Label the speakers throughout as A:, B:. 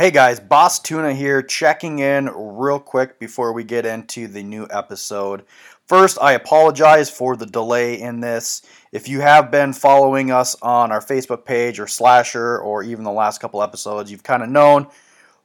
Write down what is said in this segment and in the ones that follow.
A: Hey guys, Boss Tuna here, checking in real quick before we get into the new episode. First, I apologize for the delay in this. If you have been following us on our Facebook page or Slasher or even the last couple episodes, you've kind of known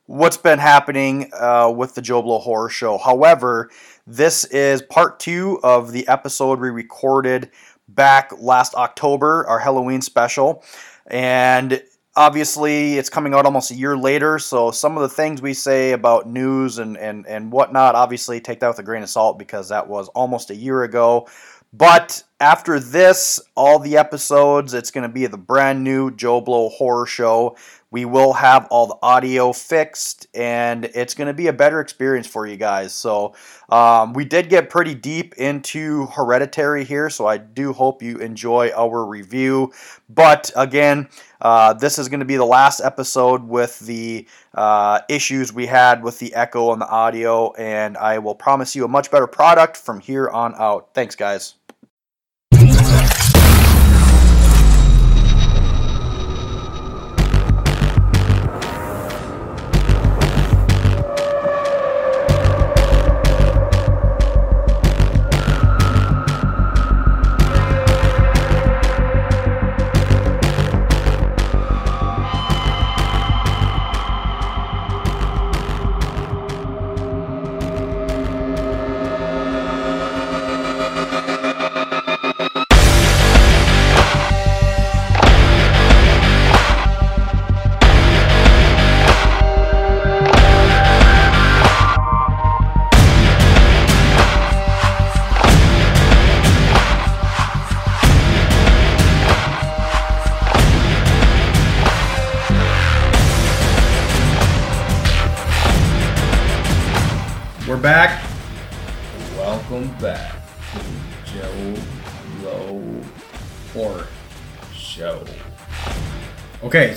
A: what's been happening uh, with the Joe Blow Horror Show. However, this is part two of the episode we recorded back last October, our Halloween special. And obviously it's coming out almost a year later so some of the things we say about news and, and, and whatnot obviously take that with a grain of salt because that was almost a year ago. But after this all the episodes it's going to be the brand new joe blow horror show we will have all the audio fixed and it's going to be a better experience for you guys. So um, we did get pretty deep into hereditary here so i do hope you enjoy our review. But again uh, this is going to be the last episode with the uh, issues we had with the echo and the audio and i will promise you a much better product from here on out. Thanks guys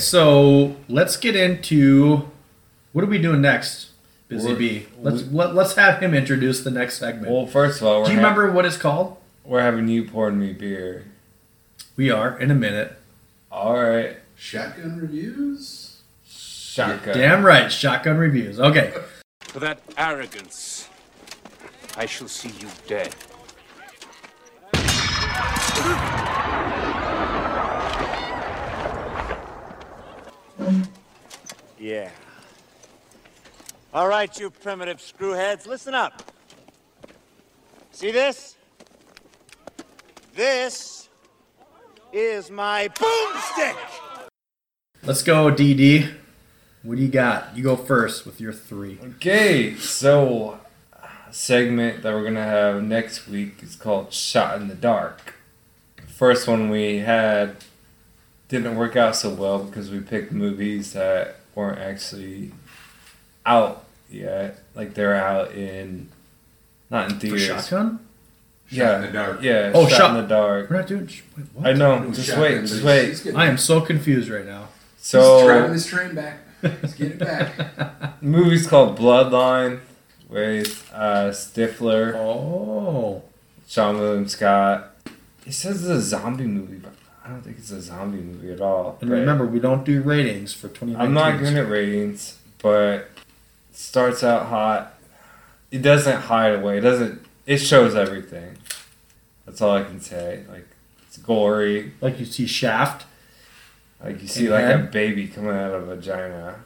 B: so let's get into what are we doing next, Busy
C: We're-
B: Bee? Let's
C: we-
B: let, let's have him introduce the next segment.
C: Well, first of all, we're
B: Do you
C: ha-
B: remember what it's called?
C: we're having you pouring me beer.
B: We are in a minute.
C: All right,
D: Shotgun reviews?
C: shotgun.
B: Damn right, shotgun reviews. Okay,
E: For that arrogance, I shall see you dead.
F: Yeah. All right, you primitive screwheads, listen up. See this? This is my boomstick.
B: let's go, DD. What do you got? You go first with your three.
C: Okay, so uh, segment that we're gonna have next week is called "Shot in the Dark." The first one we had didn't work out so well because we picked movies that weren't actually out yet. Like they're out in not in
B: For
C: theaters.
B: shotgun?
C: yeah,
D: in the dark.
C: Yeah.
B: Oh,
C: shot,
B: shot-
C: in the dark.
B: We're not doing. sh- Wait, what?
C: I know.
D: Doing
C: Just wait. Just wait.
D: He's, getting,
B: I am so confused right now.
D: So he's driving this train back. Let's get it back.
C: movie's called Bloodline with uh, Stifler,
B: Oh,
C: Seann William Scott. It says it's a zombie movie, but I don't think it's a zombie movie at all.
B: and remember, we don't do ratings for 2019.
C: I'm not giving it ratings, but it starts out hot. It doesn't hide away. It doesn't. It shows everything. That's all I can say. Like it's gory.
B: Like you see Shaft.
C: Like you see
B: And
C: like a baby coming out of a vagina.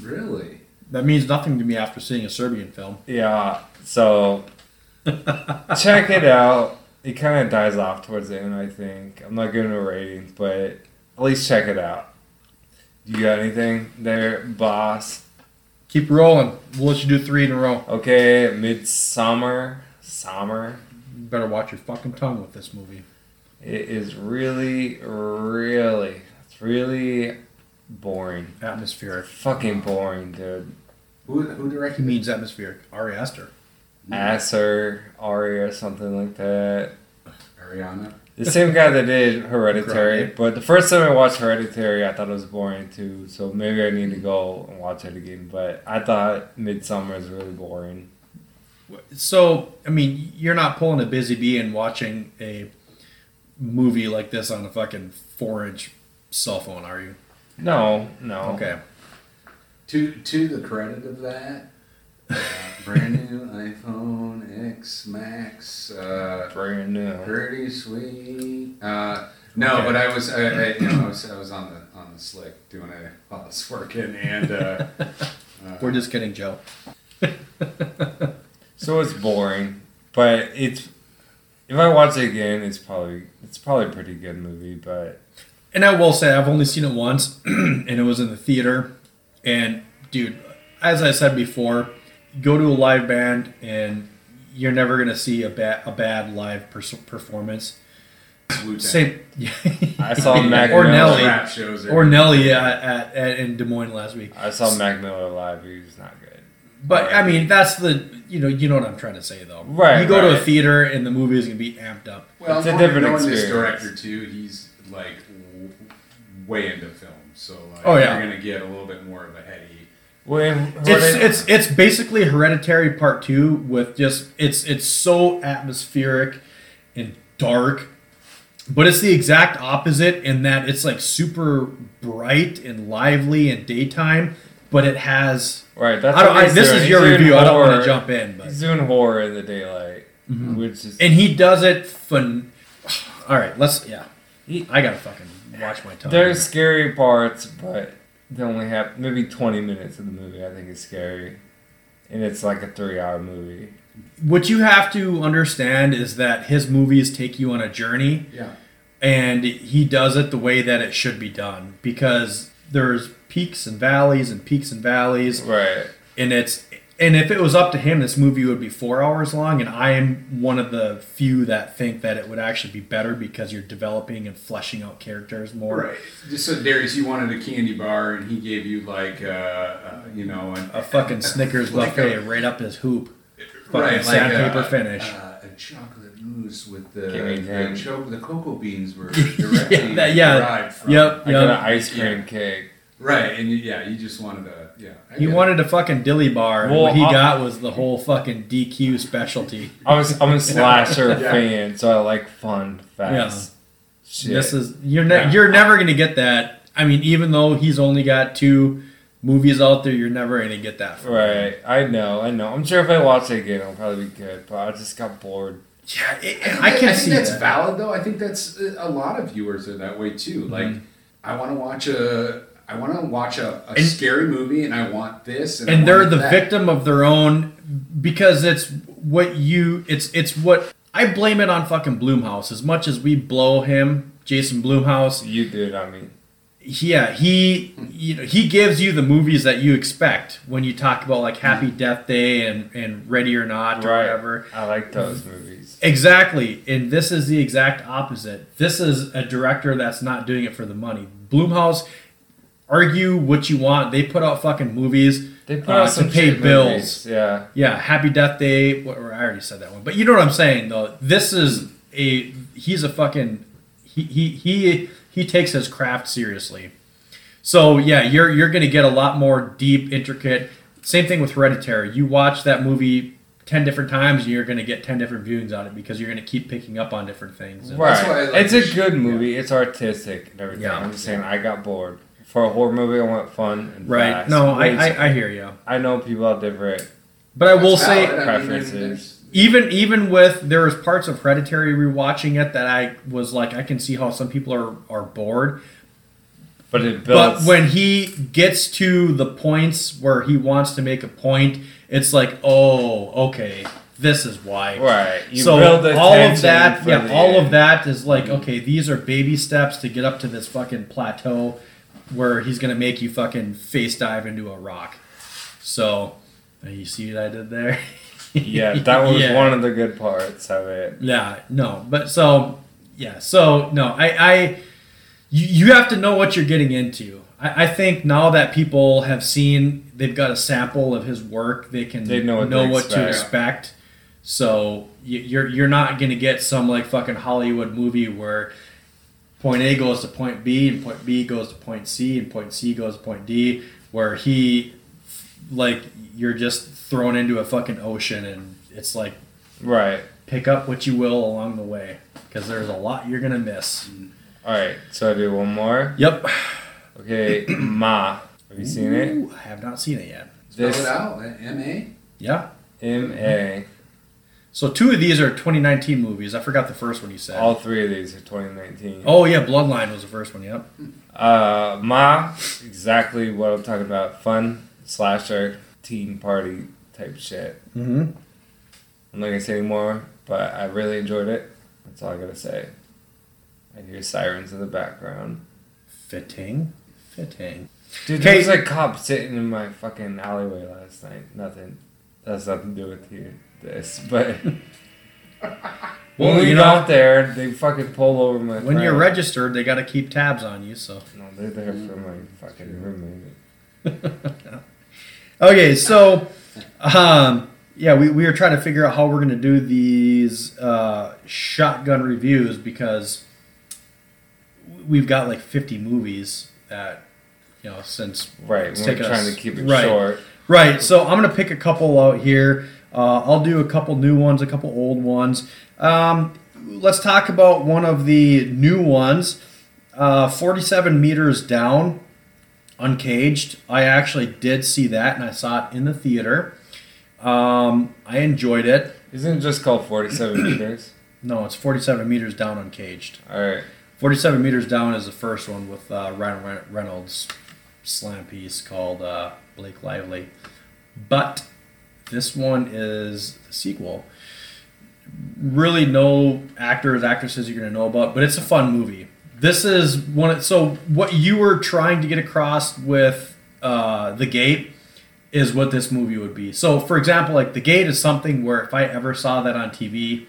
D: really?
B: That means nothing to me after seeing a Serbian film.
C: Yeah. So check it out. It kind of dies off towards the end, I think. I'm not giving it rating, but at least check it out. You got anything there, boss?
B: Keep rolling. We'll let you do three in a row.
C: Okay, Midsommar. Summer.
B: You better watch your fucking tongue with this movie.
C: It is really, really, it's really boring.
B: Atmospheric.
C: Fucking boring, dude.
D: Who, who directed
B: means atmospheric. Ari Aster.
C: Acer, Aria, something like that.
D: Ariana?
C: The same guy that did Hereditary,
B: Grande.
C: but the first time I watched Hereditary, I thought it was boring too. So maybe I need to go and watch it again. But I thought Midsommar is really boring.
B: So, I mean, you're not pulling a busy bee and watching a movie like this on a fucking four inch cell phone, are you?
C: No, no.
B: Okay.
D: To to the credit of that, brand new iPhone X Max, uh,
C: Brand new.
D: pretty sweet. Uh, no,
A: Okay.
D: but I was, I, I, you know, I was, I was on the on the slick doing it while I was working, and uh, uh,
A: We're just kidding, Joe.
C: So it's boring, but it's if I watch it again, it's probably it's probably a pretty good movie. But
A: And I will say, I've only seen it once, and it was in the theater. And dude, as I said before, go to a live band, and you're never gonna see a bad a bad live pers- performance.
D: Wu-Tang.
A: Same,
C: I saw Mac
A: or
C: Miller.
A: Nelly,
D: Rap shows
A: or Nelly at, at, at in Des Moines last week.
C: I saw Mac Miller live. He was not good.
A: But I mean, that's the you know you know what I'm trying to say though.
C: Right,
A: You go to a theater, and the movie is gonna be amped up.
D: Well,
C: It's a
D: knowing-
C: different
D: knowing this
C: experience.
D: director too, he's like w- way into film, so like,
A: Oh, yeah.
D: you're gonna get a little bit more of a heady.
C: When
A: It's it's it's basically Hereditary Part Two with just it's it's so atmospheric and dark, but it's the exact opposite in that it's like super bright and lively in daytime, but it has.
C: right. That's
A: I don't. I, this
C: doing.
A: is your
C: doing
A: review. I don't want to jump in, but
C: He's doing horror in the daylight,
A: Mm-hmm.
C: which is
A: and he does it fun. All right, let's yeah. I gotta fucking watch my tongue.
C: there's scary parts, but they only have maybe 20 minutes of the movie. I think is scary, and it's like a three-hour movie.
A: what you have to understand is that his movies take you on a journey.
D: Yeah.
A: and he does it the way that it should be done because there's peaks and valleys and peaks and valleys
C: Right.
A: and it's and if it was up to him this movie would be four hours long and i am one of the few that think that it would actually be better because you're developing and fleshing out characters more
D: Right. Just so Darius, you wanted a candy bar, and he gave you like, uh, uh, you know, an,
A: a fucking snickers
D: like
A: buffet
D: a-
A: right up his hoop fucking
D: right, like
A: sandpaper
D: a,
A: finish
D: Uh, a chocolate mousse with the the, cho- the cocoa beans were directly
A: yeah, that, yeah.
D: derived from.
A: yep
C: I got an ice cream cake.
D: Right, and you, yeah, you just wanted a yeah. I
A: he
D: get it.
A: wanted a fucking dilly bar and
C: Well,
A: what he
C: I'll-
A: got was the whole fucking dq specialty
C: I was I'm a slasher
D: Yeah.
C: fan, so I like fun, fast. Shit.
A: This is you're ne-
D: Yeah.
A: you're never gonna get that. I mean, even though he's only got two movies out there, you're never gonna get that. From him.
C: right. I know. I know. I'm sure if I watch it again, it'll probably be good. But I just got bored.
A: Yeah, it,
D: I, think
A: I
D: that-
A: can
D: I
A: see
D: think that's
A: that.
D: valid though. I think that's uh, a lot of viewers are that way too. Like, I want to watch a, I want to watch a, a
A: And-
D: scary movie, and I want this, and,
A: and they're the
D: that.
A: victim of their own because it's what you it's it's what I blame it on fucking Blumhouse as much as we blow him Jason Blumhouse
C: You did. I mean,
A: yeah he you know he gives you the movies that you expect when you talk about like Happy mm. Death Day and and Ready or Not or
C: right.
A: whatever
C: I like those movies.
A: Exactly. And this is the exact opposite. This is a director that's not doing it for the money. Blumhouse, argue what you want. They put out fucking movies
C: They put
A: uh,
C: out some
A: to pay bills.
C: movies. Yeah.
A: Yeah, Happy Death Day. What, I already said that one. But you know what I'm saying, though. This is a. He's a fucking. He, he, he, he takes his craft seriously. So yeah, you're you're gonna get a lot more deep, intricate. Same thing with Hereditary. You watch that movie ten different times, and you're gonna get ten different viewings on it because you're gonna keep picking up on different things.
C: Right.
D: That's why like
C: it's a good movie. It's artistic and everything.
A: Yeah.
C: I'm just saying, I got bored. For a horror movie, I want fun and
A: Right.
C: fast.
A: No, I, I I hear you.
C: I know people have different.
A: But I will say,
D: valid. I mean,
C: preferences.
A: even even with there was parts of Hereditary rewatching it that I was like, I can see how some people are are bored.
C: But it builds.
A: But when he gets to the points where he wants to make a point, it's like, oh, okay, this is why.
C: right. You
A: so
C: build the
A: all of that, yeah,
C: the
A: all of that is like, mm-hmm. okay, these are baby steps to get up to this fucking plateau where he's gonna make you fucking face dive into a rock. So, you see what I did there?
C: Yeah, that was
A: Yeah.
C: one of the good parts of it.
A: Yeah, no, but so yeah, so no, I, I you, you have to know what you're getting into. I, I think now that people have seen, they've got a sample of his work, they can
C: They know what to
A: to
C: expect.
A: expect. So you, you're you're not gonna get some like fucking Hollywood movie where point A goes to point B and point B goes to point C and point C goes to point D, where he like you're just thrown into a fucking ocean and it's like
C: Right.
A: pick up what you will along the way because there's a lot you're gonna miss.
C: All right. So I do one more.
A: Yep.
C: Okay, Ma. Have you seen it?
A: I have not seen it yet.
D: Spell
C: This
D: it out. M A.
A: Yeah.
C: M A.
A: So two of these are 2019 movies. I forgot the first one you said.
C: All three of these are 2019.
A: Oh yeah, Bloodline was the first one. Yep.
C: Uh, Ma, exactly what I'm talking about. Fun slasher, teen party type shit.
A: Mm-hmm.
C: I'm not gonna say anymore, but I really enjoyed it. That's all I gotta say. I hear sirens in the background.
A: Fitting. Fitting.
C: Dude, there was a cop sitting in my fucking alleyway last night. Nothing. That's nothing to do with you, this, but
A: Well,
C: when we
A: you
C: get
A: know-
C: out there, they fucking pull over my.
A: When you're
C: friend.
A: registered, they got to keep tabs on you. So.
C: No, they're there for my fucking roommate.
A: Okay, so, um, yeah, we, we were trying to figure out how we're going to do these uh, shotgun reviews because we've got like 50 movies that, you know, since
C: Right,
A: it's
C: we're
A: taken
C: trying
A: us-
C: to keep it
A: right.
C: short.
A: Right, so I'm going to pick a couple out here. Uh, I'll do a couple new ones, a couple old ones. Um, let's talk about one of the new ones uh, 47 meters down, uncaged. I actually did see that, and I saw it in the theater. Um, I enjoyed it.
C: Isn't it just called 47 meters?
A: No, it's 47 meters down, uncaged.
C: Alright.
A: 47 meters down is the first one with uh, Ryan Reynolds' slam piece called uh, Blake Lively. But this one is the sequel. Really, no actors, actresses you're going to know about, but it's a fun movie. This is one. So, what you were trying to get across with uh, The Gate is what this movie would be. So, for example, like The Gate is something where if I ever saw that on TV,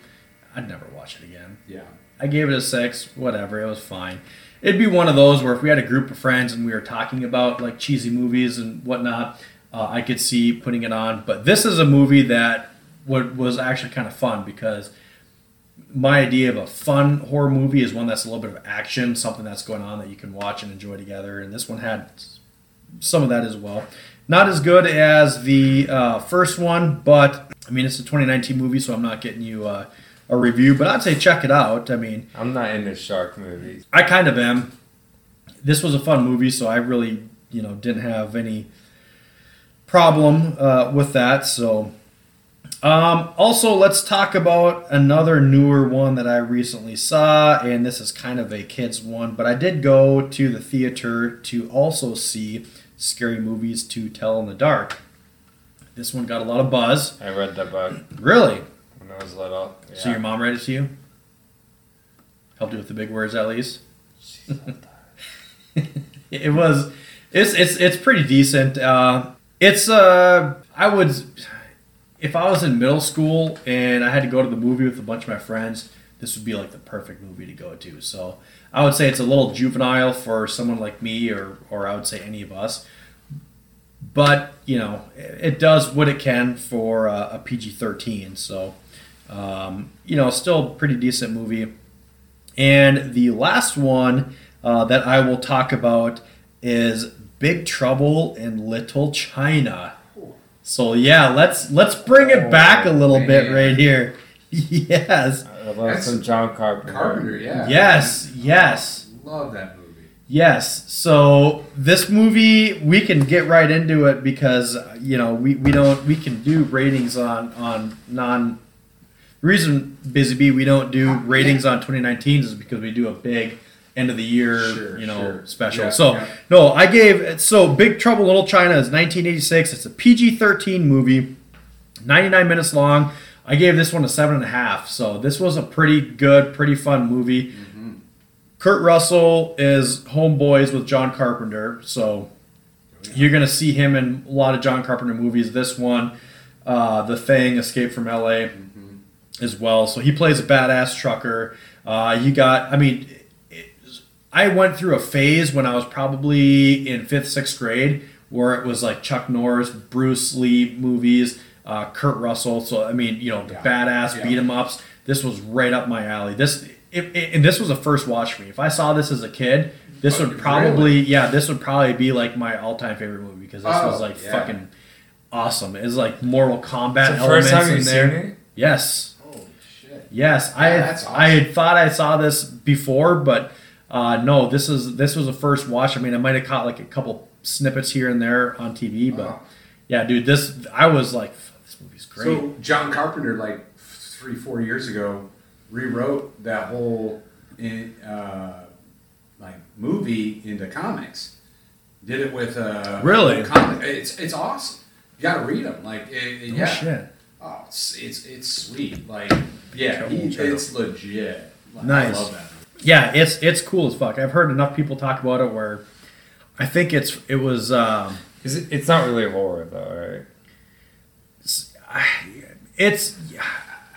A: I'd never watch it again.
D: Yeah.
A: I gave it a six, whatever, it was fine. It'd be one of those where if we had a group of friends and we were talking about like cheesy movies and whatnot, uh, I could see putting it on. But this is a movie that would, was actually kind of fun because my idea of a fun horror movie is one that's a little bit of action, something that's going on that you can watch and enjoy together. And this one had some of that as well. Not as good as the uh, first one, but I mean, it's a 2019 movie, so I'm not getting you uh, a review, but I'd say check it out. I mean,
C: I'm not into shark movies.
A: I kind of am. This was a fun movie, so I really, you know, didn't have any problem uh, with that. So, um, also, let's talk about another newer one that I recently saw, and this is kind of a kids one, but I did go to the theater to also see Scary Movies to Tell in the Dark. This one got a lot of buzz.
C: I read that book
A: Really?
C: when I was little. Yeah.
A: So your mom read it to you? Helped you with the big words at least? it was it's it's it's pretty decent. Uh, it's uh I would if I was in middle school and I had to go to the movie with a bunch of my friends, this would be like the perfect movie to go to. So I would say it's a little juvenile for someone like me or or I would say any of us. But you know, it does what it can for a, a PG thirteen. So um, you know, still pretty decent movie. And the last one uh, that I will talk about is Big Trouble in Little China. So yeah, let's let's bring it back a oh, little bit right here. Yes,
C: I love
D: That's
C: some John Carpenter.
D: Carpenter, yeah.
A: yes, yes.
D: Love that movie.
A: Yes. So this movie, we can get right into it because you know we, we don't we can do ratings on on non. Reason Busy Bee we don't do ratings on 2019 is because we do a big end of the year
D: Sure,
A: you know
D: sure.
A: special.
D: Yeah,
A: so
D: yeah.
A: no, I gave so Big Trouble Little China is 1986. It's a PG-13 movie, 99 minutes long. I gave this one a seven and a half. So this was a pretty good, pretty fun movie. Kurt Russell is homeboys with John Carpenter, so you're gonna see him in a lot of John Carpenter movies. This one, uh, The Thing, Escape from L.A. as well. So he plays a badass trucker. Uh, you got, I mean, I went through a phase when I was probably in fifth, sixth grade where it was like Chuck Norris, Bruce Lee movies, uh, Kurt Russell. So I mean, you know, the
D: Yeah.
A: badass
D: Yeah.
A: beat 'em ups. This was right up my alley. This if, and this was a first watch for me. If I saw this as a kid, this would
D: Really?
A: probably yeah, this would probably be like my all time favorite movie because this
D: Oh,
A: was like
D: yeah.
A: fucking awesome. It's like Mortal Kombat
C: It's the
A: elements
C: first time
A: in there.
C: seen it?
A: Yes.
D: Holy shit.
A: Yes, I had,
D: that's
A: I had thought I saw this before, but uh, no, this is this was a first watch. I mean, I might have caught like a couple snippets here and there on TV, but
D: Wow.
A: yeah, dude, this I was like, this movie's great.
D: So John Carpenter, like three, four years ago, rewrote that whole in, uh, like movie into comics. Did it with uh,
A: Really?
D: comic. It's it's awesome. You got to read them. Like it, it-
A: oh
D: yeah.
A: shit,
D: Oh, it's, it's it's sweet. Like yeah, he, it's legit. Like,
A: Nice.
D: I love that.
A: yeah, it's it's cool as fuck. I've heard enough people talk about it where I think it's it was. Um,
C: Is it, it's not really horror though, right?
A: it's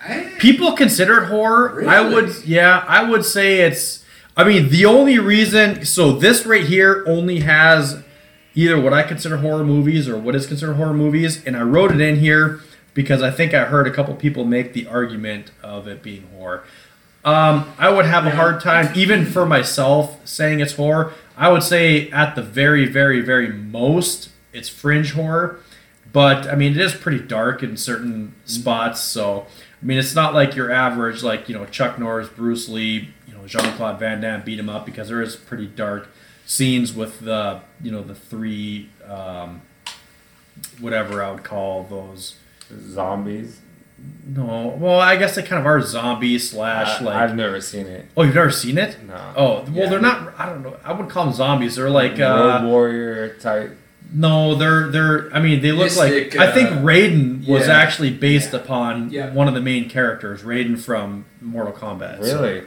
D: I-
A: people consider it horror. I would, yeah, I would say it's. I mean, the only reason. So this right here only has either what I consider horror movies or what is considered horror movies, and I wrote it in here because I think I heard a couple people make the argument of it being horror. Um, I would have a hard time, even for myself, saying it's horror. I would say at the very, very, very most, it's fringe horror. But I mean, it is pretty dark in certain spots. So I mean, it's not like your average, like you know, Chuck Norris, Bruce Lee, you know, Jean Claude Van Damme beat him up because there is pretty dark scenes with the you know the three um, whatever I would call those.
C: Zombies.
A: No, well, I guess they kind of are zombie slash
C: I,
A: like.
C: I've never seen it.
A: oh, you've never seen it?
C: No.
A: Oh, well,
D: Yeah.
A: they're not. I don't know. I would call them zombies. They're like
C: Road
A: uh,
C: Warrior type.
A: no, they're they're. I mean, they look
D: Mystic,
A: like. I think
D: uh,
A: Raiden was
D: yeah.
A: actually based
D: Yeah.
A: upon
D: Yeah.
A: one of the main characters, Raiden from Mortal Kombat. So,
C: Really?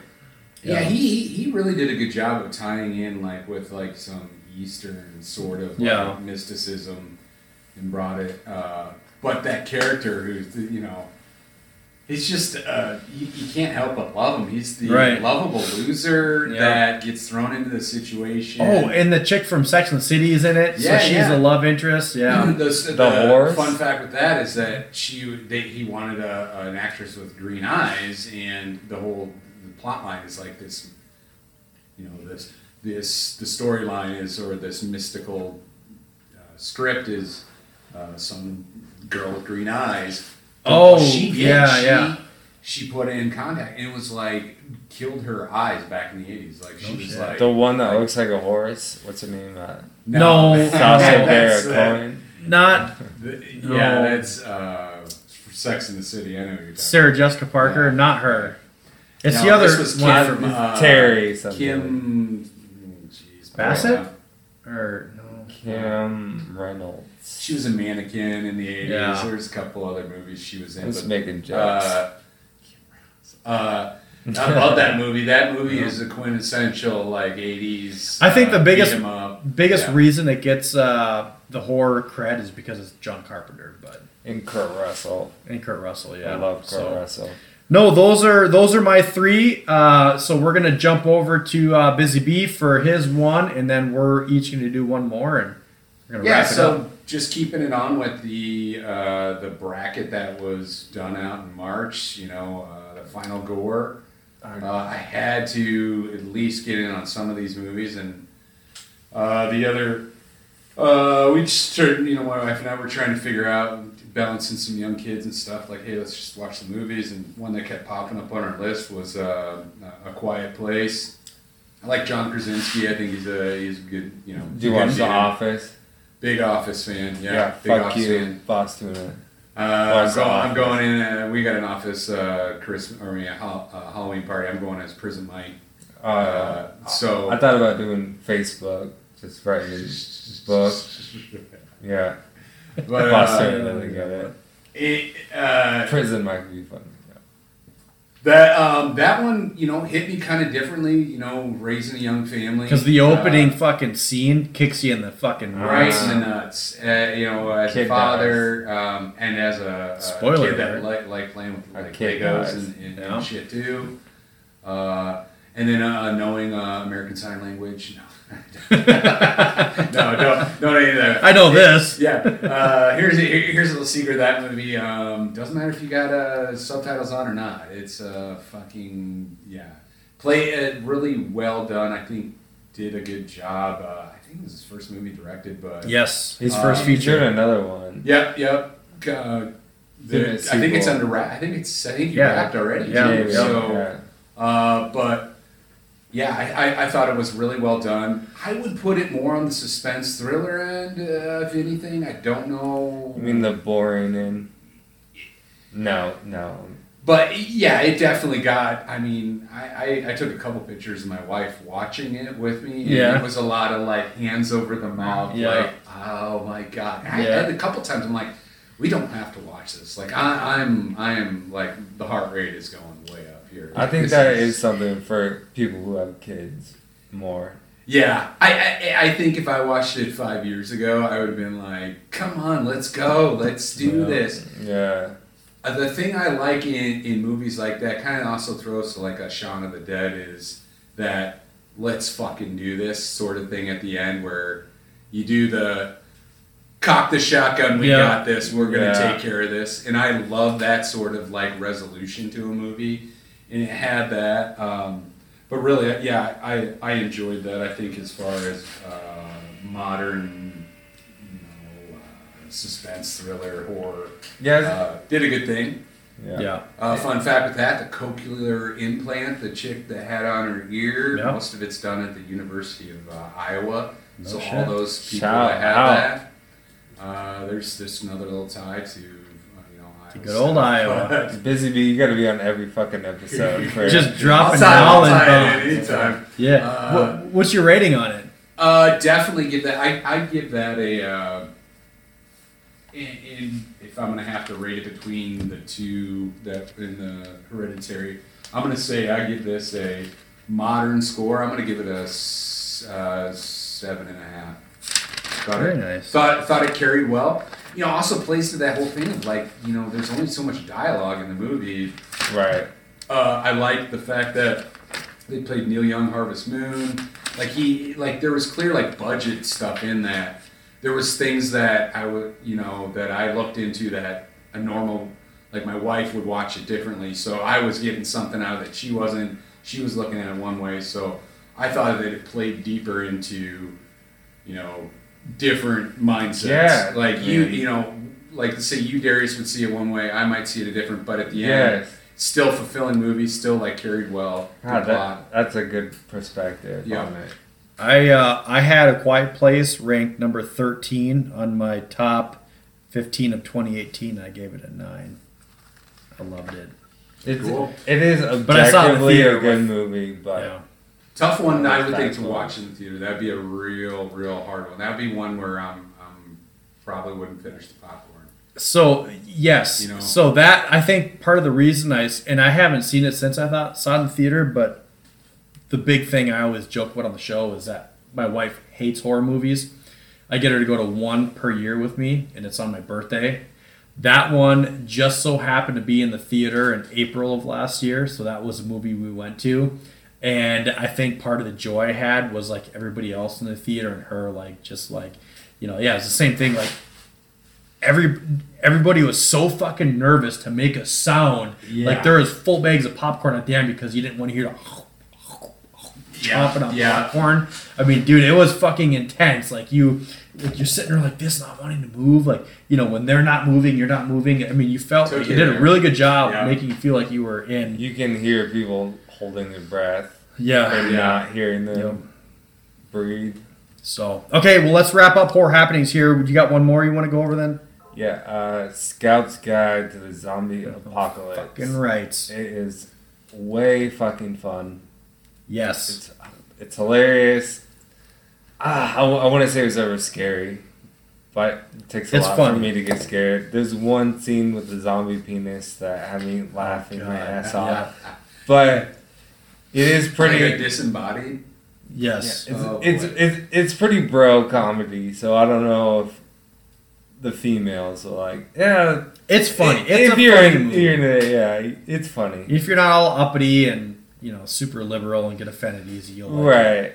D: Yeah,
A: Yeah.
D: he he he really did a good job of tying in like with like some Eastern sort of like,
A: Yeah.
D: mysticism and brought it. Uh, but that character who's you know, he's just uh, you, you can't help but love him. He's the
A: Right.
D: lovable loser
A: Yeah.
D: that gets thrown into the situation.
A: Oh, and the chick from Sex and the City is in it,
D: Yeah,
A: so she's
D: yeah.
A: a love interest. Yeah.
D: the, the,
C: The horse?
D: fun fact with that is that she they, he wanted a, an actress with green eyes, and the whole the plot line is like this, you know, this this the storyline is or this mystical uh, script is uh, some girl with green eyes.
A: Oh,
D: she did,
A: yeah,
D: she,
A: yeah.
D: She put in contact, and it was like killed her eyes back in the eighties. Like she
A: No
D: was
A: shit.
D: like
C: The one that
D: like-
C: looks like a horse. What's her name? Uh,
A: No.
C: Sacha
D: That's,
C: Baron Cohen.
A: Not
D: The-
A: No.
D: Yeah, that's uh, Sex in the City. I know you're talking.
A: Sarah Jessica Parker,
D: Yeah.
A: not her. It's
D: No,
A: the other
D: this was
A: one from
D: uh,
C: Terry something.
D: Kim. Jeez,
A: Bassett? or no.
C: Kim Reynolds.
D: She was a mannequin in the eighties.
A: Yeah.
D: There's a couple other movies she was in.
C: I was
D: but,
C: making jokes.
D: uh, uh, I love that movie. That movie is a quintessential like '80s.
A: I think the
D: uh,
A: biggest-
D: beat 'em up.
A: Biggest
D: Yeah.
A: reason it gets uh, the horror cred is because it's John Carpenter, but
C: and Kurt Russell.
A: and Kurt Russell. Yeah,
C: I love Kurt
A: So-
C: Russell.
A: No, those are those are my three. Uh, so we're gonna jump over to uh, Busy Bee for his one, and then we're each gonna do one more, and we're gonna
D: Yeah,
A: wrap it
D: so
A: up.
D: Just keeping it on with the uh, the bracket that was done out in March. You know, uh, the final gore. Uh, I had to at least get in on some of these movies, and uh, the other, uh, we just started, you know, my wife and I were trying to figure out balancing some young kids and stuff. Like, hey, let's just watch the movies. And one that kept popping up on our list was uh, A Quiet Place. I like John Krasinski. I think he's a he's a good, you know.
C: Do you
D: good
C: watch The
D: dude.
C: Office?
D: Big Office fan. Yeah,
C: Yeah,
D: big
C: fuck
D: Office
C: you,
D: fan.
C: Tuna.
D: Uh, I'm, going, I'm going in. Uh, we got an office uh, Christmas or yeah, uh, Halloween party. I'm going as Prison Mike.
C: Uh,
D: Uh, so
C: I thought about doing Facebook, just writing a book. Yeah,
D: but uh,
C: Tuna doesn't get it.
D: it, uh,
C: Prison might be fun.
D: That um, that one, you know, hit me kind of differently. You know, raising a young family
A: Because the opening
D: uh,
A: fucking scene kicks you in the fucking
D: right
A: nuts.
D: in the nuts. Uh, you know, as a father um, and as a, a
A: Spoiler
D: kid that like like playing with
C: A
D: like
C: kid
D: Legos and, and,
A: Yeah.
D: and shit too. Uh, and then uh, knowing uh, American Sign Language. No, no, don't don't any of that.
A: I know this.
D: Yeah. Uh, here's a, here's a little secret of that movie. Um, doesn't matter if you got uh, subtitles on or not. It's uh, fucking yeah. Play it really well done. I think did a good job. Uh, I think it was his first movie directed, but
A: Yes, his first
C: He's doing
A: feature.
C: another one.
D: Yep, yep. Uh, the-
C: Did a
D: I think it's under wrap. I think it's I think he
A: Yeah.
D: wrapped already.
A: Yeah,
D: too.
A: yeah.
D: So,
C: yeah.
D: uh, but yeah, I, I, I thought it was really well done. I would put it more on the suspense thriller end, uh, if anything. I don't know.
C: I mean the boring and no, no.
D: But yeah, it definitely got. I mean, I, I, I took a couple pictures of my wife watching it with me. And
A: Yeah.
D: It was a lot of like hands over the mouth.
A: Yeah.
D: Like, oh my god. I,
A: Yeah.
D: I had a couple times. I'm like, we don't have to watch this. Like, I, I'm I am like the heart rate is going here.
C: I think
D: This
C: that is something for people who have kids more.
D: Yeah, I, I I think if I watched it five years ago, I would have been like, "Come on, let's go, let's do
A: Yeah.
D: this."
C: Yeah.
D: Uh, the thing I like in, in movies like that kind of also throws to like a Shaun of the Dead is that let's fucking do this sort of thing at the end where you do the cock the shotgun, we
A: Yeah.
D: got this, we're gonna
C: Yeah.
D: take care of this, and I love that sort of like resolution to a movie, and it had that. Um, but really, yeah, I I enjoyed that. I think as far as uh, modern, you know, uh, suspense thriller horror.
C: Yeah.
D: Uh, did a good thing.
C: yeah.
A: Yeah.
D: Uh, fun fact with that, the cochlear implant the chick that had on her ear,
A: Yeah.
D: most of it's done at the University of uh, Iowa.
A: No
D: so
A: shit.
D: all those people
C: Shout
D: that have
C: out.
D: that, uh, there's just another little tie to you know Iowa.
A: good old
D: stuff.
A: Iowa.
C: It's busy bee, you gotta be on every fucking episode. For,
A: Just
D: I'll
A: dropping
D: tie- I'll
A: knowledge bombs.
D: anytime.
A: Yeah.
D: Uh,
A: what, what's your rating on it?
D: Uh, definitely give that. I I give that a. Uh, in, in if I'm gonna have to rate it between the two that in the Hereditary, I'm gonna say I give this a modern score. I'm gonna give it a uh, seven and a half. Thought
A: Very
D: it,
A: nice.
D: Thought thought it carried well. You know, also plays to that whole thing of like you know, there's only so much dialogue in the movie.
C: right.
D: Uh, I like the fact that they played Neil Young, Harvest Moon. Like he, like there was clear like budget stuff in that. There was things that I would, you know, that I looked into that a normal, like my wife would watch it differently. So I was getting something out of it she wasn't. She was looking at it one way. So I thought that it played deeper into, you know, different mindsets.
C: Yeah,
D: Like you,
C: man.
D: you know, like to say you Darius would see it one way. I might see it a different. But at the end still fulfilling movie, still like carried well. Good
C: God,
D: plot.
C: that, that's a good perspective
D: Yeah.
C: on it.
A: I uh, I had a Quiet Place ranked number thirteen on my top fifteen of 2018. I gave it a nine. I loved it.
C: It's,
D: Cool.
C: It is
A: But I saw it in the
C: objectively
A: theater
C: a good movie, but
A: Yeah.
D: Tough one, I would think to watch in the theater. That'd be a real, real hard one. That'd be one where um, um probably wouldn't finish the popcorn.
A: So yes,
D: You know.
A: so that I think part of the reason I and I haven't seen it since I thought saw it in the theater, but the big thing I always joke about on the show is that my wife hates horror movies. I get her to go to one per year with me, and it's on my birthday. That one just so happened to be in the theater in April of last year, so that was a movie we went to. And I think part of the joy I had was like everybody else in the theater and her like just like, you know, yeah, it's the same thing. Like every everybody was so fucking nervous to make a sound.
C: Yeah.
A: Like there was full bags of popcorn at the end because you didn't want to hear the chomping on
D: yeah.
A: popcorn. I mean, dude, it was fucking intense. Like you, like you're sitting there like this, not wanting to move. Like you know, when they're not moving, you're not moving. I mean, you felt
D: Took
A: like you
D: you
A: did a really good job
D: Yeah.
A: making you feel like you were in.
C: you can hear people holding their breath
A: Yeah.
C: and
D: Yeah.
C: not hearing them
A: Yep.
C: breathe.
A: So okay, well, let's wrap up horror happenings here. You got one more you want to go over then?
C: Yeah, uh, Scout's Guide to the Zombie Apocalypse.
A: Fucking right.
C: It is way fucking fun.
A: Yes.
C: It's it's hilarious. Ah, I, want to say it was ever scary, but it takes a
A: It's
C: lot
A: funny.
C: for me to get scared. There's one scene with the zombie penis that had me laughing my
A: God,
C: ass
A: yeah.
C: off. But it is
D: Pretty
C: pretty.
D: like a disembodied.
A: Yes.
C: Oh, it's,
D: Oh,
C: it's,
D: boy.
C: it's it's pretty bro comedy, so I don't know if the females are like, yeah.
A: It's funny.
C: If,
A: It's
C: if
A: a
C: you're,
A: funny
C: in,
A: movie.
C: you're in it, yeah, it's funny.
A: If you're not all uppity and you know super liberal and get offended easy, you'll like it.
C: Right.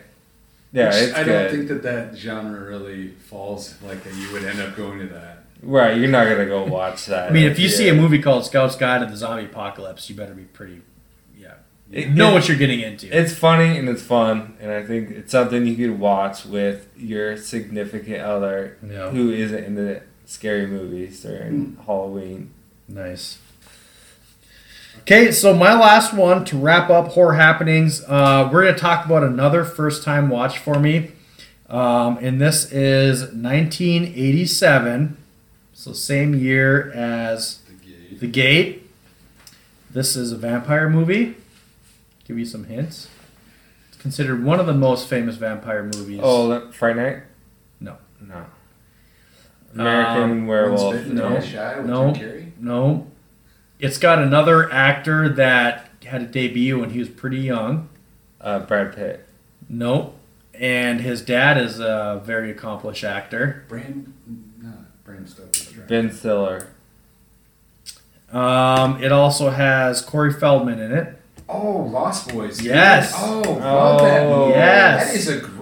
C: Yeah,
D: Which
C: it's
D: I
C: good.
D: don't think that that genre really falls like that. You would end up going to that.
C: right, you're not gonna go watch that.
A: I mean, if you see a movie called Scout's Guide to the Zombie Apocalypse, you better be pretty, yeah,
C: It-
A: know
C: it-
A: what you're getting into.
C: It's funny and it's fun, and I think it's something you could watch with your significant other
A: Yeah.
C: who isn't into scary movies during Halloween.
A: nice. Okay, so my last one to wrap up horror happenings. Uh, we're gonna talk about another first time watch for me, um, and this is 1987. So same year as The Gate. This is a vampire movie. Give you some hints. It's considered one of the most famous vampire movies.
C: Oh, that- Friday Night?
A: No.
C: No. American
A: Um,
C: Werewolf.
A: No,
D: Don't Shy with
A: no. No. It's got another actor that had a debut when he was pretty young.
C: Uh, Brad Pitt.
A: Nope. And his dad is a very accomplished actor.
D: Bram, no, Bram Stoker's right.
C: Ben Stiller.
A: Um, it also has Corey Feldman in it.
D: Oh, Lost Boys.
A: Yes.
D: Oh, love that
C: Oh.
D: movie.
A: Yes.
D: That is a gr-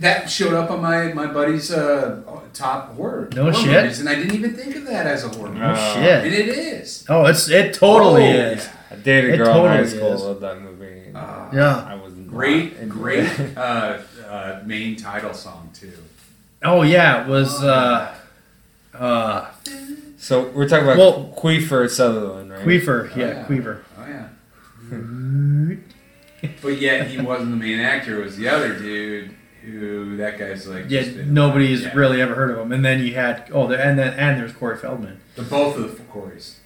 D: that showed up on my my buddy's uh, top horror.
A: No
D: horror
A: shit.
D: movies, and I didn't even think of that as a horror movie.
C: Uh,
A: Oh,
D: and
A: shit.
D: it is.
A: Oh, it's it totally
D: Oh,
A: is.
C: I dated a
A: It
C: girl in high school.
A: is.
C: Loved that movie.
D: Uh,
A: Yeah.
C: I was
D: Great, great uh, uh, main title song too.
A: Oh yeah, it was uh uh
C: so we're talking about
A: Well-
C: Queefer Sutherland, right?
A: Queefer.
D: Oh,
A: Yeah,
D: yeah. Oh yeah. But yet he wasn't the main actor. It was the other dude who that guy's like.
A: Yeah, nobody's
D: yeah.
A: really ever heard of him. And then you had oh, there, and then and there's Corey Feldman.
D: The both of the Corys.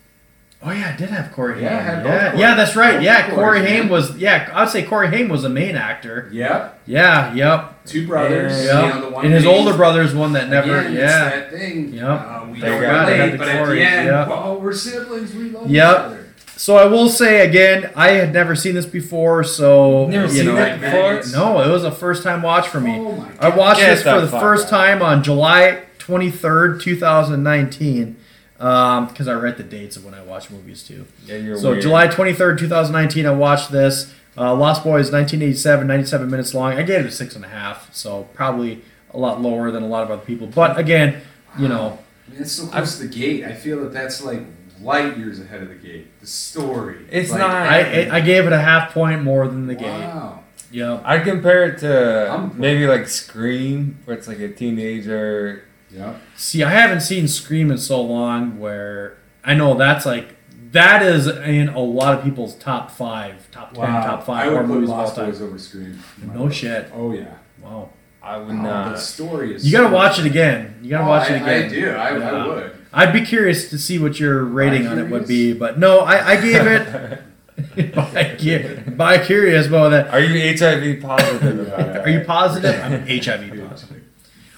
A: Oh yeah, I did have Corey
D: Yeah,
A: Haim.
D: had
A: Yeah,
D: Corey-
A: yeah, that's right.
D: both
A: Yeah, Corey
D: man.
A: Haim was. Yeah, I'd say Corey Haim was the main actor.
D: Yep.
A: Yeah, yep,
D: Two brothers.
C: Yeah.
D: You know, the one
A: and his older brother's one that never.
D: Again,
A: yeah.
D: That thing.
A: Yep.
D: Uh, we
C: They
D: don't
C: got-
D: relate,
A: the
D: but at the end,
A: yep.
D: well, we're siblings. We love
A: Yep.
D: each other.
A: So I will say again, I had never seen this before, so
C: Never
A: you
C: seen
A: know,
C: that before?
A: No, it was a first time watch for me.
D: Oh my
A: I watched
C: Get
A: this for
C: the
A: the first
C: out.
A: time on July 23rd, 2019, because I write the dates of when I watch movies too.
C: Yeah, you're
A: So
C: weird.
A: July 23rd, 2019, I watched this. Uh, Lost Boys, 1987, 97 minutes long. I gave it a six and a half, so probably a lot lower than a lot of other people. But again, you know,
D: I mean, it's so close to the gate. I feel that that's like light years ahead of the game. The story.
C: It's
D: Like,
C: not.
A: I I gave it a half point more than the gate.
D: Wow.
A: Yeah.
C: I'd compare it to
D: I'm-
C: maybe like Scream, where it's like a teenager.
D: Yeah.
A: See, I haven't seen Scream in so long where I know that's like that is in a lot of people's top five, top ten, top
D: I
A: five
D: would
A: horror
D: put
A: movies of all
D: Lost
A: time.
D: Boys over Scream.
A: No shit.
D: Oh yeah.
A: Wow.
C: I would
D: Oh,
C: not.
D: the story is.
A: You gotta
D: so-
A: watch it again. You gotta
D: Oh,
A: watch
D: I,
A: it again.
D: I do. I,
A: Yeah.
D: I would.
A: I'd be curious to see what your rating on it would be, but no, I, I gave it. by, cu- by curious about that.
C: Are you HIV positive about it?
A: Are you positive? I'm HIV positive.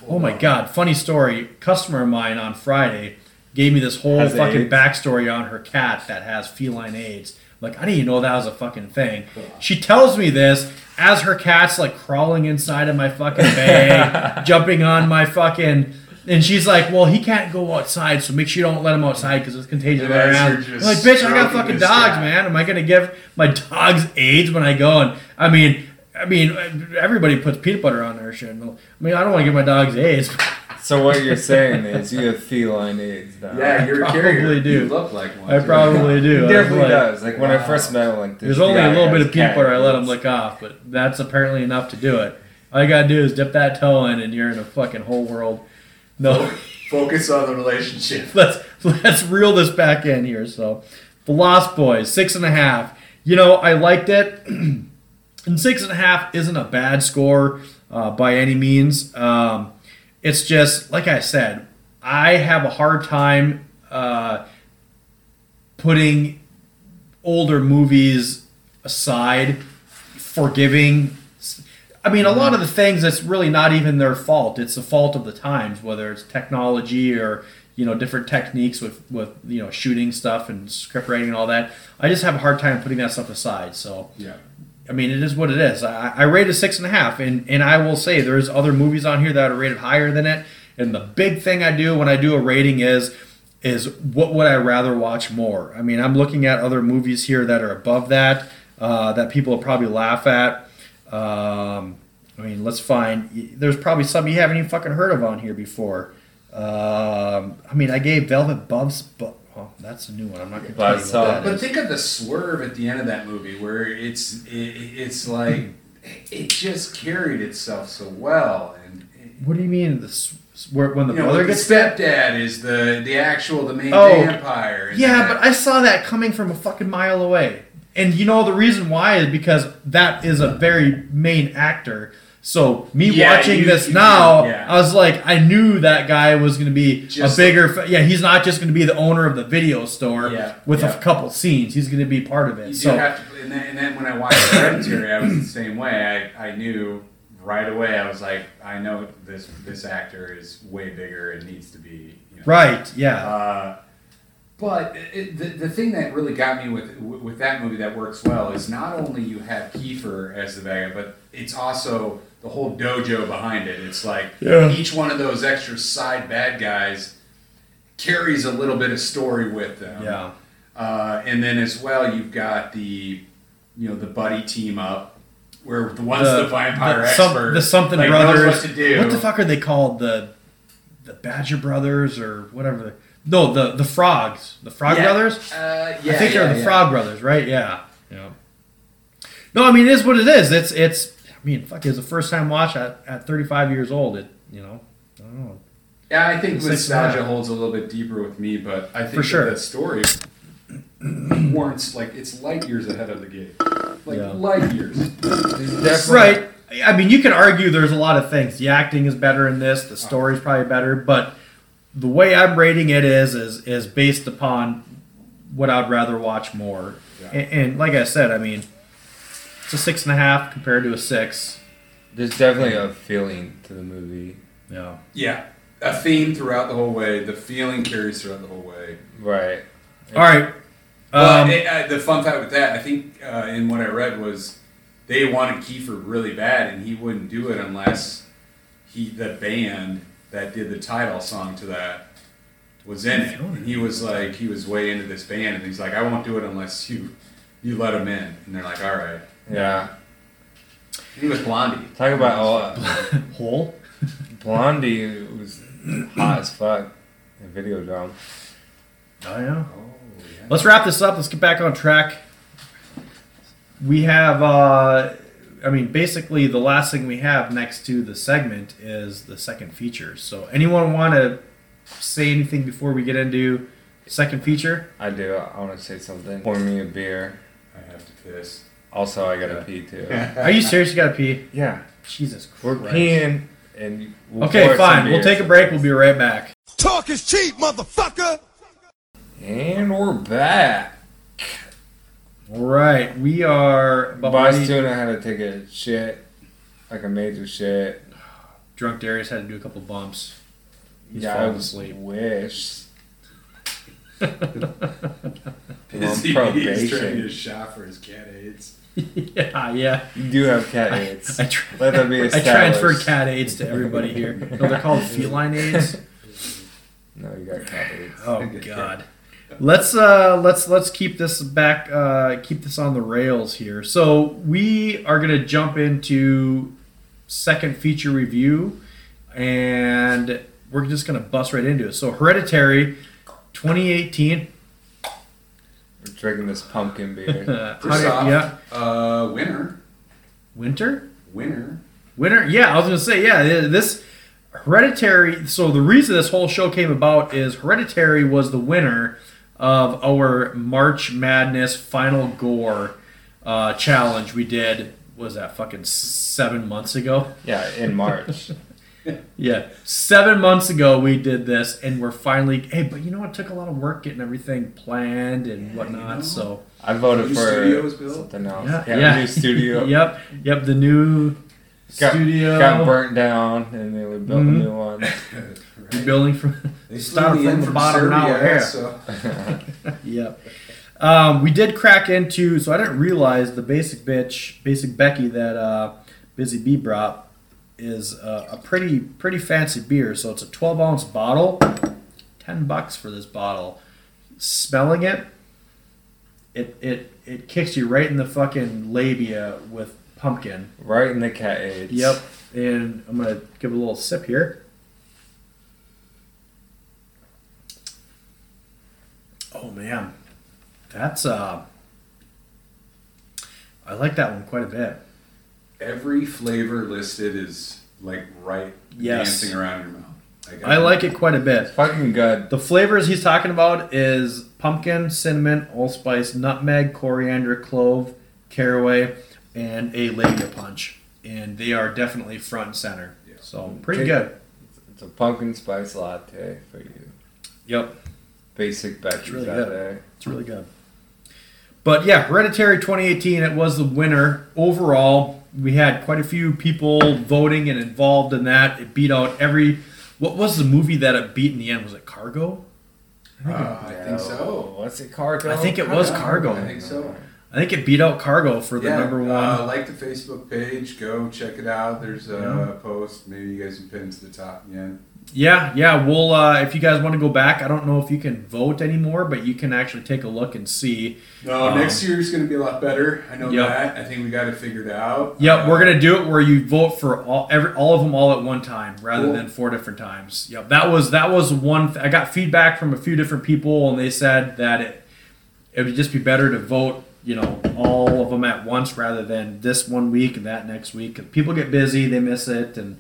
A: Oh my god! Funny story. Customer of mine on Friday gave me this whole
C: Has
A: fucking
C: AIDS?
A: backstory on her cat that has feline AIDS. Like I didn't even know that was a fucking thing. She tells me this as her cat's like crawling inside of my fucking bag, jumping on my fucking. And she's like, "Well, he can't go outside, so make sure you don't let him outside because it's contagious."
D: And
A: around. I'm like, bitch, I got fucking dogs,
D: cat.
A: man. Am I gonna give my dogs AIDS when I go? And I mean, I mean, everybody puts peanut butter on their shit. I mean, I don't want to give my dogs AIDS.
C: So what you're saying is you have feline AIDS now.
D: Yeah, you're a
A: probably
D: carrier.
A: do.
D: You look like one.
A: I probably do.
C: He
A: I was
C: definitely
A: like-
C: does. Like when I first met him, like
A: There's only a little bit of peanut
C: cat
A: butter I let
C: him
A: lick off, but that's apparently enough to do it. All you gotta do is dip that toe in, and you're in a fucking whole world. No,
D: Focus on the relationship.
A: let's let's reel this back in here. So, the Lost Boys, six and a half. You know, I liked it, and six and a half isn't a bad score uh, by any means. Um, it's just like I said, I have a hard time uh, putting older movies aside, forgiving. I mean, a lot of the things that's really not even their fault. It's the fault of the times, whether it's technology or you know different techniques with with you know shooting stuff and script writing and all that. I just have a hard time putting that stuff aside. So
D: Yeah.
A: I mean, it is what it is. I, I rate it six and a half, and and I will say there's other movies on here that are rated higher than it. And the big thing I do when I do a rating is is what would I rather watch more? I mean, I'm looking at other movies here that are above that uh, that people will probably laugh at. Um, I mean, let's find. There's probably some you haven't even fucking heard of on here before. Um, I mean, I gave Velvet Buzz, but oh, that's a new one. I'm not going to tell you what that
D: But
A: is.
D: think of the swerve at the end of that movie, where it's it, it's like it just carried itself so well, and
A: What do you mean the Where when the
D: You know,
A: brother
D: the
A: gets bit.
D: stepdad is the the actual the main
A: Oh.
D: vampire.
A: Yeah,
D: that-
A: but I saw that coming from a fucking mile away. And you know the reason why is because that is a very main actor. So me
D: Yeah,
A: watching
D: you-
A: this
D: you-
A: now,
D: yeah.
A: I was like, I knew that guy was going to be
D: Just-
A: a bigger. yeah, he's not just going to be the owner of the video store
D: Yeah,
A: with
D: yeah.
A: a couple scenes. He's going to be part of it.
D: You
A: so
D: have to, and then, and then when I watched Hereditary, I was the same way. I, I knew right away. I was like, I know this this actor is way bigger and needs to be. You know,
A: right, yeah,
D: Uh, but it, the, the thing that really got me with with that movie that works well is not only you have Kiefer as the bad guy, but it's also the whole dojo behind it. It's like
A: Yeah.
D: each one of those extra side bad guys carries a little bit of story with them.
A: yeah,
D: Uh, and then as well, you've got the, you know, the buddy team up, where the one's the, vampire
A: the, some-
D: expert,
A: the something
D: like,
A: brothers.
D: what to do.
A: What the fuck are they called? The the Badger brothers or whatever. No, the the frogs. The frog
D: Yeah.
A: brothers.
D: Uh, yeah,
A: I think
D: yeah,
A: they're the. Frog Brothers, right? Yeah. Yeah. No, I mean it is what it is. It's it's. I mean, fuck, it, it's a first time watch at, at 35 years old. It you know, I don't know.
D: Yeah, I think
A: It's like
D: nostalgia
A: that.
D: holds a little bit deeper with me, but I think
A: For sure.
D: that, story warrants like it's light years ahead of the game, like light years.
C: Definitely-
A: Right. I mean, you can argue there's a lot of things. The acting is better in this. The story's probably better, but the way I'm rating it is is is based upon what I'd rather watch more.
D: Yeah.
A: And, and like I said, I mean, it's a six and a half compared to a six.
C: There's definitely a feeling to the movie.
A: Yeah.
D: Yeah, a theme throughout the whole way. The feeling carries throughout the whole way.
C: Right.
A: All right.
D: Well,
A: Um,
D: it, uh, the fun fact with that, I think, uh, in what I read was they wanted Kiefer really bad, and he wouldn't do it unless he the band that did the title song to that was in it. And he was like, he was way into this band, and he's like, I won't do it unless you you let him in. And they're like, all right.
C: Yeah.
D: He was Blondie.
C: Talk about all
A: hole.
C: Blondie was hot as fuck in Videodrome.
A: Oh yeah.
D: Oh, yeah.
A: Let's wrap this up. Let's get back on track. We have, uh, I mean, basically the last thing we have next to the segment is the second feature. So, anyone want to say anything before we get into second feature?
C: I do. I want to say something. Pour me a beer.
D: I have to piss.
C: Also, I gotta pee too.
A: Are you serious? You got to pee?
C: Yeah.
A: Jesus Christ.
C: We're peeing and we'll
A: Okay,
C: pour
A: fine. We'll take a break. We'll be right back.
F: Talk is cheap, motherfucker!
C: And we're back.
A: All right. We are about
C: Boss Tuna had to take a shit, like a major shit.
A: Drunk Darius had to do a couple bumps. He's
C: yeah,
A: falling
C: I
A: asleep.
C: wish.
D: He's,
C: on
D: he's trying to shop for his cat aids.
A: yeah, yeah.
C: You do have cat aids.
A: I, tra-
C: Let that be
A: I transferred cat aids to everybody here. No, they're called feline aids.
C: No, you got cat aids.
A: Oh God. Let's uh let's let's keep this back uh keep this on the rails here. So we are gonna jump into second feature review and we're just gonna bust right into it. So Hereditary 2018.
C: We're drinking this pumpkin beer.
D: First off,
A: yeah.
D: uh, winner,
A: Winter?
D: winner.
A: Winner? Yeah, I was gonna say, yeah, this Hereditary. So the reason this whole show came about is Hereditary was the winner of our March Madness Final Gore uh, challenge we did. Was that fucking seven months ago?
C: yeah, in March.
A: Yeah, seven months ago we did this, and we're finally. Hey, but you know what? It took a lot of work getting everything planned and whatnot.
D: know.
A: So
C: I voted
D: New
C: for
D: studio was
C: something else.
A: yeah,
C: Yeah,
A: yeah,
C: new studio.
A: yep, yep. The new
C: Got,
A: studio
C: got burnt down, and then we built
A: Mhm.
C: a new one.
A: rebuilding from.
D: They
A: Start
D: flew
A: from the
D: from
A: bottom, now we're here.
D: Serbia, so
A: Yep. Um, we did crack into, so I didn't realize the basic bitch, basic Becky that uh, Busy Bee brought is uh, a pretty pretty fancy beer. So it's a 12 ounce bottle, 10 bucks for this bottle. Smelling it, it it it kicks you right in the fucking labia with pumpkin.
C: right in the cat aids.
A: Yep. And I'm gonna give a little sip here. Oh man, that's uh, I like that one quite a bit.
D: every flavor listed is like right
A: Yes.
D: dancing around your mouth.
A: I like it quite a bit.
C: Fucking good.
A: The flavors he's talking about is pumpkin, cinnamon, allspice, nutmeg, coriander, clove, caraway, and a labia punch. And they are definitely front and center. So pretty
C: Okay.
A: good.
C: It's a pumpkin spice latte for you.
A: Yep.
C: Basic batch
A: really
C: that
A: good.
C: day.
A: It's really good. But yeah, Hereditary 2018, it was the winner. Overall, we had quite a few people voting and involved in that. It beat out every. What was the movie that it beat in the end? Was it Cargo?
D: Uh, I think so.
C: What's it, Cargo?
A: I think it was Cargo.
D: I think so.
A: I think it beat out Cargo for the
D: yeah,
A: number one.
D: Uh, like the Facebook page, go check it out. There's a
A: Yeah.
D: post. Maybe you guys can pin to the top again.
A: Yeah, yeah. We'll uh, if you guys want to go back, I don't know if you can vote anymore, but you can actually take a look and see.
D: No,
A: Um,
D: next year's going to be a lot better. I know
A: Yep.
D: that. I think we got it figured out.
A: Yep,
D: Uh,
A: we're gonna do it where you vote for all every all of them all at one time rather
D: Cool.
A: than four different times. Yep, that was that was one. Th- I got feedback from a few different people, and they said that it it would just be better to vote, you know, all of them at once rather than this one week and that next week. People get busy, they miss it, and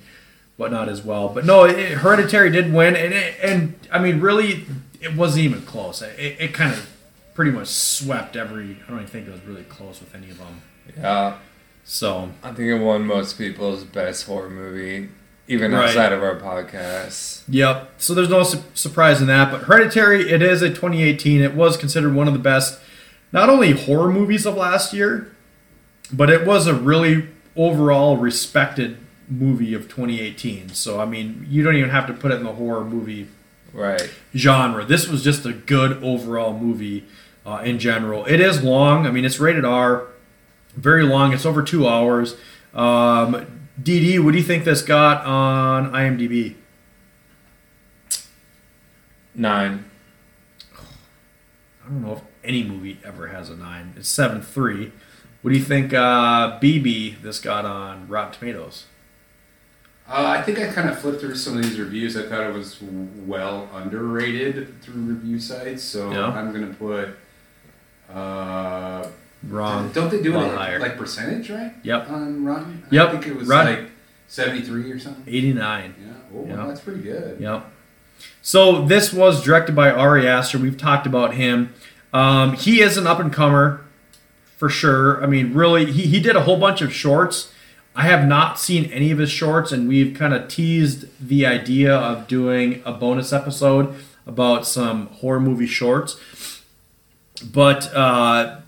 A: whatnot as well. But no, it, Hereditary did win, and it, and I mean, really, it wasn't even close. It, it kind of pretty much swept every. I don't even think it was really close with any of them.
C: Yeah,
A: So
C: I think it won most people's best horror movie, even
A: Right.
C: outside of our podcast.
A: Yep. So there's no su- surprise in that. But Hereditary, it is a 2018. It was considered one of the best, not only horror movies of last year, but it was a really overall respected movie of 2018. So I mean, you don't even have to put it in the horror movie
C: Right.
A: genre. This was just a good overall movie uh, in general. It is long. I mean, it's rated R, very long. It's over two hours. Um, DD, what do you think this got on IMDb?
C: Nine.
A: I don't know if any movie ever has a nine. It's seven three. What do you think, uh, BB? This got on Rotten Tomatoes.
D: Uh, I think I kind of flipped through some of these reviews. I thought it was well underrated through review sites, so. I'm going to put. Uh,
A: Wrong.
D: Don't they do it like,
A: higher.
D: like percentage, right?
A: Yep.
D: On Rotten?
A: Yep,
D: I think it was
A: Rotten.
D: like 73 or something.
A: Eighty nine.
D: Yeah. Oh,
A: Yeah.
D: that's pretty good.
A: Yep. So this was directed by Ari Aster. We've talked about him. Um, he is an up and comer, for sure. I mean, really, he, he did a whole bunch of shorts. I have not seen any of his shorts, and we've kind of teased the idea of doing a bonus episode about some horror movie shorts. But uh,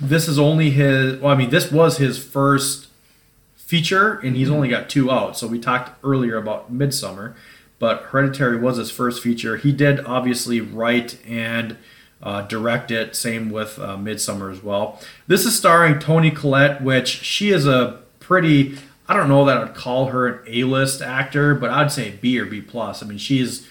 A: this is only his. Well, I mean, this was his first feature, and he's only got two out. So we talked earlier about Midsommar, but Hereditary was his first feature. He did obviously write and uh, direct it. Same with uh, Midsommar as well. This is starring Toni Collette, which she is a pretty. I don't know that I'd call her an A-list actor, but I'd say B or B plus. I mean, she's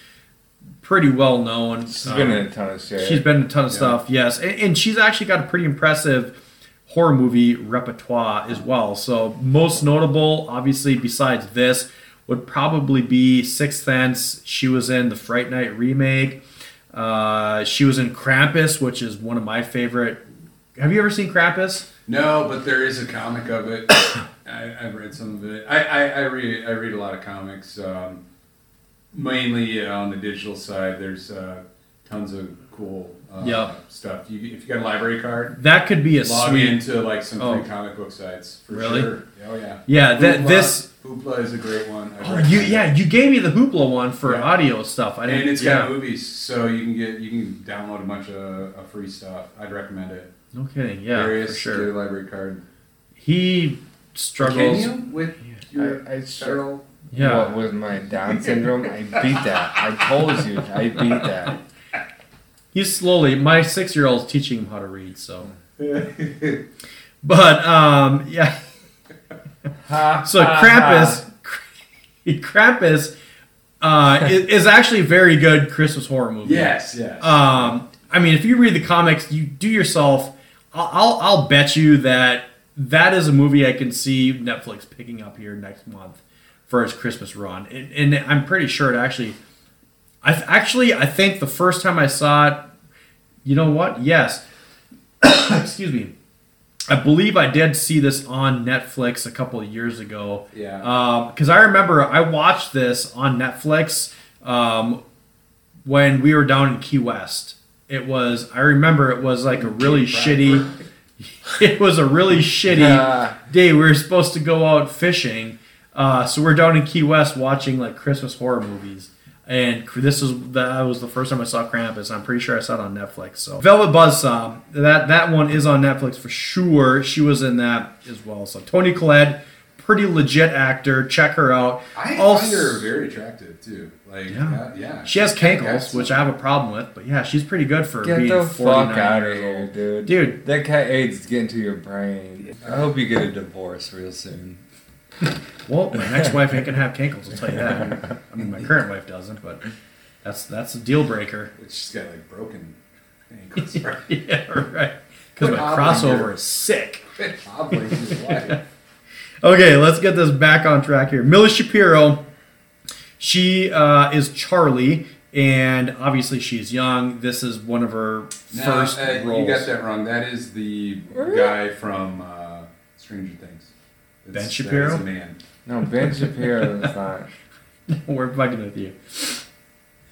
A: pretty well known.
C: She's
A: Um,
C: been in a ton of shit.
A: She's been in a ton of stuff, yes, and, and she's actually got a pretty impressive horror movie repertoire as well. So most notable, obviously, besides this, would probably be Sixth Sense. She was in the Fright Night remake. Uh, she was in Krampus, which is one of my favorite. Have you ever seen Krampus?
D: No, but there is a comic of it. I, I've read some of it. I, I, I read I read a lot of comics, um, mainly on the digital side. There's uh, tons of cool uh,
A: Yep.
D: stuff. You, if you got a library card,
A: That could be a
D: log
A: sweet.
D: into like some
A: Oh.
D: free comic book sites for
A: Really?
D: sure. Oh yeah.
A: Yeah, that
D: Hoopla-
A: this.
D: Hoopla is a great one.
A: Oh, you yeah, you gave me the Hoopla one for
D: Yeah.
A: audio stuff. I didn't.
D: and it's
A: yeah.
D: got movies, so you can get you can download a bunch of, of free stuff. I'd recommend it.
A: No kidding. Yeah,
D: Various,
A: for sure.
D: Get a library card.
A: He struggles.
D: Can you with your
C: I, I
D: federal?
A: Yeah.
C: What with my Down syndrome? I beat that. I told you. I beat that.
A: He's slowly. My six-year-old's teaching him how to read. So, but um, yeah.
C: Ha,
A: So
C: ha,
A: Krampus, Krampus, uh, is, is actually a very good Christmas horror movie.
D: yes, yes.
A: Um, I mean, if you read the comics, you do yourself. I'll, I'll, I'll bet you that that is a movie I can see Netflix picking up here next month for its Christmas run, and, and I'm pretty sure it actually. I actually I think the first time I saw it, you know what? Yes, excuse me. I believe I did see this on Netflix a couple of years ago.
D: Yeah.
A: Because I remember I watched this on Netflix um, when we were down in Key West. It was I remember it was like a really shitty. It was a really shitty
C: Ah.
A: day. We were supposed to go out fishing, uh, so we're down in Key West watching like Christmas horror movies. And this was that was the first time I saw Krampus. I'm pretty sure I saw it on Netflix. So Velvet Buzzsaw, that that one is on Netflix for sure. She was in that as well. So Toni Collette, pretty legit actor. Check her out.
D: I
A: Also-
D: find her very attractive too. Like,
A: Yeah.
D: yeah, yeah.
A: She has cankles, which I have a problem with, but yeah, she's pretty good for
C: Get
A: being
C: the
A: 49
C: fuck out of here,
A: old.
C: dude.
A: Dude,
C: That cat AIDS is getting to your brain. I hope you get a divorce real soon.
A: well, my next wife ain't gonna have cankles. I'll tell you that. I mean, my current wife doesn't, but that's that's a deal breaker.
D: She's got like broken ankles. Right?
A: yeah, right. Because my crossover is sick.
D: Quit his wife.
A: Okay, let's get this back on track here. Milly Shapiro, she uh, is Charlie, and obviously she's young. This is one of her
D: No,
A: first
D: uh,
A: roles.
D: you got that wrong. That is the guy from uh, Stranger Things.
A: Ben Shapiro?
D: That is a man.
C: No, Ben Shapiro is not.
A: We're fucking with you.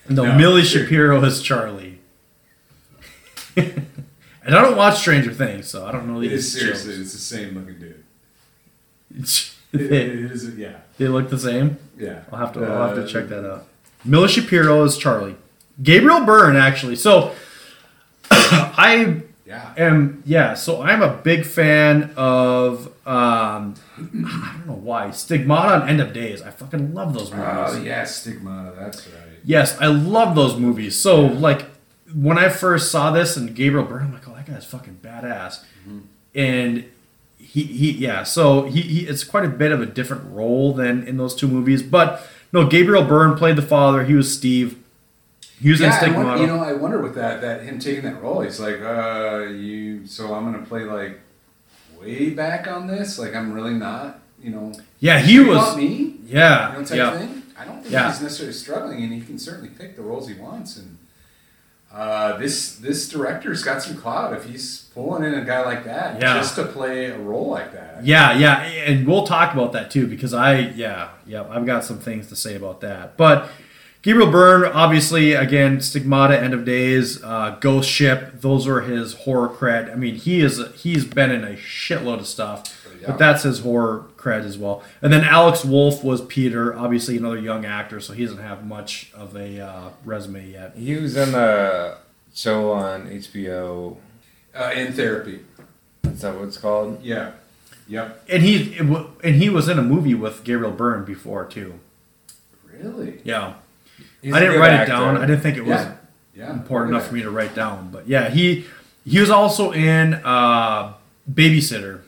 A: No,
D: No,
A: Milly
D: sure.
A: Shapiro is Charlie. and I don't watch Stranger Things, so I don't know
D: It
A: these
D: is seriously,
A: shows.
D: it's the same looking dude. It, it is, yeah,
A: they look the same.
D: yeah.
A: I'll have to. I'll have to
D: Uh,
A: check that out. Milly Shapiro is Charlie. Gabriel Byrne, actually. So I
D: Yeah.
A: am. Yeah. So I'm a big fan of. Um, I don't know why Stigmata and End of Days. I fucking love those movies.
D: Oh yeah, stigma. That's right.
A: Yes, I love those movies. So like when I first saw this and Gabriel Byrne, I'm like, oh, that guy's fucking badass. And he, he yeah, so he, he it's quite a bit of a different role than in those two movies. But no, Gabriel Byrne played the father. He was Steve. He was in
D: Yeah, I
A: Stigmata.
D: wonder, you know, I wonder with that that him taking that role. He's like, uh, you. So I'm gonna play like way back on this. Like I'm really not. You know.
A: yeah, he was.
D: me.
A: Yeah,
D: You know, type
A: yeah.
D: thing. I don't think
A: Yeah.
D: he's necessarily struggling, and he can certainly pick the roles he wants. And uh, this this director's got some clout if he's pulling in a guy like that
A: Yeah.
D: just to play a role like that.
A: Yeah, yeah, and we'll talk about that too because I, yeah, yeah, I've got some things to say about that. But Gabriel Byrne, obviously, again, Stigmata, End of Days, uh, Ghost Ship, those are his horror cred. I mean, he is he's been in a shitload of stuff,
D: Yeah.
A: but that's his horror cred as well. And then Alex Wolff was Peter, obviously another young actor, so he doesn't have much of a uh, resume yet.
C: He was in a show on HBO.
D: Uh, in therapy.
C: Is that what it's called?
D: Yeah. Yep.
A: And he and he was in a movie with Gabriel Byrne before too.
D: Really.
A: Yeah,
C: He's
A: I
C: a
A: didn't write
C: actor.
A: it down. I didn't think it was.
D: Yeah. Yeah.
A: important enough for me to write down. But yeah, he he was also in uh, Babysitter,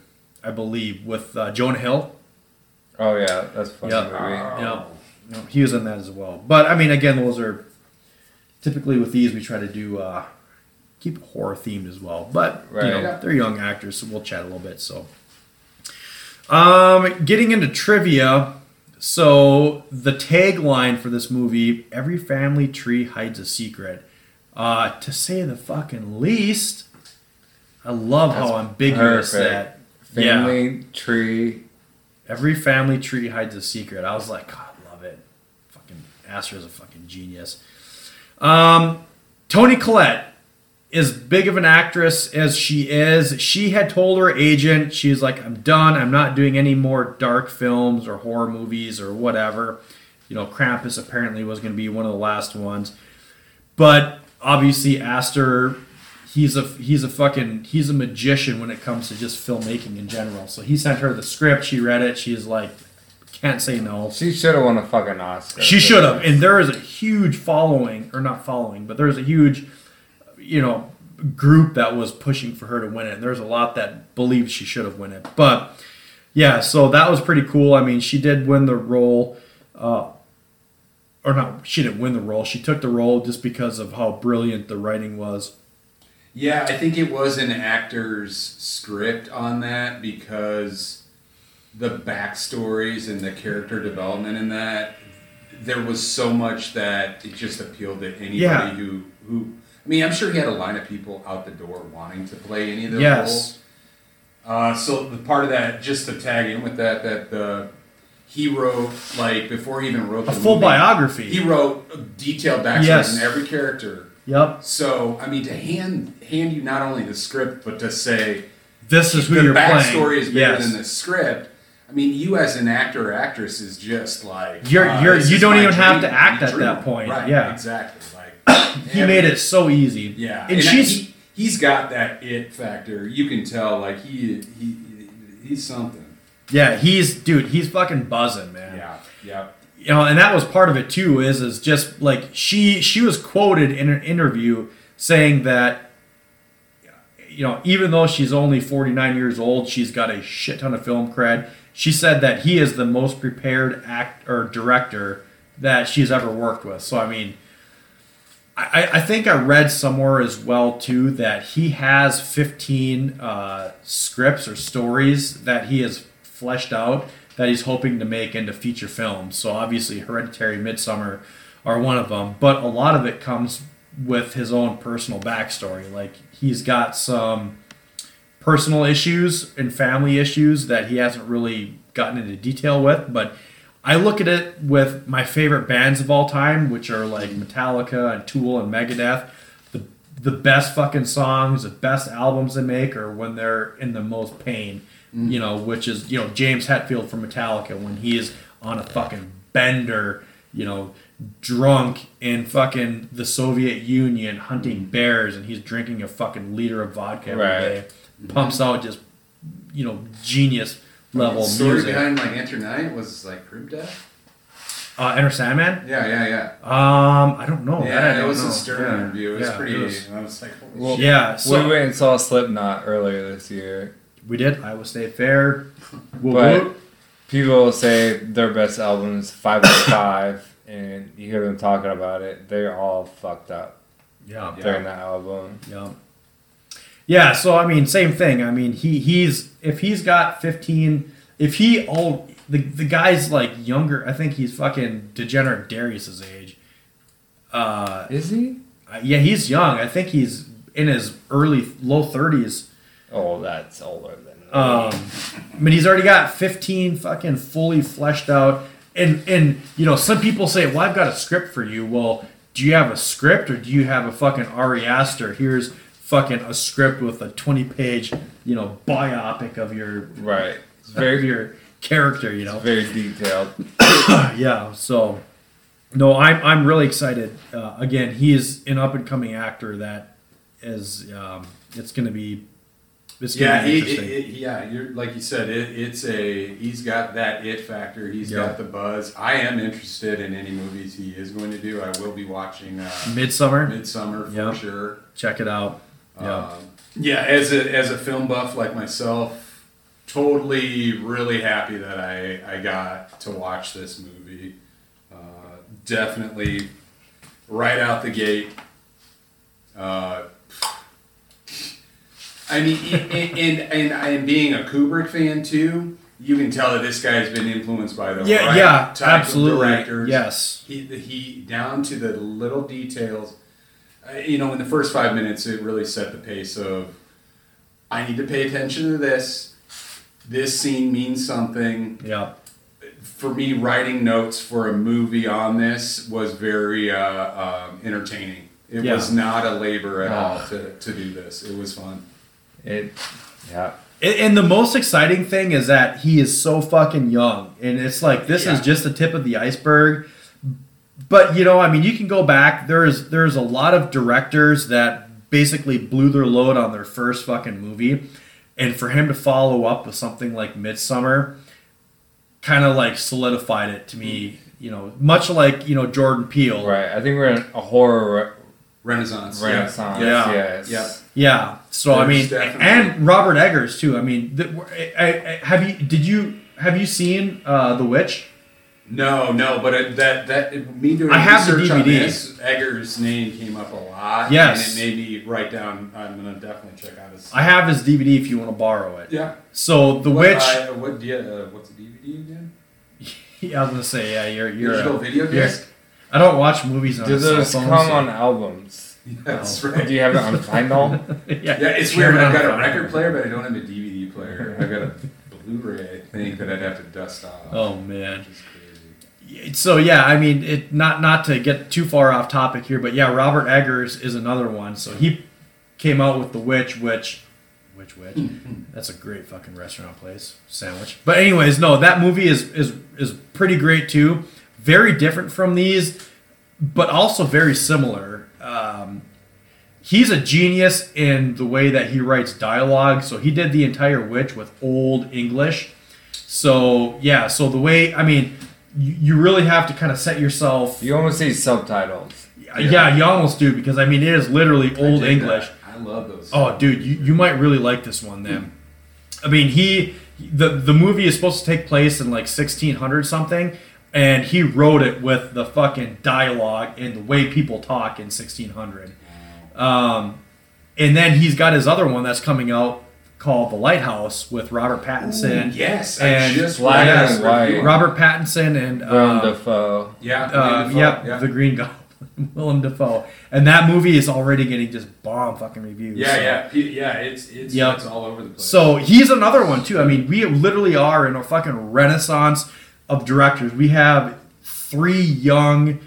A: I believe, with uh, Jonah Hill.
C: Oh yeah, that's funny
A: Yeah.
C: movie.
A: Yeah, no, he was in that as well. But I mean, again, those are typically with these we try to do uh, keep it horror themed as well. But you know,
C: Right.
A: they're young actors, so we'll chat a little bit. So, um, getting into trivia. So the tagline for this movie: "Every family tree hides a secret." Uh, to say the fucking least. I love how ambiguous
C: perfect.
A: that. Yeah.
C: Family tree.
A: Every family tree hides a secret. I was like, God, I love it. Fucking Aster's a fucking genius. Um, Toni Collette, as big of an actress as she is, she had told her agent, she's like, I'm done. I'm not doing any more dark films or horror movies or whatever. You know, Krampus apparently was going to be one of the last ones. But obviously, Aster, he's a he's a fucking he's a magician when it comes to just filmmaking in general. So he sent her the script. She read it. She's like, can't say no.
C: She should have won a fucking Oscar.
A: She should have. And there is a huge following, or not following, but there's a huge, you know, group that was pushing for her to win it. And there's a lot that believed she should have won it. But yeah, so that was pretty cool. I mean, she did win the role. Uh, or not, she didn't win the role. She took the role just because of how brilliant the writing was.
D: Yeah, I think it was an actor's script on that because the backstories and the character development in that there was so much that it just appealed to anybody
A: Yeah.
D: who who I mean, I'm sure he had a line of people out the door wanting to play any of those
A: Yes.
D: roles. Uh, so the part of that, just to tag in with that, that the he wrote like before he even wrote
A: A
D: the
A: full
D: movie,
A: biography.
D: He wrote detailed backstories
A: Yes.
D: in every character.
A: Yep.
D: So I mean, to hand hand you not only the script, but to say
A: This is who
D: the
A: you're
D: backstory
A: playing.
D: is bigger
A: yes.
D: than the script. I mean, you as an actor or actress is just like
A: You're-
D: uh,
A: you're- you don't even have to act at
D: dream.
A: that point.
D: Right,
A: Yeah.
D: exactly. Like
A: He made it so easy.
D: Yeah,
A: And
D: I-
A: she's
D: he, he's got that it factor. You can tell, like he he he's something.
A: yeah, he's dude, he's fucking buzzing, man.
D: Yeah, yeah.
A: You know, and that was part of it too. Is is just like she she was quoted in an interview saying that you know even though she's only 49 years old, she's got a shit ton of film cred. She said that he is the most prepared act or director that she's ever worked with. So I mean. I, I think I read somewhere as well too that he has 15 uh, scripts or stories that he has fleshed out that he's hoping to make into feature films. So obviously, Hereditary, Midsommar are one of them, but a lot of it comes with his own personal backstory. Like he's got some personal issues and family issues that he hasn't really gotten into detail with, but I look at it with my favorite bands of all time, which are like Metallica and Tool and Megadeth. The the best fucking songs, the best albums they make are when they're in the most pain. You know, which is you know James Hetfield from Metallica when he is on a fucking bender, you know, drunk in fucking the Soviet Union hunting bears, and he's drinking a fucking liter of vodka every
C: Right.
A: day. Pumps out just you know genius level
D: the story
A: music.
D: behind like Enter Night was like Crib Death.
A: Uh, Enter Sandman?
D: Yeah, yeah, yeah.
A: Um, I don't know.
D: Yeah, it
A: don't
D: was
A: know.
D: a Stern
A: Yeah.
D: interview. It was
A: Yeah,
D: pretty.
A: it was-
D: I was like,
C: Well,
A: yeah, so
C: we went and saw Slipknot earlier this year.
A: We did Iowa State Fair. Woo
C: But people say their best album is 505, and you hear them talking about it. They're all fucked up
A: Yeah,
C: during that album.
A: yeah, yeah. So I mean, same thing. I mean, he he's if he's got fifteen, if he all the the guy's like younger. I think he's fucking degenerate Darius's age. Uh,
C: Is he?
A: yeah, he's young. I think he's in his early low thirties.
C: Oh, that's older than.
A: Um, I mean, he's already got 15 fucking fully fleshed out. And, and, you know, some people say, well, I've got a script for you. Well, do you have a script or do you have a fucking Ari Aster? Here's fucking a script with a 20 page, you know, biopic of your,
C: right. It's
A: of
C: very,
A: your character, you know?
C: very detailed.
A: yeah. So, no, I'm, I'm really excited. Uh, again, he is an up and coming actor that is, um, it's going to be,
D: Yeah, he, it, it, yeah, you're like you said, it, it's a he's got that it factor. He's
A: Yeah.
D: got the buzz. I am interested in any movies he is going to do. I will be watching uh,
A: Midsommar.
D: Midsommar for
A: Yeah.
D: sure.
A: Check it out. Yeah.
D: Um, yeah, as a as a film buff like myself, totally really happy that I I got to watch this movie. Uh, definitely, right out the gate. Uh, I mean, and, and, and, and being a Kubrick fan too, you can tell that this guy's been influenced by the
A: Yeah,
D: right
A: yeah,
D: type
A: absolutely.
D: of directors.
A: Yes.
D: He, he down to the little details. Uh, you know, in the first five minutes, it really set the pace of I need to pay attention to this. This scene means something.
A: Yeah.
D: For me, writing notes for a movie on this was very uh, um, entertaining. It
A: Yeah.
D: was not a labor at all to, to do this. It was fun.
C: It, yeah.
A: And, and the most exciting thing is that he is so fucking young, and it's like this is just the tip of the iceberg. But you know, I mean, you can go back. There's there's a lot of directors that basically blew their load on their first fucking movie, and for him to follow up with something like Midsommar, kind of like solidified it to me. You know, much like you know Jordan Peele.
C: Right. I think we're in a horror
D: Renaissance.
C: re-
D: yeah.
C: renaissance.
A: Yeah.
C: Yes.
D: Yeah.
A: Yeah. So I mean,
D: definitely-
A: and Robert Eggers too. I mean, the, I, I, have you? Did you have you seen uh, The Witch?
D: No, no, but it, that that me doing
A: I have the
D: research on this, Eggers' name came up a lot.
A: Yes.
D: and it made me write down. I'm gonna definitely check out his.
A: I have his DVD if you want to borrow it.
D: yeah.
A: So The
D: What,
A: Witch.
D: I, what? do you- Uh, what's the DVD again?
A: yeah, I was gonna say yeah. You're you're.
D: Digital
A: a-
D: video
A: you're-
D: disc.
A: I don't watch movies on
C: Do
A: cell
C: those come on albums?
D: That's
A: Oh.
D: right.
C: Do you have it on vinyl?
A: yeah.
D: Yeah, it's weird. I've got a record player, but I don't have a DVD player. I've got a Blu-ray. I think that I'd have to dust off.
A: Oh man.
D: Which is crazy.
A: So yeah, I mean, it not not to get too far off topic here, but yeah, Robert Eggers is another one. So he came out with The Witch, which, which witch? That's a great fucking restaurant place sandwich. But anyways, no, that movie is is is pretty great too. Very different from these, but also very similar. Um, he's a genius in the way that he writes dialogue. So he did the entire Witch with old English. So yeah, so the way I mean, you, you really have to kind of set yourself.
C: You almost see subtitles.
A: Yeah. you almost do because I mean it is literally old
D: dig
A: English.
D: that. I love those.
A: Oh, dude, you, you might really like this one then. I mean, he the the movie is supposed to take place in like 1600 something, and he wrote it with the fucking dialogue and the way people talk in 1600. Um, and then he's got his other one that's coming out called The Lighthouse with Robert Pattinson.
D: yes,
A: and
D: just
C: Black
D: read
C: and white.
A: Robert Pattinson and
C: Willem
A: uh,
C: Dafoe.
D: Yeah,
A: uh,
D: Willem
A: yep,
D: yeah.
A: the Green Goblin, Willem Dafoe, and that movie is already getting just bomb fucking reviews.
D: Yeah,
A: so.
D: yeah, He- yeah. It's it's
A: Yep.
D: it's all over the place.
A: So he's another one too. I mean, we literally are in a fucking renaissance of directors. We have three young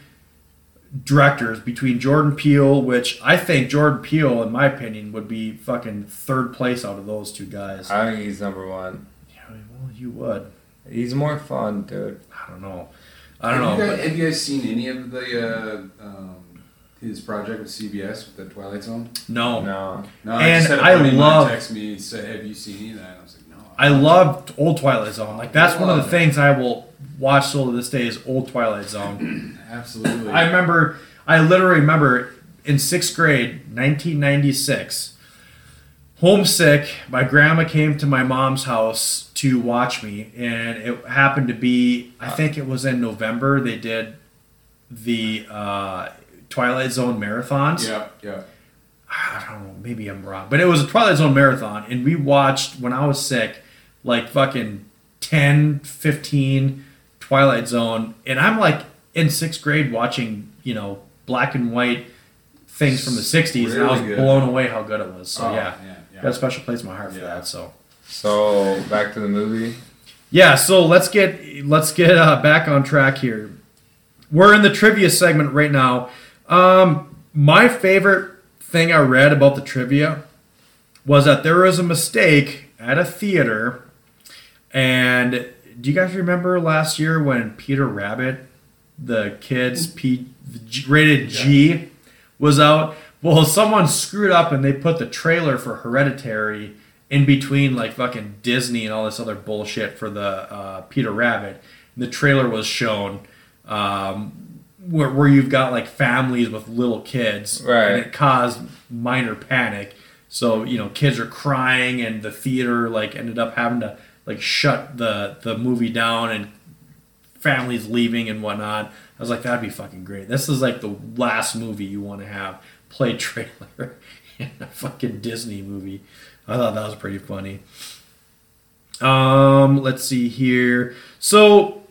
A: directors between Jordan Peele, which I think Jordan Peele, in my opinion, would be fucking third place out of those two guys.
C: I think he's number one.
A: Yeah, well, you would.
C: He's more fun, dude.
A: I don't know. I don't
D: have
A: know.
D: You
A: but-
D: guys, have you guys seen any of the uh, um, his project with CBS with the Twilight Zone?
A: no.
C: No.
D: No,
A: And
D: I just had a
A: I
D: buddy of mine
A: love-
D: text me say, "Have you seen any of that?" And I was like, "No."
A: I loved old Twilight Zone. Like that's one of the
D: it.
A: things I will watch still to this day is old Twilight Zone.
D: absolutely.
A: I remember, I literally remember in sixth grade, 1996, homesick. My grandma came to my mom's house to watch me, and it happened to be, I think it was in November, they did the uh, Twilight Zone marathons.
D: yeah, yeah.
A: I don't know, maybe I'm wrong, but it was a Twilight Zone marathon, and we watched when I was sick, like fucking 10, 15 Twilight Zone, and I'm like in sixth grade watching, you know, black and white things from the 60s, and I was
D: good.
A: blown away how good it was. So
D: Oh,
A: yeah,
D: yeah, yeah.
A: got a special place in my heart for
D: Yeah.
A: that. So
C: So back to the movie.
A: yeah, so let's get let's get uh, back on track here. We're in the trivia segment right now. Um, my favorite thing I read about the trivia was that there was a mistake at a theater, and do you guys remember last year when Peter Rabbit, the kids P rated G, was out? Well, someone screwed up and they put the trailer for Hereditary in between like fucking Disney and all this other bullshit for the uh, Peter Rabbit. The trailer was shown um, where, where you've got like families with little kids,
C: Right.
A: And it caused minor panic. So you know, kids are crying, and the theater like ended up having to like shut the the movie down, and families leaving and whatnot. I was like, that'd be fucking great. This is like the last movie you want to have play trailer in a fucking Disney movie. I thought that was pretty funny. Um, let's see here. So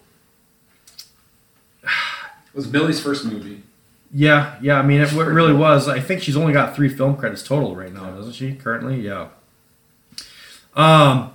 D: It was Milly's first movie.
A: yeah, yeah. I mean, it, it really was. I think she's only got three film credits total right now, doesn't she? Currently, yeah. Um,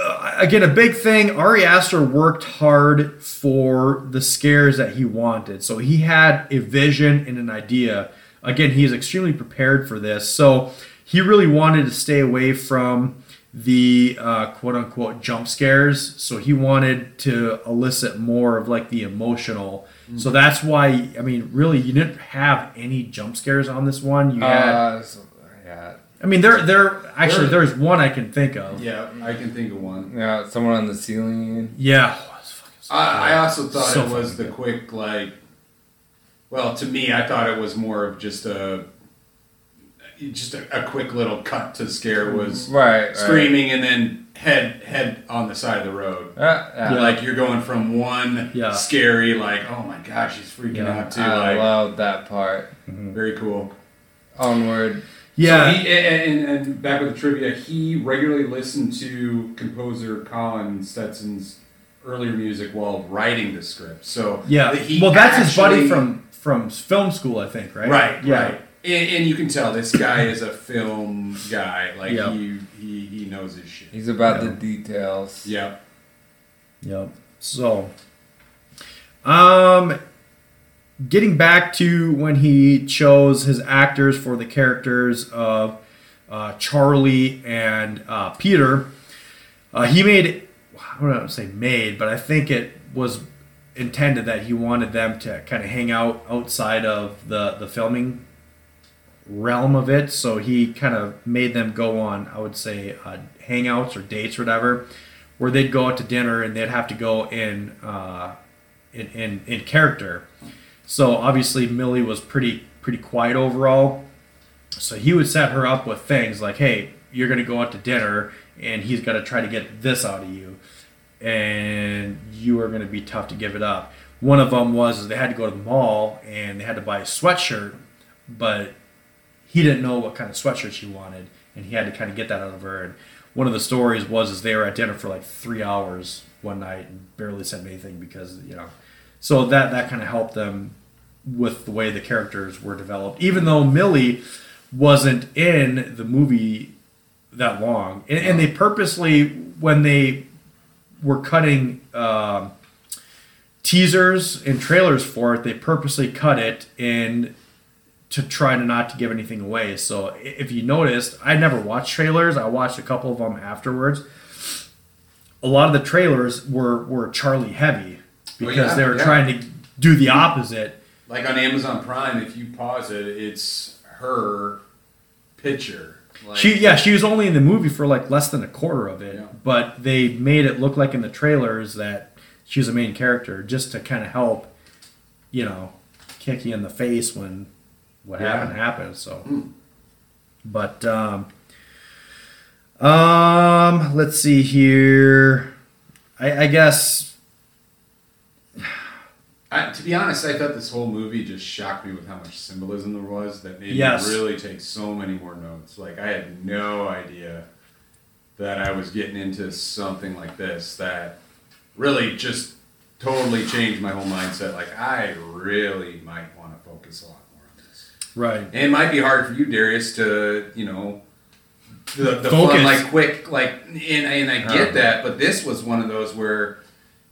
A: uh, again, a big thing. Ari Aster worked hard for the scares that he wanted, so he had a vision and an idea. Again, he is extremely prepared for this, so he really wanted to stay away from the uh, quote unquote jump scares. So he wanted to elicit more of like the emotional. So that's why I mean, really, you didn't have any jump scares on this one. You had,
C: Uh, so- yeah,
A: I mean, there, there actually
D: There-
A: there's one I can think of.
D: Yeah, I can think of one.
C: yeah. Someone on the ceiling.
A: Yeah. Oh, fucking so
D: I, I also thought
A: So
D: it was
A: fucking
D: the quick like. Well, to me, I thought it was more of just a, just a, a quick little cut to scare was
C: Right. right.
D: screaming and then head head on the side of the road.
C: Uh, yeah.
D: Like you're going from one
A: Yeah.
D: scary like oh my gosh he's freaking
A: Yeah.
D: out too.
C: I
D: like
C: love that part.
D: very cool.
C: Onward.
A: Yeah.
D: So he, and, and, and back with the trivia, he regularly listened to composer Colin Stetson's earlier music while writing the script. So
A: yeah.
D: he
A: well, that's his buddy from from film school, I think, right?
D: Right,
A: Yeah.
D: right. And, and you can tell this guy is a film guy. Like
A: Yeah.
D: he, he he he knows his shit.
C: He's about
A: Yeah.
C: the details.
D: Yep.
A: Yep. So, um, getting back to when he chose his actors for the characters of uh, Charlie and uh, Peter, uh, he made, I don't want to say made, but I think it was intended that he wanted them to kind of hang out outside of the, the filming realm of it. So he kind of made them go on, I would say, uh, hangouts or dates or whatever, where they'd go out to dinner and they'd have to go in uh, in, in in character. So obviously Milly was pretty pretty quiet overall. So he would set her up with things like, "Hey, you're gonna go out to dinner, and he's gonna try to get this out of you, and you are gonna be tough to give it up." One of them was they had to go to the mall and they had to buy a sweatshirt, but he didn't know what kind of sweatshirt she wanted, and he had to kind of get that out of her. And one of the stories was is they were at dinner for like three hours one night and barely said anything because you know, so that that kind of helped them with the way the characters were developed. Even though Milly wasn't in the movie that long, and, and they purposely when they were cutting. Um, teasers and trailers for it they purposely cut it in to try to not to give anything away. So if you noticed, I never watched trailers. I watched a couple of them afterwards. A lot of the trailers were were Charlie heavy because
D: yeah,
A: they were
D: yeah.
A: trying to do the opposite.
D: Like on Amazon Prime, if you pause it, it's her picture. Like,
A: She yeah, she was only in the movie for like less than a quarter of it,
D: Yeah.
A: but they made it look like in the trailers that she was a main character just to kind of help, you know, kick you in the face when what happened happened. So, but um, um, let's see here. I, I guess
D: I, to be honest, I thought this whole movie just shocked me with how much symbolism there was that made
A: Yes.
D: me really take so many more notes. Like I had no idea that I was getting into something like this that really just totally changed my whole mindset. Like I really might want to focus a lot more on this.
A: right.
D: And it might be hard for you, Darius, to you know the, the fun, like quick, like and, and I get
C: Uh-huh.
D: that, but this was one of those where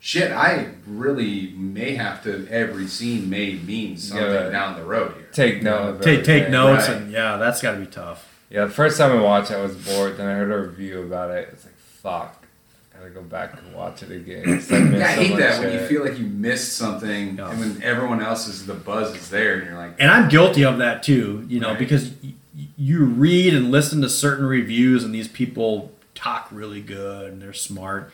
D: shit, I really may have to every scene may mean something
C: Yeah.
D: down the road here.
C: Take note
A: Take take notes
D: Right.
A: and yeah, that's got to be tough.
C: Yeah, the first time I watched it, I was bored. Then I heard a review about it. It's like, fuck. Gotta go back and watch it again. I
D: Yeah, I hate
C: much
D: that when you feel like you missed something,
A: Yeah.
D: and when everyone else's the buzz is there, and you're like,
A: and I'm guilty of that too, you know,
D: Right.
A: because y- y- you read and listen to certain reviews, and these people talk really good and they're smart,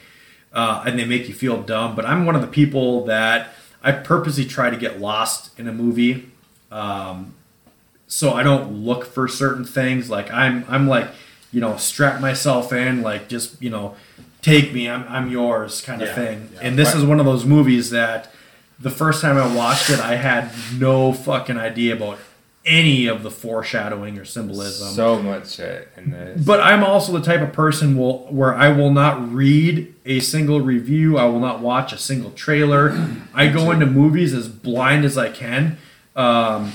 A: uh, and they make you feel dumb. But I'm one of the people that I purposely try to get lost in a movie, um, so I don't look for certain things. Like I'm, I'm like, you know, strap myself in, like just you know, take me, I'm, I'm yours, kind of
D: Yeah,
A: thing.
D: yeah.
A: And this is one of those movies that the first time I watched it, I had no fucking idea about any of the foreshadowing or symbolism.
C: So much shit in this.
A: but I'm also the type of person will where I will not read a single review. I will not watch a single trailer. I go into movies as blind as I can, um,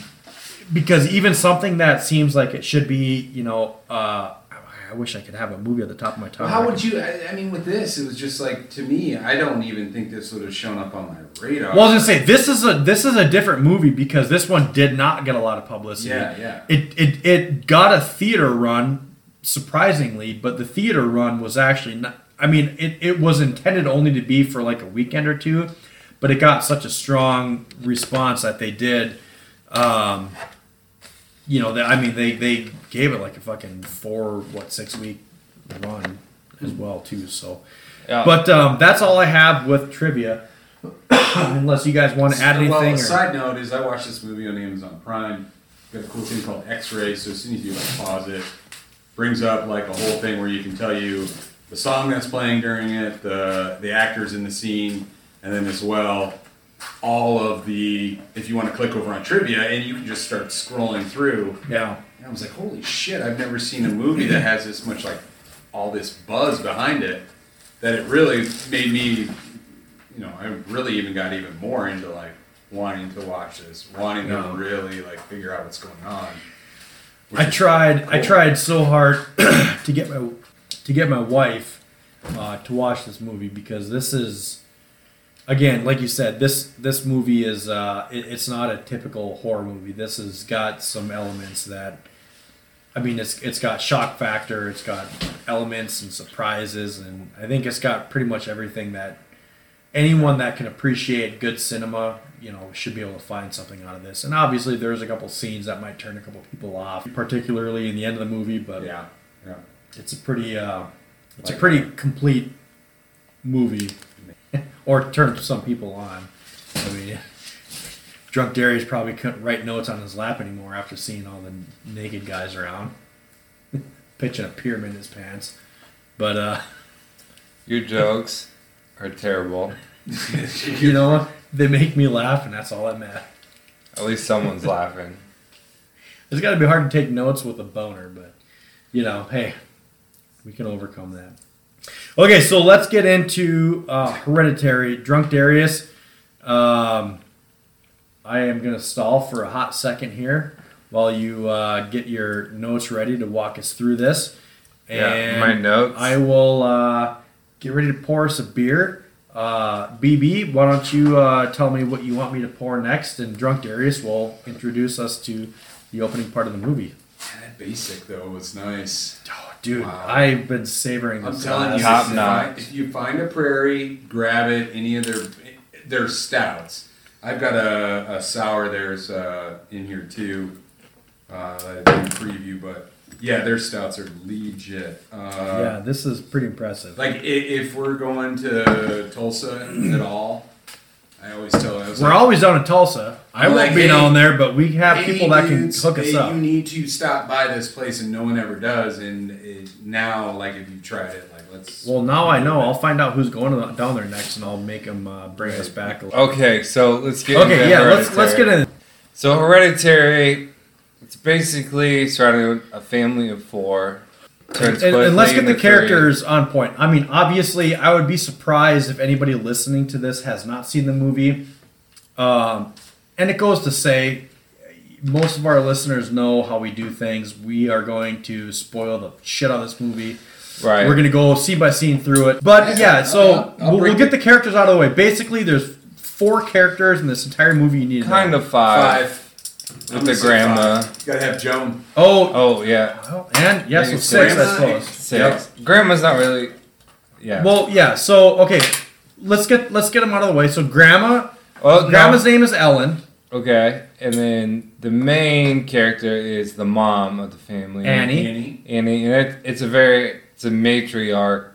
A: because even something that seems like it should be, you know, uh, I wish I could have a movie at the top of my tongue.
D: Well, how would you? I, I mean, with this, it was just like to me. I don't even think this would have shown up on my radar.
A: Well, I was gonna say this is a this is a different movie because this one did not get a lot of publicity.
D: Yeah, yeah.
A: It it it got a theater run, surprisingly, but the theater run was actually not. I mean, it, it was intended only to be for like a weekend or two, but it got such a strong response that they did. Um, you know, that I mean, they they gave it like a fucking four what six week run as well too. So,
C: yeah.
A: but um, that's all I have with trivia. Unless you guys want to add anything.
D: Well, a
A: or-
D: side note is I watched this movie on Amazon Prime. Got a cool thing called X-ray. So as soon as you like pause it, brings up like a whole thing where you can tell you the song that's playing during it, the the actors in the scene, and then as well all of the if you want to click over on trivia and you can just start scrolling through.
A: yeah.
D: And I was like, holy shit! I've never seen a movie that has this much like all this buzz behind it. That it really made me you know, I really even got even more into like wanting to watch this, wanting to really like figure out what's going on.
A: I tried. I tried so hard to get my to get my wife uh, to watch this movie because this is again like you said this this movie is uh, it, it's not a typical horror movie this has got some elements that i mean it's it's got shock factor it's got elements and surprises and i think it's got pretty much everything that anyone that can appreciate good cinema you know should be able to find something out of this and obviously there's a couple scenes that might turn a couple people off particularly in the end of the movie but
D: Yeah. Yeah.
A: it's a pretty uh, it's a
D: Like
A: pretty complete movie, or turn some people on. I mean, drunk Darius probably couldn't write notes on his lap anymore after seeing all the naked guys around, pitching a pyramid in his pants. But uh,
C: Your jokes are terrible.
A: you know what? They make me laugh, and that's all that matters.
C: At least someone's laughing.
A: It's got to be hard to take notes with a boner, but you know, hey, we can overcome that. Okay, so let's get into uh, Hereditary. Drunk Darius. Um, I am going to stall for a hot second here while you uh, get your notes ready to walk us through this.
C: Yeah, my notes.
A: I will uh, get ready to pour us a beer. Uh, BB, why don't you uh, tell me what you want me to pour next, and Drunk Darius will introduce us to the opening part of the movie.
D: That basic though was nice.
A: Oh, dude,
D: Wow.
A: I've been savoring this.
D: I'm telling you,
C: Top
D: if you
C: notch.
D: find- if you find a prairie, grab it. Any of their their stouts. I've got a, a sour. There's uh, in here too. Uh, I didn't preview, but yeah, their stouts are legit. Uh,
A: yeah, this is pretty impressive.
D: Like i- if we're going to Tulsa at all, I always tell. I was
A: We're
D: like,
A: always down in Tulsa. I won't
D: like,
A: be
D: hey,
A: down there, but we have
D: "Hey,
A: people that can hook us
D: hey,
A: up.
D: You need to stop by this place, and no one ever does. And it, now, like if you tried it, let's.
A: Well, now I know. I'll find out who's going to- down there next, and I'll make them uh, bring us back. A little.
C: Okay, so let's get
A: Okay, yeah, let's let's get in.
C: So Hereditary, it's basically surrounding a family of four.
A: And, and let's get the characters on point. I mean, obviously, I would be surprised if anybody listening to this has not seen the movie. Um, and it goes to say, most of our listeners know how we do things. We are going to spoil the shit out of this movie.
C: Three. Right.
A: We're going to go scene by scene through it. But
D: Yeah,
A: yeah, so
D: I'll- I'll
A: we'll, we'll get the characters out of the way. Basically, there's four characters in this entire movie you need
C: kind
A: know.
C: of five.
D: Five.
C: With
D: I'm
C: the grandma.
D: five. You gotta have Joan.
A: Oh,
C: Oh yeah,
A: well, and yeah, so six, I
D: Grandma,
A: suppose.
C: six. Grandma's not really. Yeah.
A: Well, yeah. So okay, let's get let's get them out of the way. So grandma,
C: Well, no.
A: grandma's name is Ellen.
C: Okay, and then the main character is the mom of the family,
A: Annie.
D: Annie.
C: Annie, and it, it's a very it's a matriarch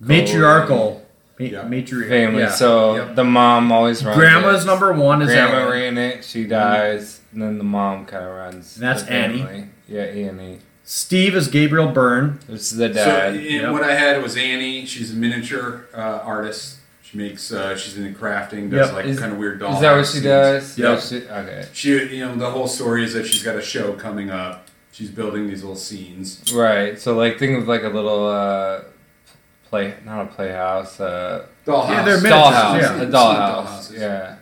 A: Matriarchal.
D: Yeah.
A: Matriarch.
C: family.
A: yeah.
C: So
D: Yep.
C: the mom always runs.
A: grandma's
C: it.
A: number one is
C: Grandma
A: Ellen.
C: ran it. She dies, and then the mom kind of runs.
A: And that's Annie.
C: Yeah, Annie.
A: Steve is Gabriel Byrne.
C: This is the dad.
D: and
A: Yep.
D: what I had was Annie. She's a miniature uh, artist. She makes. Uh, she's into crafting. Does
A: Yep.
D: like
C: Is-
D: kind of weird dolls.
C: is that what she does?
A: Yep.
C: Yeah, she- okay.
D: She, you know, the whole story is that she's got a show coming up. She's building these little scenes.
C: Right. So like think of like a little uh, play, not a playhouse. Uh,
D: Dollhouse.
A: Yeah, they're
C: dollhouse.
A: yeah.
C: A dollhouse. Yeah.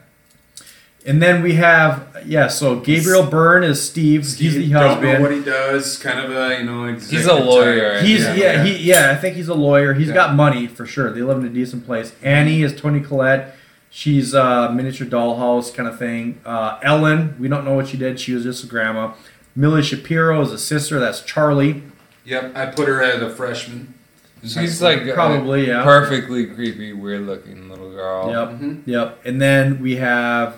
A: And then we have yeah. So Gabriel Byrne is Steve. He's the
D: Steve, Don't know what he does. Kind of a you know.
C: He's a lawyer.
A: He's
D: Yeah.
A: yeah, he yeah. I think he's a lawyer. He's
D: Yeah.
A: got money for sure. They live in a decent place. Annie is Toni Collette. She's a miniature dollhouse kind of thing. Uh, Ellen, we don't know what she did. She was just a grandma. Milly Shapiro is a sister. That's Charlie.
D: Yep, I put her as a freshman. in
C: She's
D: school.
C: like a
A: Probably, yeah.
C: perfectly creepy, weird looking little girl.
A: Yep.
D: Mhm.
A: Yep. And then we have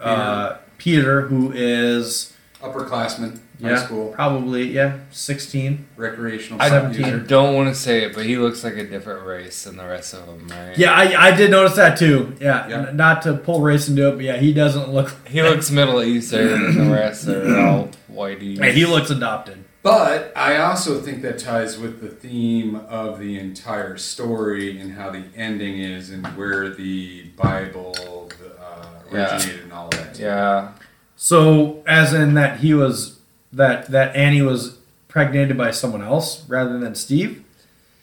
A: uh, Peter, who is
D: upperclassman, high
A: yeah,
D: school,
A: probably yeah, sixteen.
D: recreational.
C: I
A: Seventeen.
D: user.
C: don't want to say it, but he looks like a different race than the rest of them, right?
A: Yeah, I, I did notice that too. Yeah,
D: Yeah.
A: N- not to pull race into it, but yeah, he doesn't look.
C: He looks Middle Eastern, and the rest are all whitey.
A: Hey, he looks adopted.
D: But I also think that ties with the theme of the entire story and how the ending is and where the Bible uh,
C: Yeah.
D: originated and all that.
C: Yeah.
A: So, as in that he was that that Annie was pregnated by someone else rather than Steve,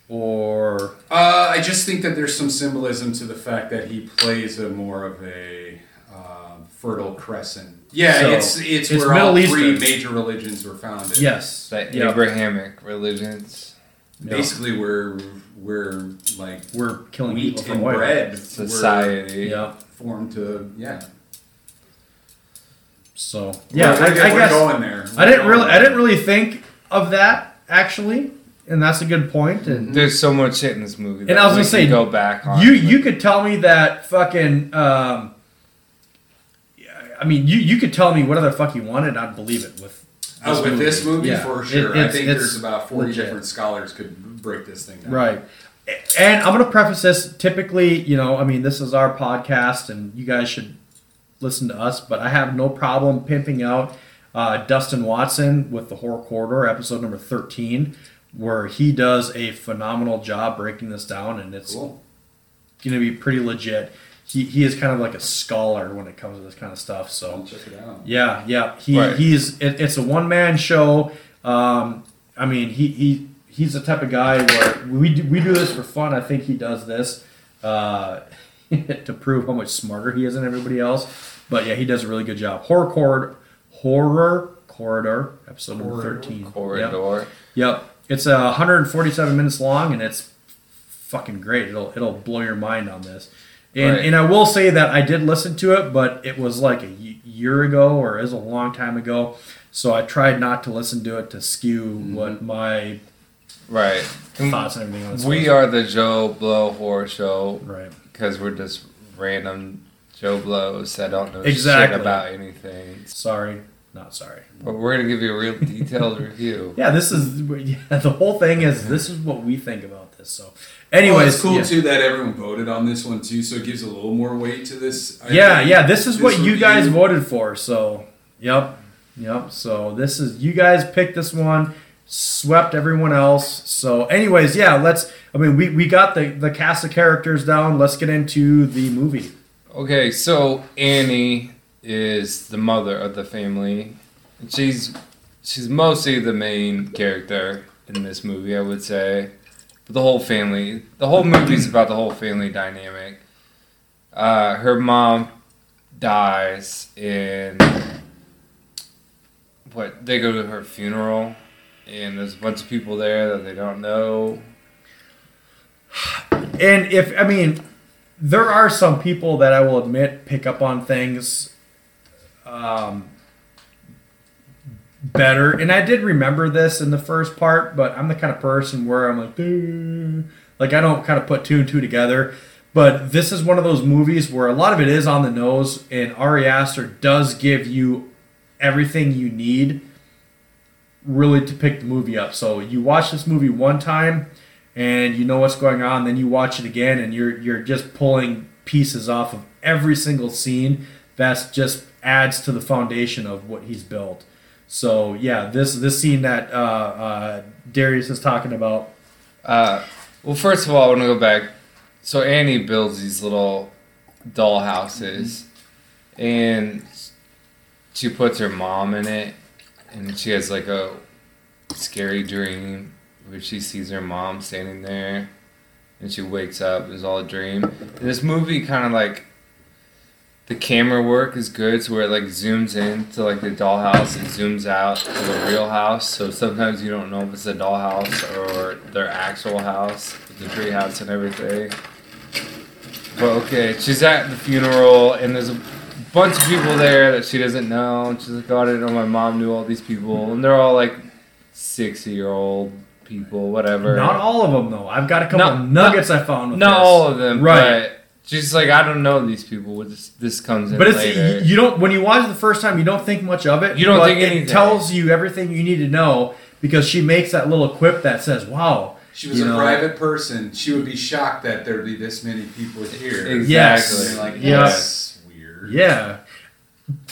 A: or
D: Uh, I just think that there's some symbolism to the fact that he plays a more of a uh, fertile crescent. Yeah,
A: So,
D: it's, it's
A: it's
D: where all
A: Middle
D: three major religions were founded.
A: yes,
C: The
A: Yep.
C: Abrahamic religions.
D: basically we're we're like
A: We're killing
D: wheat
A: people from
D: and bread
C: Society.
A: Yeah.
D: formed to yeah.
A: So yeah,
D: We're-
A: I,
D: we're,
A: I
D: we're
A: guess
D: going there.
A: I didn't really
D: going
A: I didn't really think of that actually, and that's a good point. And
C: There's so much shit in this movie.
A: And I was
C: we
A: gonna say,
C: go back on.
A: you you could tell me that fucking. Um, yeah, I mean, you you could tell me whatever the fuck you wanted, I'd believe it with.
D: Oh, with this movie
A: Yeah.
D: for
A: It-
D: sure. I think there's about forty
A: legit.
D: different scholars could break this thing down.
A: Right. And I'm going to preface this. Typically, you know, I mean, this is our podcast, and you guys should listen to us. But I have no problem pimping out uh, Dustin Watson with the Horror Corridor, episode number 13, where he does a phenomenal job breaking this down, and it's
D: Cool.
A: going to be pretty legit. He, he is kind of like a scholar when it comes to this kind of stuff. So
D: I'll check it out.
A: yeah, yeah. He
C: Right.
A: he's it, it's a one man show. Um, I mean, he he he's the type of guy where we do, we do this for fun. I think he does this uh, to prove how much smarter he is than everybody else. But yeah, he does a really good job. Horror corridor, horror corridor, episode number thirteen. Yep.
C: corridor.
A: Yep. It's uh, 147 minutes long, and it's fucking great. It'll it'll blow your mind on this. And
C: Right.
A: and I will say that I did listen to it, but it was like a year ago, or is a long time ago. So I tried not to listen to it to skew what my
C: Right.
A: thoughts and everything on.
C: We are the Joe Blow Horror Show
A: right.
C: Because we're just random Joe Blows that don't know
A: Exactly.
C: shit about anything.
A: Sorry, not sorry.
C: But we're gonna give you a real detailed review.
A: Yeah, this is yeah, the whole thing is this is what we think about this. So,
D: Well,
A: anyways,
D: it's cool
A: yeah.
D: too that everyone voted on this one too, so it gives a little more weight to this. I
A: Yeah,
D: think.
A: yeah. This is what you guys voted for. So, yep, yep. So this is you guys picked this one, swept everyone else. So, anyways, yeah. Let's. I mean, we, we got the the cast of characters down. Let's get into the movie.
C: Okay, so Annie is the mother of the family. She's she's mostly the main character in this movie, I would say. But the whole family, the whole movie's about the whole family dynamic. Uh, her mom dies, and what they go to her funeral, and there's a bunch of people there that they don't know.
A: And if I mean, there are some people that I will admit pick up on things um, better. And I did remember this in the first part, but I'm the kind of person where I'm like, "Duh." like I don't kind of put two and two together. But this is one of those movies where a lot of it is on the nose, and Ari Aster does give you everything you need really to pick the movie up. So you watch this movie one time and you know what's going on, then you watch it again and you're you're just pulling pieces off of every single scene that's just adds to the foundation of what he's built. So yeah, this this scene that uh, uh, Darius is talking about.
C: Uh, well, first of all, I want to go back. So Annie builds these little doll houses, and she puts her mom in it, and she has like a scary dream where she sees her mom standing there, and she wakes up. It's all a dream. And this movie kind of like the camera work is good, so where it like zooms in to like the dollhouse and zooms out to the real house. So sometimes you don't know if it's a dollhouse or their actual house, the tree house and everything. But okay, she's at the funeral and there's a bunch of people there that she doesn't know. And she's like, oh, I didn't know my mom knew all these people, and they're all like sixty year old people, whatever.
A: Not all of them though. I've got a couple
C: Not-
A: of nuggets I found with
C: Not
A: this.
C: all of them,
A: Right.
C: But she's like, I don't know these people. This this comes in
A: But it's
C: later.
A: you don't when you watch it the first time you don't think much of it.
C: You don't
A: but
C: think
A: it tells you everything you need to know because she makes that little quip that says, "Wow."
D: She was
A: you
D: a
A: know,
D: private person. She would be shocked that there'd be this many people here.
C: Exactly.
A: Yes.
D: Like,
A: Yeah.
D: that's weird.
A: Yeah.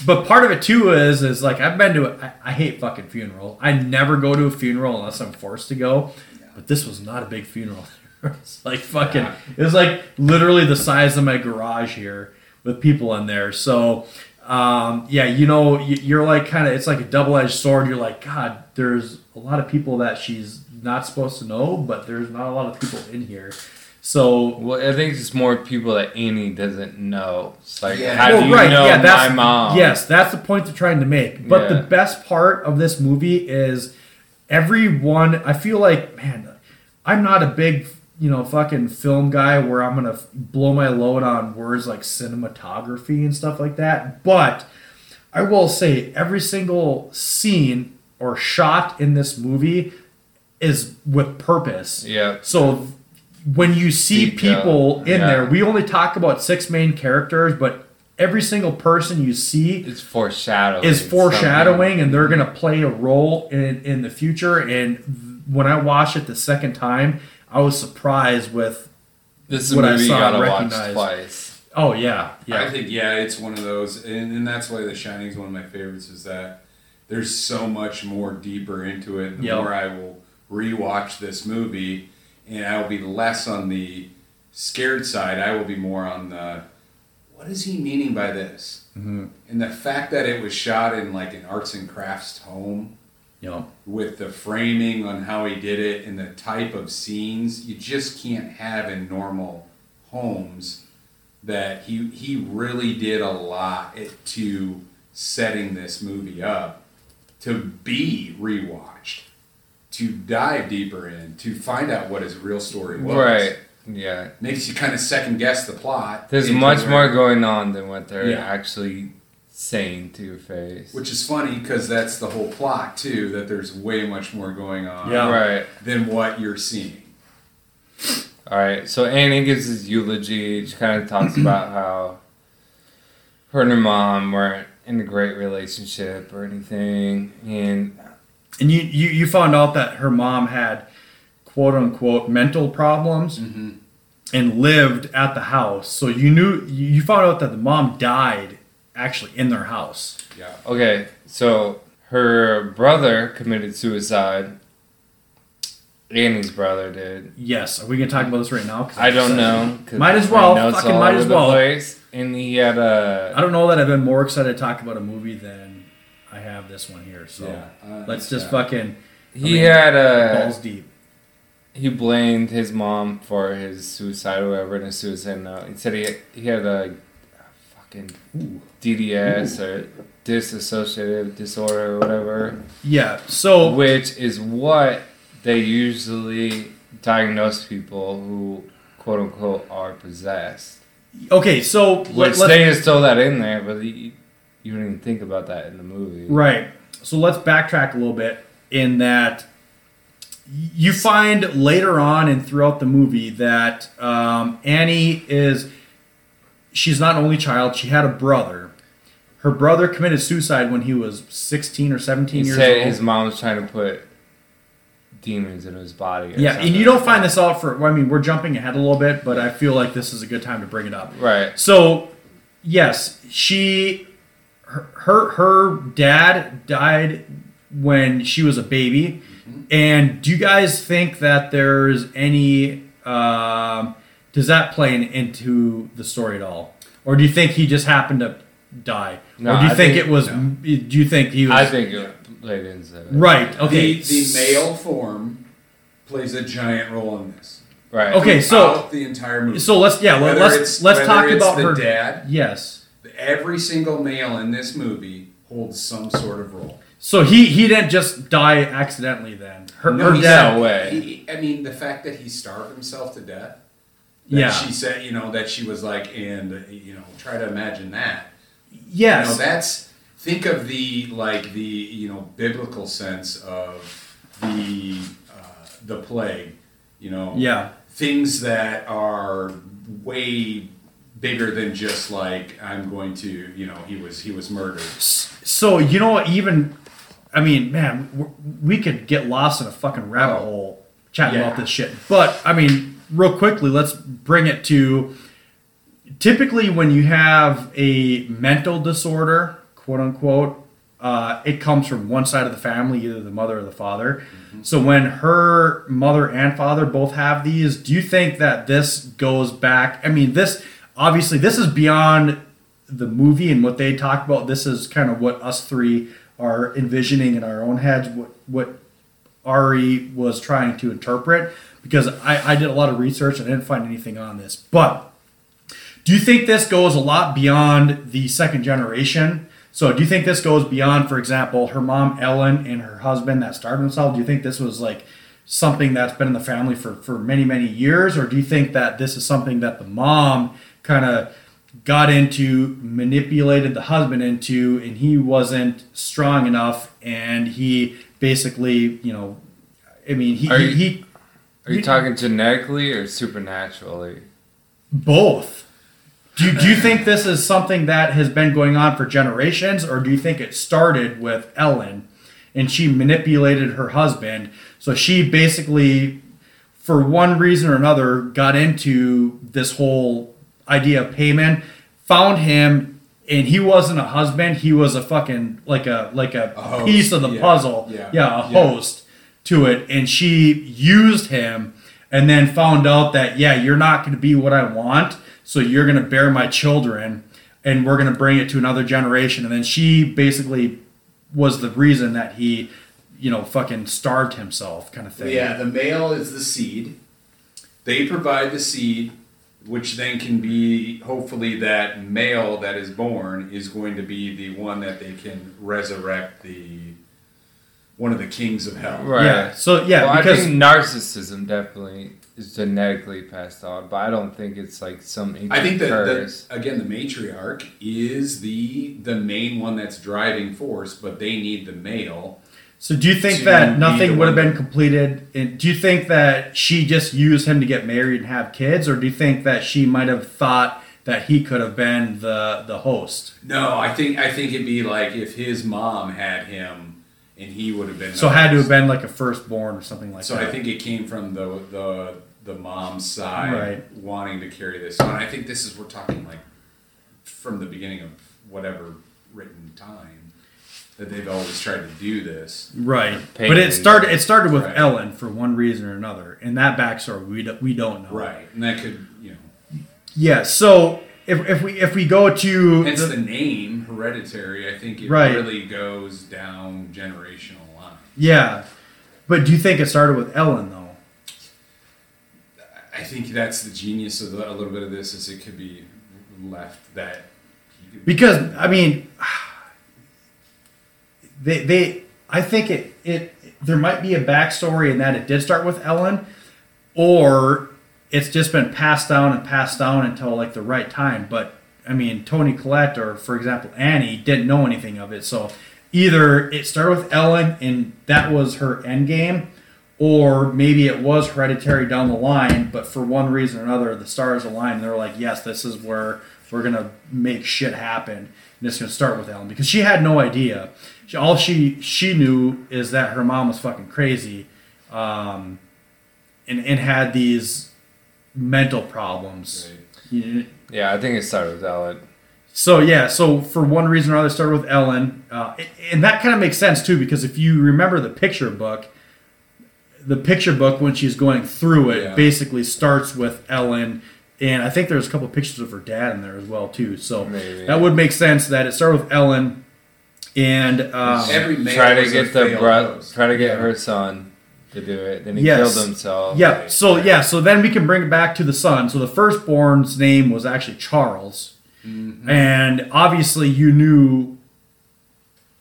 A: But part of it too is is like I've been to I, I hate fucking funeral. I never go to a funeral unless I'm forced to go. But this was not a big funeral. it's like fucking
D: Yeah.
A: it was like literally the size of my garage here with people in there. So um, yeah, you know, you're like kind of it's like a double edged sword. You're like, God, there's a lot of people that she's not supposed to know, but there's not a lot of people in here. So
C: Well, I think it's more people that Annie doesn't know. It's like,
D: Yeah.
C: how
A: Well,
C: do you
A: right,
C: know
A: yeah, that's,
C: my mom?
A: Yes, that's the point they're trying to make. But
C: Yeah.
A: the best part of this movie is everyone. I feel like, man, I'm not a big, you know, fucking film guy where I'm gonna f- blow my load on words like cinematography and stuff like that. But I will say every single scene or shot in this movie is with purpose.
C: Yeah.
A: So when you see
C: Detail,
A: people in
C: yeah.
A: there, we only talk about six main characters, but every single person you see
C: It's foreshadowing.
A: is foreshadowing
C: something.
A: and they're going to play a role in, in the future and when i watched it the second time i was surprised with
C: This is a
A: what I
C: movie you
A: saw
C: gotta
A: and
C: watch
A: recognized.
C: twice.
A: oh yeah yeah I
D: think yeah, it's one of those, and, and that's why The Shining is one of my favorites. Is that there's so much more deeper into it. The
A: Yep.
D: more I will rewatch this movie, and I will be less on the scared side. I will be more on the what is he meaning by this?
A: Mhm.
D: And the fact that it was shot in like an arts and crafts home
A: yeah
D: with the framing on how he did it and the type of scenes you just can't have in normal homes that he he really did a lot to setting this movie up to be rewatched to dive deeper in to find out what his real story was
C: Right. Yeah.
D: makes you kind of second guess the plot
C: There's much
D: where-
C: more going on than what they're
D: Yeah.
C: actually saying to your face.
D: which is funny because that's the whole plot too that there's way much more going on
A: Yeah.
C: right.
D: than what you're seeing
C: All right. So Annie gives his eulogy. She kind of talks about how her and her mom weren't in a great relationship or anything, and
A: and you, you you found out that her mom had quote unquote mental problems
D: mm-hmm.
A: and lived at the house so you knew you found out that the mom died actually in their house
D: yeah
C: Okay, so her brother committed suicide. Annie's brother did.
A: yes are we gonna talk about this right now?
C: I don't know.
A: Might as well, fucking might as well.
C: Place, and he had a.
A: I don't know that I've been more excited to talk about a movie than I have this one here. So
D: Yeah, uh,
A: let's just
D: yeah.
A: fucking
C: He
A: I mean,
C: had a.
A: balls deep.
C: He blamed his mom for his suicide or whatever in his suicide note. He said he he had a fucking DDS or dissociative disorder or whatever,
A: Yeah. So
C: which is what they usually diagnose people who quote unquote are possessed.
A: okay. So
C: Which
A: let,
C: they just throw that in there, but you, you don't even think about that in the movie.
A: right. So let's backtrack a little bit in that you find later on and throughout the movie that um, Annie is she's not an only child. She had a brother. Her brother committed suicide when he was 16 or 17
C: He
A: years old.
C: his mom was trying to put demons in his body.
A: yeah, and you don't find this out for. I mean, we're jumping ahead a little bit, but I feel like this is a good time to bring it up.
C: Right.
A: So, yes, she, her, her, her dad died when she was a baby. And do you guys think that there's any? Um, does that play in, into the story at all, or do you think he just happened to die,
C: No,
A: or do you think,
C: think-
A: it was?
D: no.
A: Do you think he was?
C: I think it played into it.
A: right. Okay.
D: The, the male form plays a giant role in this.
C: Right.
A: Okay. So
D: the entire movie.
A: so let's yeah let,
D: Whether
A: let's let's talk about
D: the
A: her
D: dad.
A: Yes.
D: Every single male in this movie holds some sort of role.
A: So he he didn't just die accidentally then. Her, her
D: he
A: dad.
C: No way.
D: He, I mean, the fact that he starved himself to death.
A: Yeah.
D: She said, you know, that she was like, and you know, try to imagine that.
A: Yes.
D: You know, that's think of the like the you know biblical sense of the uh, the plague. You know,
A: yeah.
D: things that are way bigger than just like I'm going to you know he was he was murdered.
A: So you know? Even, I mean, man, we could get lost in a fucking rabbit
D: Oh.
A: hole chatting
D: Yeah.
A: about this shit. But I mean, real quickly, let's bring it to. Typically, when you have a mental disorder, quote unquote, uh, it comes from one side of the family, either the mother or the father. So when her mother and father both have these, do you think that this goes back? I mean, this obviously this is beyond the movie and what they talk about. This is kind of what us three are envisioning in our own heads. What what Ari was trying to interpret because I, I did a lot of research and I didn't find anything on this. But do you think this goes a lot beyond the second generation? So do you think this goes beyond, for example, her mom Ellen and her husband that starved themselves? Do you think this was like something that's been in the family for, for many, many years? Or do you think that this is something that the mom kind of got into, manipulated the husband into, and he wasn't strong enough and he basically, you know, I mean, he,
C: Are
A: he,
C: you-
A: he
C: Are you talking genetically or supernaturally?
A: both. Do you, do you think this is something that has been going on for generations, or do you think it started with Ellen and she manipulated her husband? So she basically, for one reason or another, got into this whole idea of Paimon, found him, and he wasn't a husband, he was a fucking like a like a,
D: A
A: piece of the
D: yeah,
A: puzzle.
D: yeah,
A: a
D: yeah.
A: host to it, and she used him and then found out that yeah you're not going to be what i want so you're going to bear my children and we're going to bring it to another generation and then she basically was the reason that he you know fucking starved himself kind of thing
D: Yeah, the male is the seed. They provide the seed, which then can be hopefully that male that is born is going to be the one that they can resurrect the one of the kings of hell.
C: Right.
A: yeah so yeah
C: well,
A: because
C: I think narcissism definitely is genetically passed on, but I don't think it's like some
D: I think that,
C: curse.
D: that again the matriarch is the the main one that's driving force, but they need the male.
A: So do you think that nothing would have been completed and do you think that she just used him to get married and have kids or do you think that she might have thought that he could have been the the host
D: No, I think I think it'd be like if his mom had him and he would have been.
A: so had to have been like a firstborn or something like
D: So
A: that So
D: I think it came from the the the mom's side
A: Right.
D: wanting to carry this on. I think this is we're talking like from the beginning of whatever written time that they've always tried to do this.
A: Right,
C: Pain
A: but it started. It started with
D: Right.
A: Ellen for one reason or another, and that backstory we don't, we don't know.
D: Right. And that could, you know,
A: Yeah. So if, if we if we go to
D: hence
A: the-
D: the name hereditary. I think it
A: Right.
D: really goes down generational line.
A: yeah, but do you think it started with Ellen though?
D: I think that's the genius of the, a little bit of this is it could be left that
A: Because I mean, they they I think it it there might be a backstory in that it did start with Ellen, or it's just been passed down and passed down until like the right time. But I mean, Toni Collette or for example Annie didn't know anything of it, so either it started with Ellen and that was her end game. Or maybe it was hereditary down the line, but for one reason or another, the stars aligned. They're like, "Yes, this is where we're gonna make shit happen." And it's gonna start with Ellen because she had no idea. She, all she she knew is that her mom was fucking crazy, um, and and had these mental problems. You-
C: yeah, I think it started with Ellen.
A: so yeah, so for one reason or other, it started with Ellen, uh, and that kind of makes sense too because if you remember the picture book, the picture book when she's going through it
D: Yeah.
A: basically starts with Ellen, and I think there's a couple pictures of her dad in there as well too. So
C: Maybe.
A: that would make sense that it started with Ellen, and um,
D: Every male
C: Try to get the bro- try to get
A: Yeah.
C: her son to do it. Then he
A: Yes.
C: killed himself.
A: yeah.
D: right,
A: So yeah, so then we can bring it back to the son. So the firstborn's name was actually Charles,
D: Mm-hmm.
A: and obviously you knew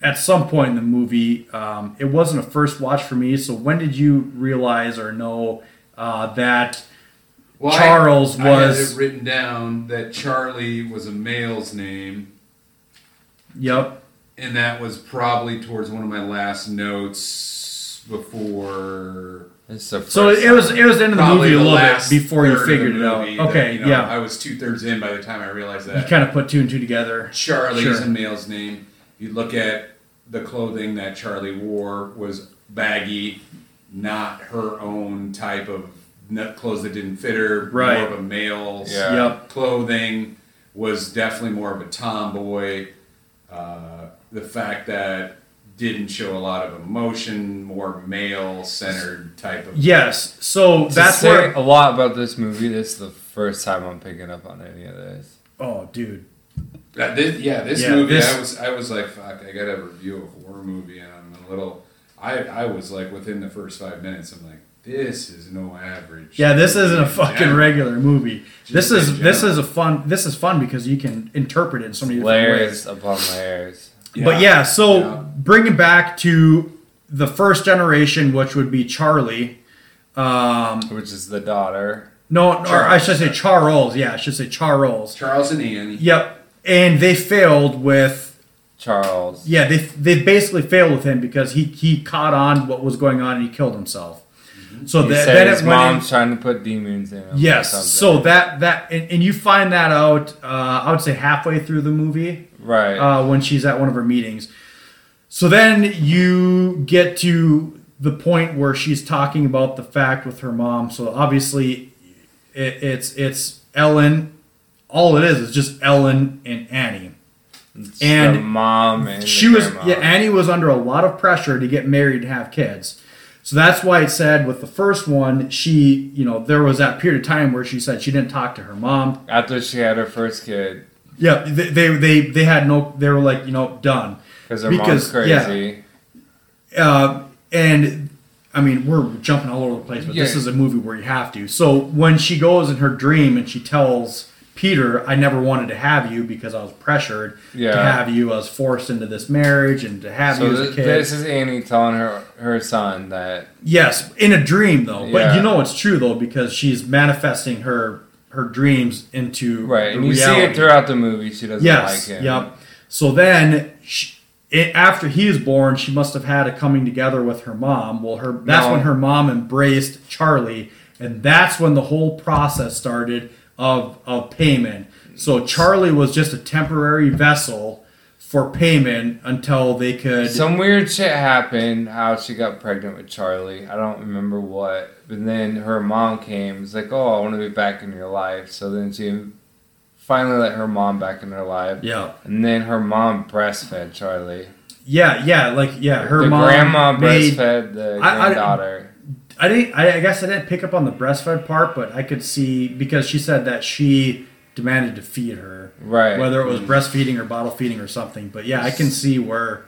A: at some point in the movie um, it wasn't a first watch for me. So when did you realize or know uh, that?
D: Well, I-
A: Charles
D: I, had
A: was-
D: it written down that Charlie was a male's name,
A: Yep.
D: And that was probably towards one of my last notes before.
A: So it was it was the end of the
D: Probably
A: movie a
D: the
A: little bit
D: last
A: before you
D: third of the
A: figured it out.
D: movie that,
A: Okay,
D: you know,
A: yeah.
D: I was two thirds in by the time I realized that.
A: You kind of put two and two together.
D: Charlie is
A: Sure.
D: a male's name. You look at the clothing that Charlie wore was baggy, not her own type of nut clothes that didn't fit her.
A: Right.
D: More of a male's
C: Yeah.
A: Yep.
D: clothing was definitely more of a tomboy. Uh, the fact that didn't show a lot of emotion, more male centered type of.
A: Yes. So
C: To
A: that's
C: say
A: where.
C: a lot about this movie. This is the first time I'm picking up on any of this.
A: Oh, dude.
D: That, this, yeah, this
A: Yeah,
D: movie,
A: this-
D: I was, I was like, fuck, I gotta review of a horror movie, and I'm a little, I, I was like, within the first five minutes, I'm like, this is no average.
A: Yeah, this isn't a fucking
D: general.
A: regular movie. This
D: Just in
A: is this is a fun. This is fun because you can interpret it in so many different
C: Layers
A: ways.
C: upon layers.
A: But yeah, so
D: yeah.
A: bringing back to the first generation, which would be Charlie. Um,
C: which is the daughter.
A: no, or I should say Charles. Yeah, I should say Charles.
D: Charles and Annie.
A: Yep. And they failed with
C: Charles.
A: yeah they they basically failed with him because he he caught on what was going on and he killed himself. So
C: He
A: that
C: said
A: then
C: his
A: it went in-
C: mom's trying to put demons in him.
A: Yes. So that that and, and you find that out. Uh, I would say halfway through the movie
C: right.
A: uh, when she's at one of her meetings. So then you get to the point where she's talking about the fact with her mom. So obviously, it, it's it's Ellen. All it is is just Ellen and Annie.
C: It's
A: and
C: mom and
A: she was
C: grandma.
A: yeah Annie was under a lot of pressure to get married and have kids. So that's why it said with the first one, she, you know, there was that period of time where she said she didn't talk to her mom.
C: after she had her first kid
A: Yeah, they they they, they had no. They were like, you know, done.
C: because her
A: Because,
C: mom's
A: yeah.
C: crazy.
A: Uh, and I mean, we're jumping all over the place, but this is a movie where you have to. So when she goes in her dream and she tells Peter, "I never wanted to have you because I was pressured to have you. I was forced into this marriage and to have
C: So
A: you as a kid."
C: this is Annie telling her her son that
A: yes, in a dream though, but you know it's true though because she's manifesting her her dreams into
C: right, and you see it throughout the movie. She doesn't
A: Yes.
C: like him.
A: Yep. So then, she, it, after he is born, she must have had a coming together with her mom. Well, her that's
C: No.
A: when her mom embraced Charlie, and that's when the whole process started of of Paimon. So Charlie was just a temporary vessel for Paimon until they could.
C: Some weird shit happened. How she got pregnant with Charlie. I don't remember what. But then her mom came. It's like, oh, I want to be back in your life. So then she finally let her mom back in her life.
A: yeah,
C: And then her mom breastfed Charlie.
A: yeah, yeah. Like yeah, her
C: the
A: mom
C: grandma
A: made.
C: breastfed the
A: I- I-
C: granddaughter.
A: I didn't. I, I guess I didn't pick up on the breastfed part, but I could see because she said that she demanded to feed her,
C: right.
A: whether it was breastfeeding or bottle feeding or something. But yeah, I can see where.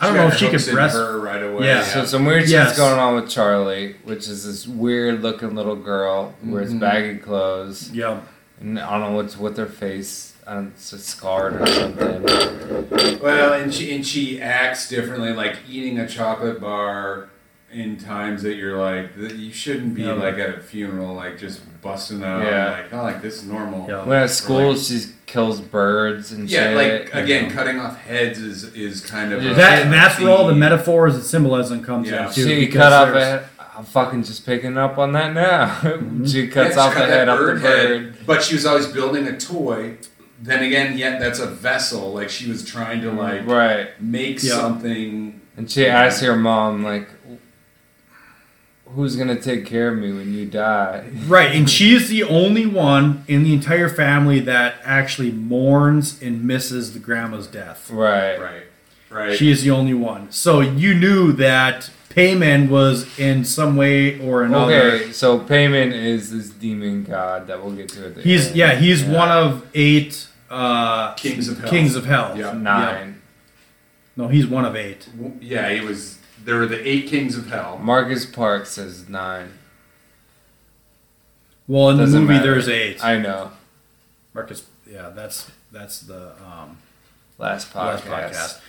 A: I don't
D: She
A: know if she could breast.
D: her right away.
A: Yeah.
C: So some weird
A: Yes.
C: shit's going on with Charlie, which is this weird looking little girl who wears
A: Mm-hmm.
C: baggy clothes.
A: Yeah,
C: And I don't know what's with her face. I don't, it's scarred or something.
D: Well, and she and she acts differently, like eating a chocolate bar in times that you're like, th- you shouldn't be
A: Yeah.
D: like at a funeral, like just busting out,
C: Yeah.
D: like, oh, like this is normal.
A: Yeah.
C: When at school,
D: Like-
C: she kills birds and
D: Yeah,
C: shit.
D: like again,
C: know.
D: cutting off heads is is kind of
C: Yeah.
D: a-
A: that and that's where all the metaphors and symbolism comes
D: Yeah.
A: in too.
C: She
A: because
C: cut off a head. I'm fucking just picking up on that now. Mm-hmm.
D: she
C: cuts
D: she
C: off
D: cut
C: the head off the
D: bird head,
C: bird.
D: but she was always building a toy. Then again, yet that's a vessel. Like she was trying to mm, like
C: Right.
D: make
A: Yeah.
D: something.
C: And she asks her mom, like, who's going to take care of me when you die?
A: Right, and she is the only one in the entire family that actually mourns and misses the grandma's death.
C: Right.
D: Right. Right.
A: She is the only one. So you knew that Paimon was in some way or another.
C: Okay, so Paimon is this demon god that we'll get to at the
A: He's
C: end.
A: yeah, he's one of eight uh,
D: Kings of Hell.
A: Kings of Hell.
D: Yeah.
C: nine.
A: No, he's one of eight.
D: Yeah, he was. There were the eight kings of hell.
C: Marcus Parks says nine.
A: Well, in the
C: Doesn't
A: movie,
C: matter.
A: there's eight.
C: I know.
A: Marcus, yeah, that's that's the um,
C: Last
A: last
C: podcast.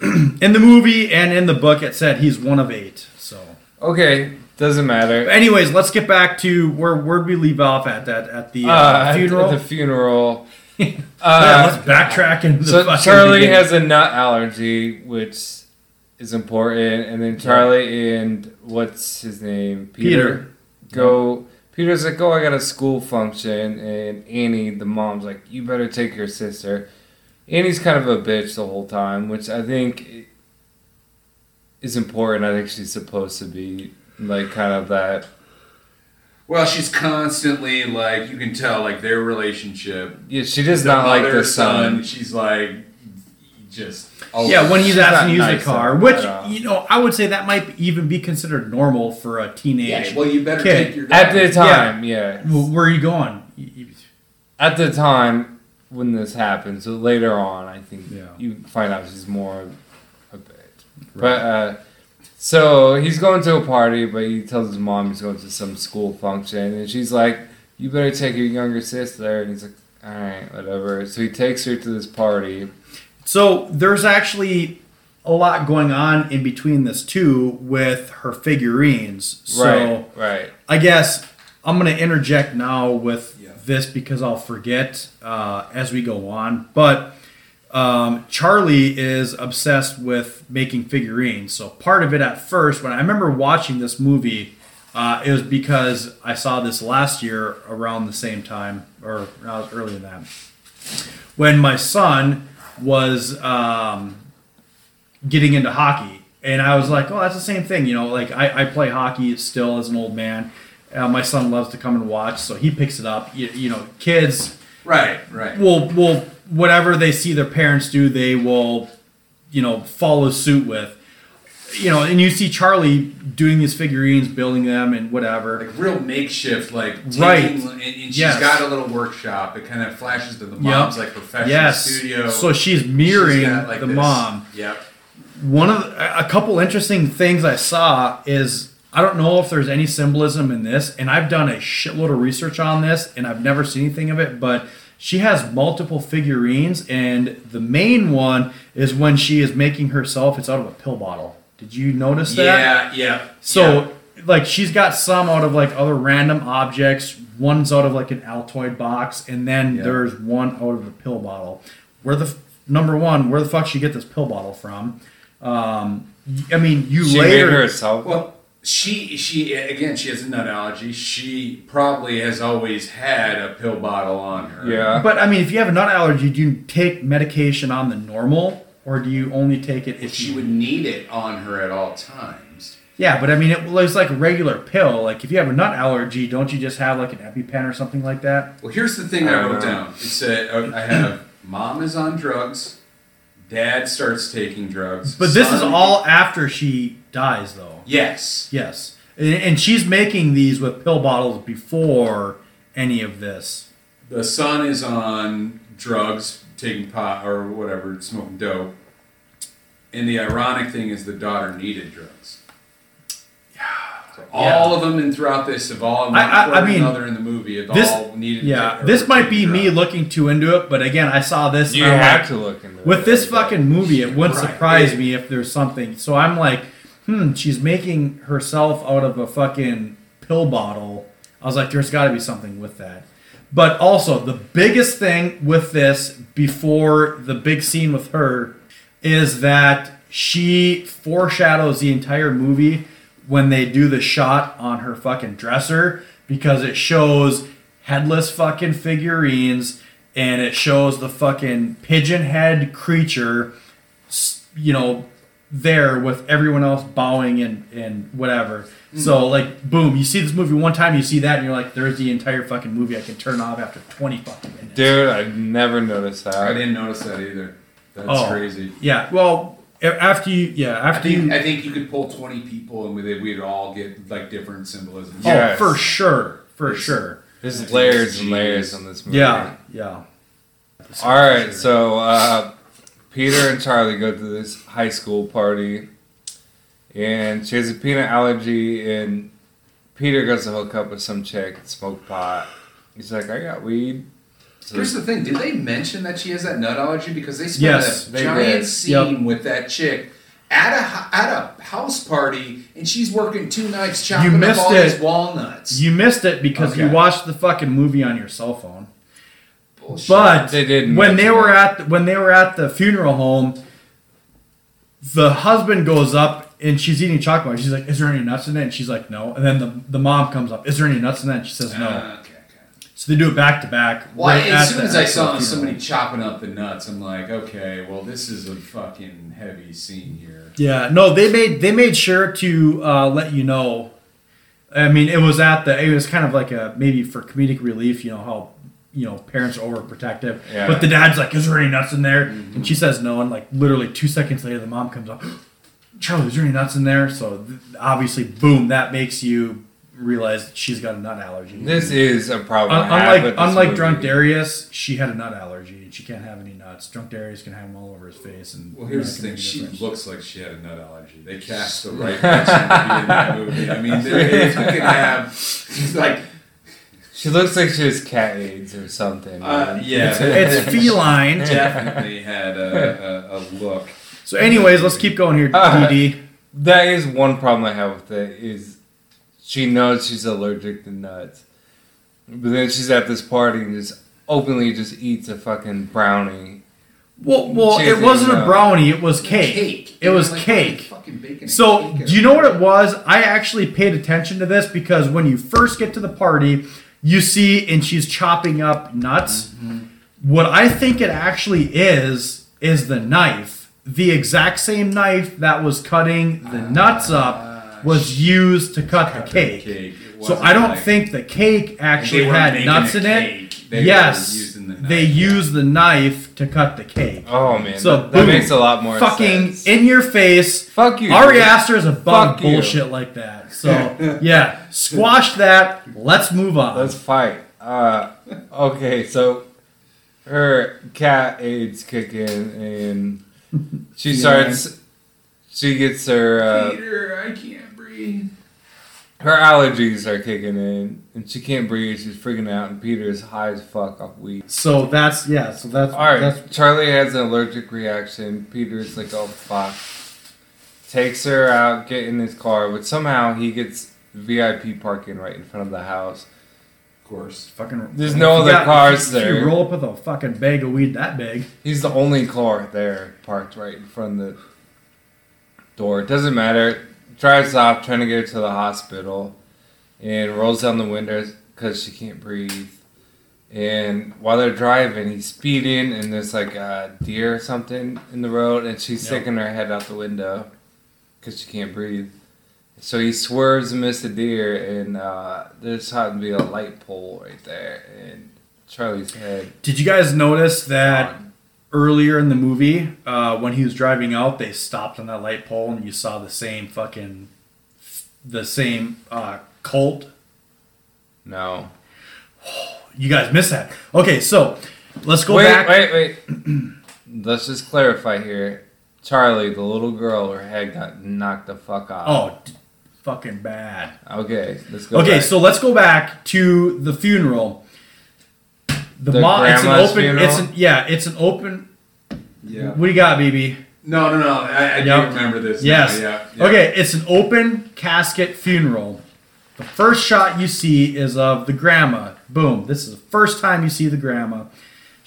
A: podcast. in the movie and in the book, it said he's one of eight. So,
C: Okay, doesn't matter.
A: anyways, let's get back to where where we leave off at that at the uh,
C: Uh,
A: funeral.
C: The funeral.
A: yeah,
C: Uh,
A: let's backtrack into the
C: so
A: fucking
C: Charlie
A: beginning.
C: has a nut allergy, which is important, and then Charlie and what's his name,
A: Peter.
C: go. Peter's like, "Oh, I got a school function," and Annie, the mom's like, "You better take your sister." Annie's kind of a bitch the whole time, which I think is important. I think she's supposed to be like kind of that.
D: Well, she's constantly like you can tell like their relationship.
C: Yeah, she does
D: The
C: not like the son.
D: She's like just.
A: Yeah, when he's
C: She's
A: asking
C: not
A: to use
C: nice
A: the car,
C: at
A: which
C: all.
A: you know, I would say that might even be considered normal for a teenage.
D: Yeah, well, you better
A: kid.
D: take your
C: At the time, yeah.
A: Well, where are you going? You- you-
C: At the time when this happened, so later on, I think
A: Yeah.
C: you find out she's more a bit. But uh, so he's going to a party, but he tells his mom he's going to some school function, and she's like, "You better take your younger sister," and he's like, "All right, whatever." So he takes her to this party.
A: So there's actually a lot going on in between this too with her figurines. So
C: right, right.
A: I guess I'm going to interject now with
D: Yeah.
A: this because I'll forget uh, as we go on. But um, Charlie is obsessed with making figurines. So part of it at first, when I remember watching this movie, uh, it was because I saw this last year around the same time, or I was earlier than that, when my son was um, getting into hockey. And I was like, oh, that's the same thing. You know, like I, I play hockey still as an old man. Uh, my son loves to come and watch, so he picks it up. You, you know, kids
D: Right, right.
A: will will whatever they see their parents do, they will, you know, follow suit with. You know, and you see Charlie doing these figurines, building them, and whatever.
D: like real makeshift, like taking,
A: Right.
D: And, and she's
A: Yes.
D: got a little workshop. It kind of flashes to the mom's like professional
A: yes.
D: studio.
A: So she's
D: She's
A: mirroring
D: got, like,
A: the
D: this-
A: mom.
D: Yep.
A: one of the, a couple interesting things I saw is I don't know if there's any symbolism in this, and I've done a shitload of research on this, and I've never seen anything of it. But she has multiple figurines, and the main one is when she is making herself. It's out of a pill bottle. Did you notice that?
D: Yeah, yeah.
A: So like she's got some out of like other random objects. One's out of like an Altoid box, and then
D: Yeah.
A: there's one out of a pill bottle. Where the f- number one? Where the fuck she get this pill bottle from? Um, y- I mean, you
C: She
A: later.
C: made herself.
D: Well, she she again she has a nut allergy. She probably has always had a pill bottle on her.
C: yeah.
A: but I mean, if you have a nut allergy, do you take medication on the normal, or do you only take it if
D: She
A: you?
D: would need it on her at all times.
A: Yeah, but I mean, it was like a regular pill. Like if you have a nut allergy, don't you just have like an EpiPen or something like that?
D: Well, here's the thing I,
C: I
D: wrote down. It said uh, I have mom is on drugs, dad starts taking drugs.
A: But this is all after she dies, though.
D: yes.
A: Yes, and and she's making these with pill bottles before any of this.
D: The son is on drugs, taking pot or whatever, smoking dope. And the ironic thing is the daughter needed drugs. So all of them and throughout this have all
A: I- I- I mean,
D: another in the movie have
A: this-
D: all needed.
A: Yeah,
D: to-
A: this might be
D: taken
A: me looking too into it, but again, I saw this.
C: you have
A: like,
C: to look into
A: with
C: it.
A: this fucking movie, it wouldn't
D: Right.
A: surprise
D: It-
A: me if there's something. So I'm like, hmm, she's making herself out of a fucking pill bottle. I was like, there's got to be something with that. But also, the biggest thing with this before the big scene with her is that she foreshadows the entire movie when they do the shot on her fucking dresser because it shows headless fucking figurines and it shows the fucking pigeon head creature you know there with everyone else bowing and and whatever so like boom you see this movie one time you see that and you're like there's the entire fucking movie i can turn off after 20 fucking minutes
C: Dude, I've never noticed that.
D: I didn't notice that either. That's
A: Oh.
D: crazy.
A: yeah well after you yeah
D: I
A: after
D: think
A: you
D: I think you could pull twenty people and we'd, we'd all get like different symbolisms.
A: oh
C: Yes.
A: for sure for sure
C: There's
D: It's
C: layers and layers on this movie.
A: yeah yeah
C: All right, so uh, Peter and Charlie go to this high school party, and she has a peanut allergy, and Peter goes to hook up with some chick and smoke pot. He's like, I got weed. So
D: Here's the thing: Did they mention that she has that nut allergy? Because they spent
A: Yes,
D: a
C: they
D: giant
C: did.
D: scene with that chick at a at a house party, and she's working two nights chopping up
A: missed
D: all
A: it.
D: these walnuts.
A: you missed it because you watched the fucking movie on your cell phone
D: Bullshit.
A: But
C: They didn't
A: when they were
C: that.
A: at when they were at the funeral home, the husband goes up and she's eating chocolate. bar. She's like, "Is there any nuts in it?" And she's like, "No." And then the, the mom comes up, "Is there any nuts in that?" And she says, "No."
D: Ah, okay, okay.
A: So they do it back to back.
D: Well,
A: right
D: as soon as I saw
A: funeral.
D: somebody chopping up the nuts, I'm like, okay, well, this is a fucking heavy scene here.
A: Yeah, no, they made they made sure to uh, let you know. I mean, it was at the it was kind of like a maybe for comedic relief. You know how you know parents are overprotective,
C: Yeah.
A: but the dad's like, "Is there any nuts in there?" And she says no, and like literally two seconds later, the mom comes up, "Charlie, is there any nuts in there?" So th- obviously, boom, that makes you realize that she's got a nut allergy.
C: This is a problem.
A: Un- unlike unlike drunk Darius, she had a nut allergy and she can't have any nuts. Drunk Darius can have them all over his face. And
D: Well, here's the thing: she
A: difference.
D: looks like she had a nut allergy. They cast the right person to be in that movie. I mean, there- if you can have, she's like,
C: She looks like she has cat AIDS or something.
D: uh, yeah,
A: It's feline.
D: definitely had a, a, a look.
A: So, anyways, let's keep going here,
C: Uh,
A: DD.
C: That is one problem I have with it is she knows she's allergic to nuts. But then she's at this party and just openly just eats a fucking brownie.
A: Well, well,
C: She
A: it
C: doesn't
A: wasn't a brownie; it was cake.
D: Cake.
A: It was
D: Like,
A: cake.
D: fucking baking a
A: So,
D: cake
A: do you know what it was? I actually paid attention to this because when you first get to the party, you see, and she's chopping up nuts.
D: Mm-hmm.
A: What I think it actually is, is the knife. The exact same knife that was cutting the nuts up was used to cut, the
D: Ah, Cut the
A: cake.
D: cake.
A: So I don't
D: like-
A: think the cake actually had nuts in it.
D: They
A: yes,
D: the
A: they used the knife to cut the cake.
C: Oh man,
A: So
C: that, that makes a lot more
A: fucking
C: sense.
A: in your face.
C: Fuck you.
A: Ari. Aster is
C: Fuck you.
A: bullshit like that. So yeah, squash that. Let's move on.
C: Let's fight. Uh, okay, so her cat AIDS kick in and she starts. She gets her uh,
D: Peter, I can't breathe.
C: her allergies are kicking in and she can't breathe. She's freaking out and Peter's high as fuck off weed.
A: so that's yeah. So that's
C: All right,
A: That's,
C: Charlie has an allergic reaction. Peter's like, oh fuck. Takes her out, get in his car, but somehow he gets VIP parking right in front of the house.
D: Of course.
A: fucking.
C: There's no
A: if you
C: other
A: got-
C: cars
A: if
C: there.
A: You roll up with a fucking bag of weed that big.
C: He's the only car there parked right in front of the door. It doesn't matter. Drives off, trying to get her to the hospital, and rolls down the windows because she can't breathe. And while they're driving, he's speeding, and there's like a deer or something in the road, and she's
A: Yep.
C: sticking her head out the window because she can't breathe. So he swerves and misses the deer, and uh, there's happened to be a light pole right there, and Charlie's head.
A: Did you guys notice that earlier in the movie uh, when he was driving out, they stopped on that light pole and you saw the same fucking the same uh, cult
C: No.
A: You guys missed that. Okay, so let's go
C: wait,
A: back.
C: wait, wait. Let's just clarify here. Charlie, the little girl, her head got knocked the fuck off.
A: Oh, fucking bad.
C: Okay, let's go.
A: Okay,
C: back.
A: so let's go back to the funeral. The,
C: The
A: mo- it's an open.
C: funeral?
A: It's an yeah. It's an open.
D: Yeah.
A: What do you got, BB?
D: No, no, no. I, I
A: Yep.
D: do remember this.
A: Yes.
D: Yeah. yeah.
A: Okay, it's an open casket funeral. The first shot you see is of the grandma. Boom. This is the first time you see the grandma.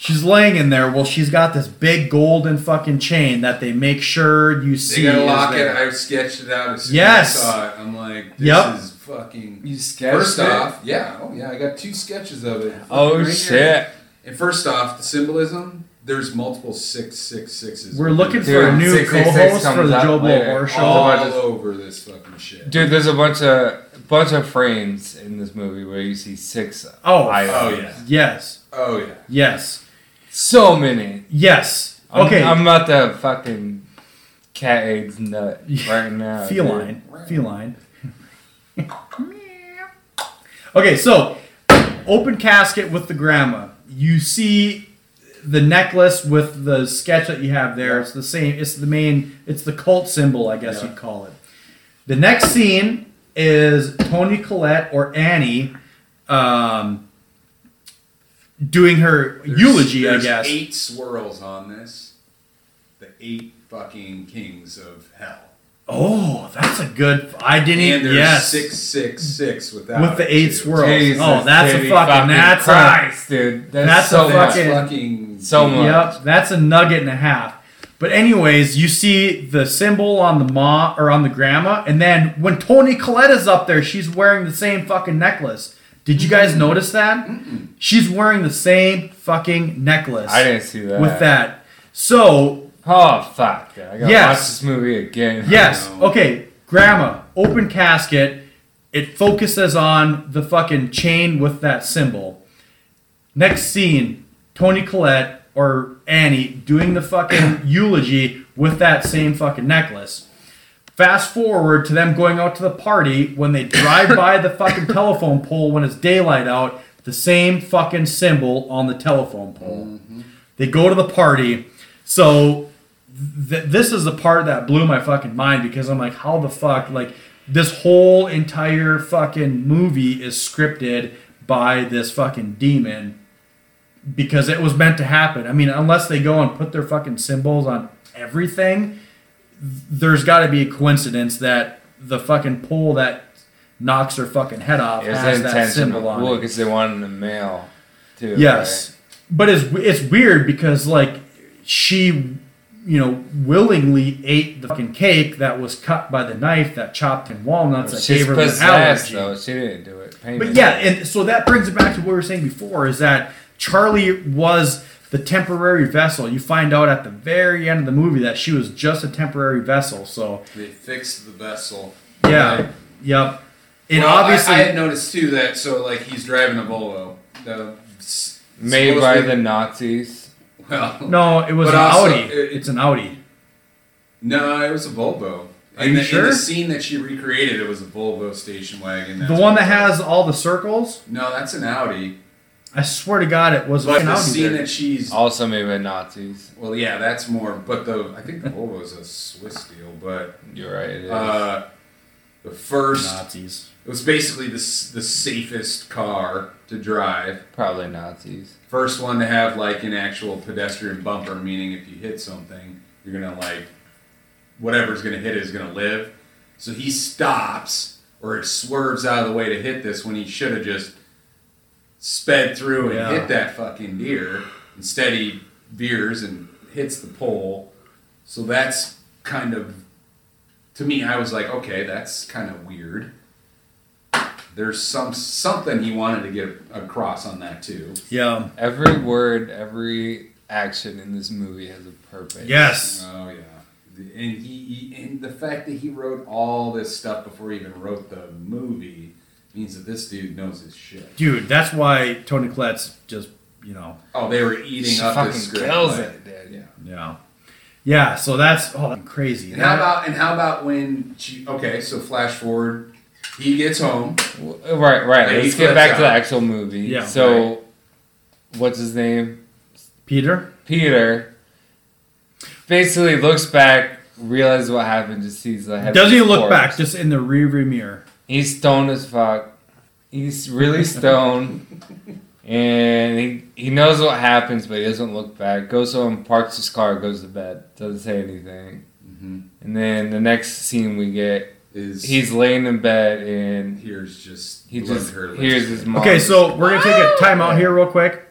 A: She's laying in there. Well, she's got this big golden fucking chain that they make sure you see.
D: They
A: see.
D: gotta lock it. I sketched it out as soon
A: Yes.
D: as I saw it. I'm like, this
A: Yep.
D: is fucking.
C: you sketched
D: First
C: it?
D: off, yeah, oh yeah, I got two sketches of it.
C: Oh
D: Right here.
C: shit!
D: And first off, the symbolism. There's multiple six six sixes.
A: We're looking
C: Dude,
A: for a new
C: 666
A: co-host for the Joe Blow
C: later.
A: Horror Show.
D: all
C: bunch of-
D: over this fucking shit.
C: Dude, there's a bunch of bunch of frames in this movie where you see six.
A: Oh,
C: items.
D: oh yeah,
A: Yes.
D: oh yeah.
A: Yes.
C: So many.
A: Yes.
C: I'm,
A: Okay.
C: I'm about to fucking cat AIDS nut right now.
A: Feline. Feline. okay, so open casket with the grandma. You see the necklace with the sketch that you have there. It's the same. It's the main. It's the cult symbol, I guess
D: Yeah.
A: you'd call it. The next scene is Toni Collette or Annie, um, doing her
D: There's-
A: eulogy. I guess.
D: eight swirls on this. The eight fucking kings of hell.
A: Oh, that's a good. I didn't.
D: And there's
A: yes.
D: six six six without
A: with the
D: it,
A: eight
D: too.
A: swirls.
C: Jesus,
A: oh, that's a
C: Kitty
A: fucking. That's a.
C: Dude. That's,
A: that's a
C: so much.
A: fucking-
D: fucking
C: So much.
A: Yep, that's a nugget and a half. But anyways, you see the symbol on the ma or on the grandma, and then when Toni Collette is up there, she's wearing the same fucking necklace. Did you guys notice that? She's wearing the same fucking necklace
C: I didn't see that.
A: with that. So
C: Oh fuck! I gotta
A: Yes.
C: watch this movie again.
A: Yes. Okay. Grandma, open casket. It focuses on the fucking chain with that symbol. Next scene, Toni Collette or Annie doing the fucking eulogy with that same fucking necklace. Fast forward to them going out to the party when they drive by the fucking telephone pole when it's daylight out, the same fucking symbol on the telephone pole. Mm-hmm. They go to the party. So th- this is the part that blew my fucking mind because I'm like, how the fuck? Like, this whole entire fucking movie is scripted by this fucking demon because it was meant to happen. I mean, unless they go and put their fucking symbols on everything, there's got to be a coincidence that the fucking pole that knocks her fucking head off
C: It's
A: has that symbol on
C: Well,
A: it.
C: because they wanted the mail, too.
A: Yes, but it's it's weird because like she, you know, willingly ate the fucking cake that was cut by the knife that chopped in walnuts
C: Right?
A: that gave her the allergy.
C: though. She didn't do it. Paimon.
A: But yeah, and so that brings it back to what we were saying before: is that Charlie was the temporary vessel. You find out at the very end of the movie that she was just a temporary vessel. So
D: They fixed the vessel.
A: yeah,
D: Right.
A: yep. And
D: Well,
A: obviously,
D: I, had noticed too that so like he's driving a Volvo. The
C: Made by the Nazis.
D: well,
A: no, it was an
D: also,
A: Audi.
D: it-
A: it's an Audi.
D: no, it was a Volvo.
A: Are
D: in
A: you
D: the,
A: sure?
D: In the scene that she recreated, it was a Volvo station wagon.
A: The one that has all the circles.
D: No, that's an Audi.
A: I swear to God, it was
D: But
A: an
D: the
A: Audi.
D: scene
A: there.
D: that she's
C: Also made by Nazis.
D: well, yeah, that's more. But the I think the Volvo is a Swiss deal. But
C: You're right. It is.
D: uh, the first
A: Nazis.
D: it was basically the the safest car to drive.
C: Probably Nazis.
D: First one to have like an actual pedestrian bumper, meaning if you hit something, you're gonna like whatever's gonna hit it is gonna live. So he stops or it swerves out of the way to hit this when he should have just sped through and
A: Yeah.
D: hit that fucking deer. Instead, he veers and hits the pole. So that's kind of to me. I was like, okay, that's kind of weird. There's some something he wanted to get across on that too.
A: Yeah.
C: Every word, every action in this movie has a purpose.
A: Yes.
D: Oh yeah, and he, he and the fact that he wrote all this stuff before he even wrote the movie means that this dude knows his shit.
A: Dude, that's why Toni Collette's just, you know,
D: Oh, they were eating
C: She
D: up
C: fucking
D: this script.
C: kills
D: like-
C: it, dude.
D: Yeah.
A: yeah. Yeah, so that's oh, crazy.
D: And how about and how about when she? Okay, so flash forward, he gets home.
C: Right, right.
D: Like, he
C: Let's get
D: flips
C: back to the actual movie.
A: Yeah,
C: So, what's his name?
A: Peter?
C: Peter. Basically, looks back, realizes what happened, just sees the head.
A: Doesn't
C: of
A: even
C: his
A: look back, just in the rearview mirror.
C: He's stoned as fuck. He's really stoned. and he, he knows what happens, but he doesn't look back. Goes home, parks his car, goes to bed. Doesn't say anything.
D: Mm-hmm.
C: And then the next scene we get,
D: Is
C: he's laying in bed and
D: here's just
C: he just
D: curdling.
C: hears his mom.
A: Okay, so we're gonna take a time out here real quick.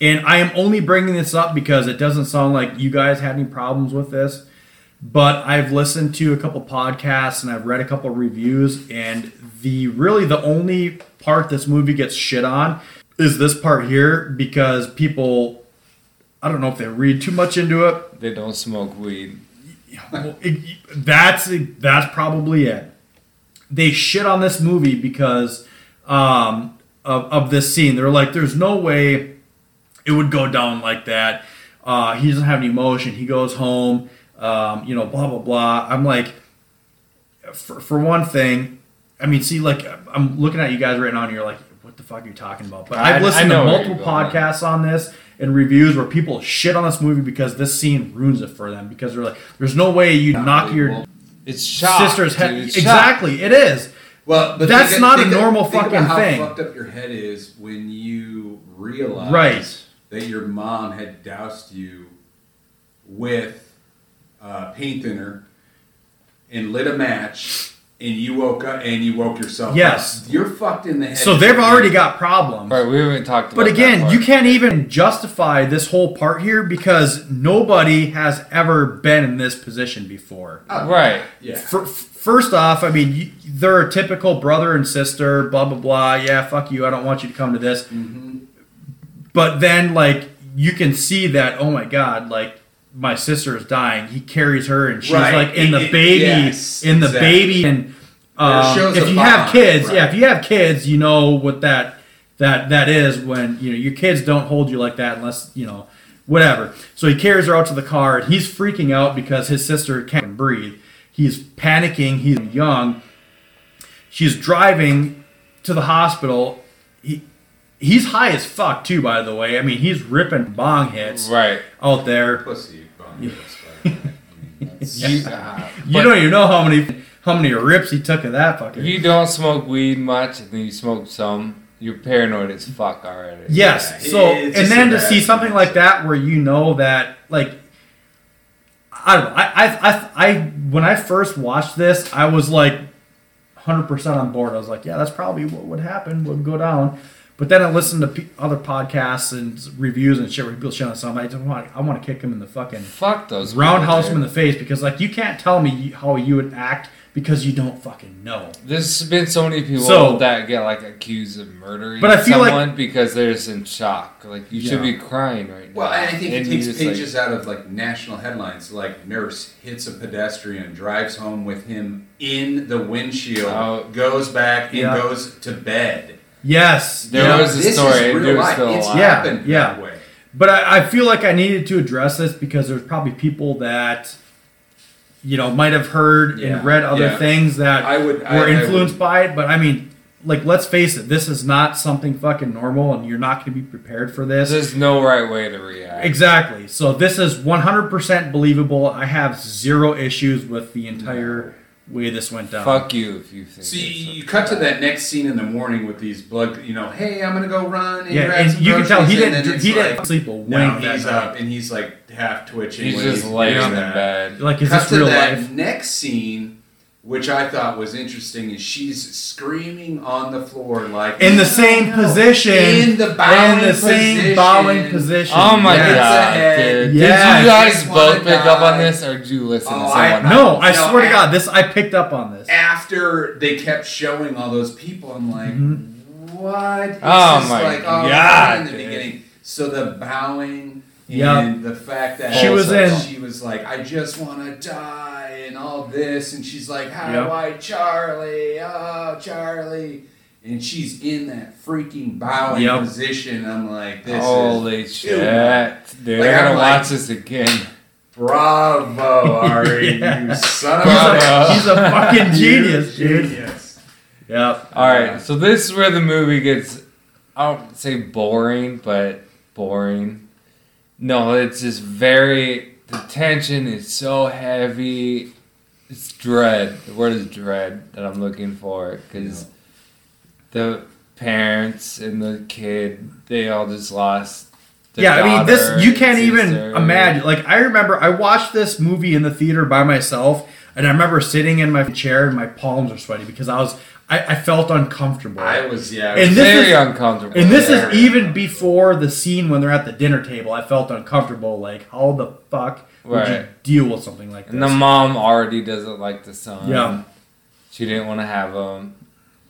A: And I am only bringing this up because it doesn't sound like you guys had any problems with this. But I've listened to a couple podcasts and I've read a couple reviews, and the really the only part this movie gets shit on is this part here because people I don't know if they read too much into it.
C: They don't smoke weed.
A: Well, it, that's that's probably it. They shit on this movie because um, of, of this scene. They're like, "There's no way it would go down like that." Uh, he doesn't have any emotion. He goes home, um, you know, blah blah blah. I'm like, for, for one thing, I mean, see, like I'm looking at you guys right now, and you're like, "What the fuck are you talking about?" But
C: I-
A: I've
C: I
A: listened
C: know
A: to multiple podcasts on this and reviews where people shit on this movie because this scene ruins it for them because they're like, "There's no way you knock your
C: It's shot.
A: sister's head."
C: dude, it's shot.
A: Exactly, it is.
D: Well, but
A: That's
D: think-
A: not a normal
D: think
A: fucking
D: about how
A: thing.
D: fucked up your head is when you realize
A: Right.
D: that your mom had doused you with uh, paint thinner and lit a match, and you woke up and you woke yourself
A: Yes.
D: up. You're fucked in the head.
A: So they've already got problems.
C: Right, we haven't talked about
A: But again,
C: that
A: you can't even justify this whole part here because nobody has ever been in this position before.
C: Right.
D: Yeah.
A: For, first off, I mean, you, they're a typical brother and sister, blah, blah, blah. Yeah, fuck you. I don't want you to come to this.
D: Mm-hmm.
A: But then, like, you can see that, oh my God, like, my sister is dying. He carries her and she's
D: Right.
A: like in the
D: It-
A: baby,
D: yes,
A: in the
D: exactly.
A: baby. And um, if you have kids,
D: right.
A: yeah, if you have kids, you know what that that that is when you know your kids don't hold you like that unless you know whatever. So he carries her out to the car and he's freaking out because his sister can't breathe. He's panicking. He's young. She's driving to the hospital. He he's high as fuck too. By the way, I mean he's ripping bong hits
C: Right.
A: out there.
D: Pussy bum. yes, but, I mean, that's-
C: You, uh,
A: You
C: but
A: don't even know how many how many rips he took of that fucker.
C: if you don't smoke weed much and then you smoke some, you're paranoid as fuck already.
A: Yes.
D: Yeah,
A: so
D: it's
A: and then to see something like that where you know that like I don't know. I, I, I, I, when I first watched this, I was like 100% on board. I was like, yeah, that's probably what would happen, would go down. But then I listen to pe other podcasts and reviews and shit where people shit on something. I just want, I want to kick him in the fucking
C: Fuck those.
A: roundhouse him in the face because, like, you can't tell me how you would act because you don't fucking know.
C: There's been so many people
A: So-
C: that get like accused of murdering
A: But I feel like-
C: someone because they're just in shock. Like you should be crying right
D: Well,
C: now.
D: Well, I think it
C: And you
D: takes
C: just, like-
D: pages out of like national headlines, like nurse hits a pedestrian, drives home with him in the windshield,
C: Oh.
D: goes back and
A: Yeah.
D: goes to bed.
A: Yes.
C: There
D: You know,
C: was a
D: this
C: story,
D: Is real life.
C: still
D: It's
C: alive.
A: Yeah,
D: happened
A: yeah.
D: that way.
A: But I, I feel like I needed to address this because there's probably people that, you know, might have heard
C: Yeah,
A: and read other
D: yeah.
A: things that
D: I would-
A: were
D: I- I
A: influenced
D: would-
A: by it. But I mean, like, let's face it, this is not something fucking normal, and you're not going to be prepared for this.
C: There's no right way to react.
A: Exactly. So this is 100% believable. I have zero issues with the entire way this went down.
C: Fuck you if you think.
D: So you, you cut to that next scene in the morning with these blood, you know, hey, I'm gonna go run and
A: Yeah,
D: grab
A: and
D: some
A: you can tell he didn't. He
D: like,
A: didn't sleep a wink.
D: Now
A: that
D: he's up and he's like half twitching.
C: He's
D: when
C: just laying
D: doing
C: in the
D: that.
C: bed.
A: Like, is
D: Cut
A: this
D: to
A: real
D: that
A: life?
D: next scene, which I thought was interesting, is she's screaming on the floor like
A: In the same position.
D: in the bowing
A: in the same
D: position.
A: bowing position.
C: Oh my
A: Yes.
C: god,
D: Yes.
C: dude!
A: Yes.
C: Did you guys both pick up on this, or did you listen
D: Oh,
C: to
D: I-
C: someone?
A: No, I
D: No,
A: swear to God, this I picked up on this.
D: After they kept showing all those people, I'm like,
A: Mm-hmm.
D: what? It's
C: Oh
D: just
C: my
D: like, oh,
C: God,
D: in the
C: dude.
D: beginning. So the bowing
A: Yep.
D: and the fact that
A: She was in-
D: she was like, I just want to die and all this, and she's like, how
A: Yep.
D: do I, Charlie? Oh, Charlie. And she's in that freaking bowing
A: Yep.
D: position. I'm like, this is
C: Holy shit, dude!
D: Like,
C: I gotta
D: I'm
C: watch this again.
D: bravo, Ari,
A: Yeah.
D: you son of a,
A: he's a fucking genius, dude.
D: Genius.
A: Yep.
C: All right, so this is where the movie gets, I don't say boring, but boring. No, it's just very, the tension is so heavy. It's dread. The word is dread that I'm looking for because the parents and the kid, they all just lost. their
A: Yeah, I mean, this you can't even
C: sister.
A: imagine. Like, I remember I watched this movie in the theater by myself, and I remember sitting in my chair and my palms are sweaty because I was I, I felt uncomfortable.
D: I was, yeah. I
A: And
D: was-
A: this
C: Very
A: is-
C: uncomfortable.
A: and this
C: Yeah.
A: is even before the scene when they're at the dinner table. I felt uncomfortable. Like, how the fuck would you deal with something like this?
C: And the mom already doesn't like the son.
A: Yeah.
C: She didn't want to have him.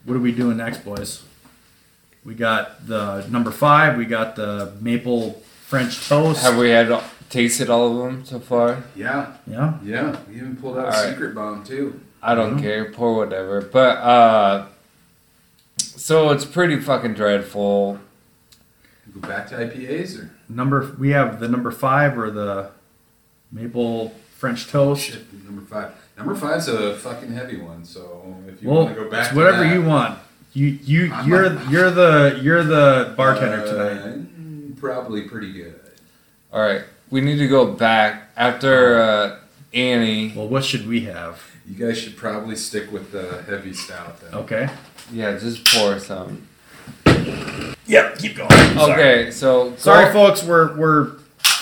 A: What are we doing next, boys? We got the number five. We got the maple French toast.
C: Have we had tasted all of them so far?
D: yeah,
A: yeah.
D: yeah. We even pulled out a
C: Alright.
D: secret bomb, too.
C: I don't
A: Mm-hmm.
C: care. Pour whatever. But uh, so it's pretty fucking dreadful.
D: Go back to IPAs or
A: Number we have the number five or the maple French toast.
D: shit. Number five. Number five's a fucking heavy one. So if you
A: Well,
D: want to go back,
A: it's
D: to
A: whatever
D: that,
A: you want. You you
D: I'm
A: you're
D: not-
A: you're the you're the bartender
D: uh,
A: tonight.
D: Probably pretty good.
C: All right, we need to go back after uh, Annie.
A: Well, what should we have?
D: You guys should probably stick with the heavy stout then.
A: Okay.
C: Yeah, just pour some.
A: Yep. Keep going.
C: Okay, so
A: Sorry,
C: go-
A: folks. We're we're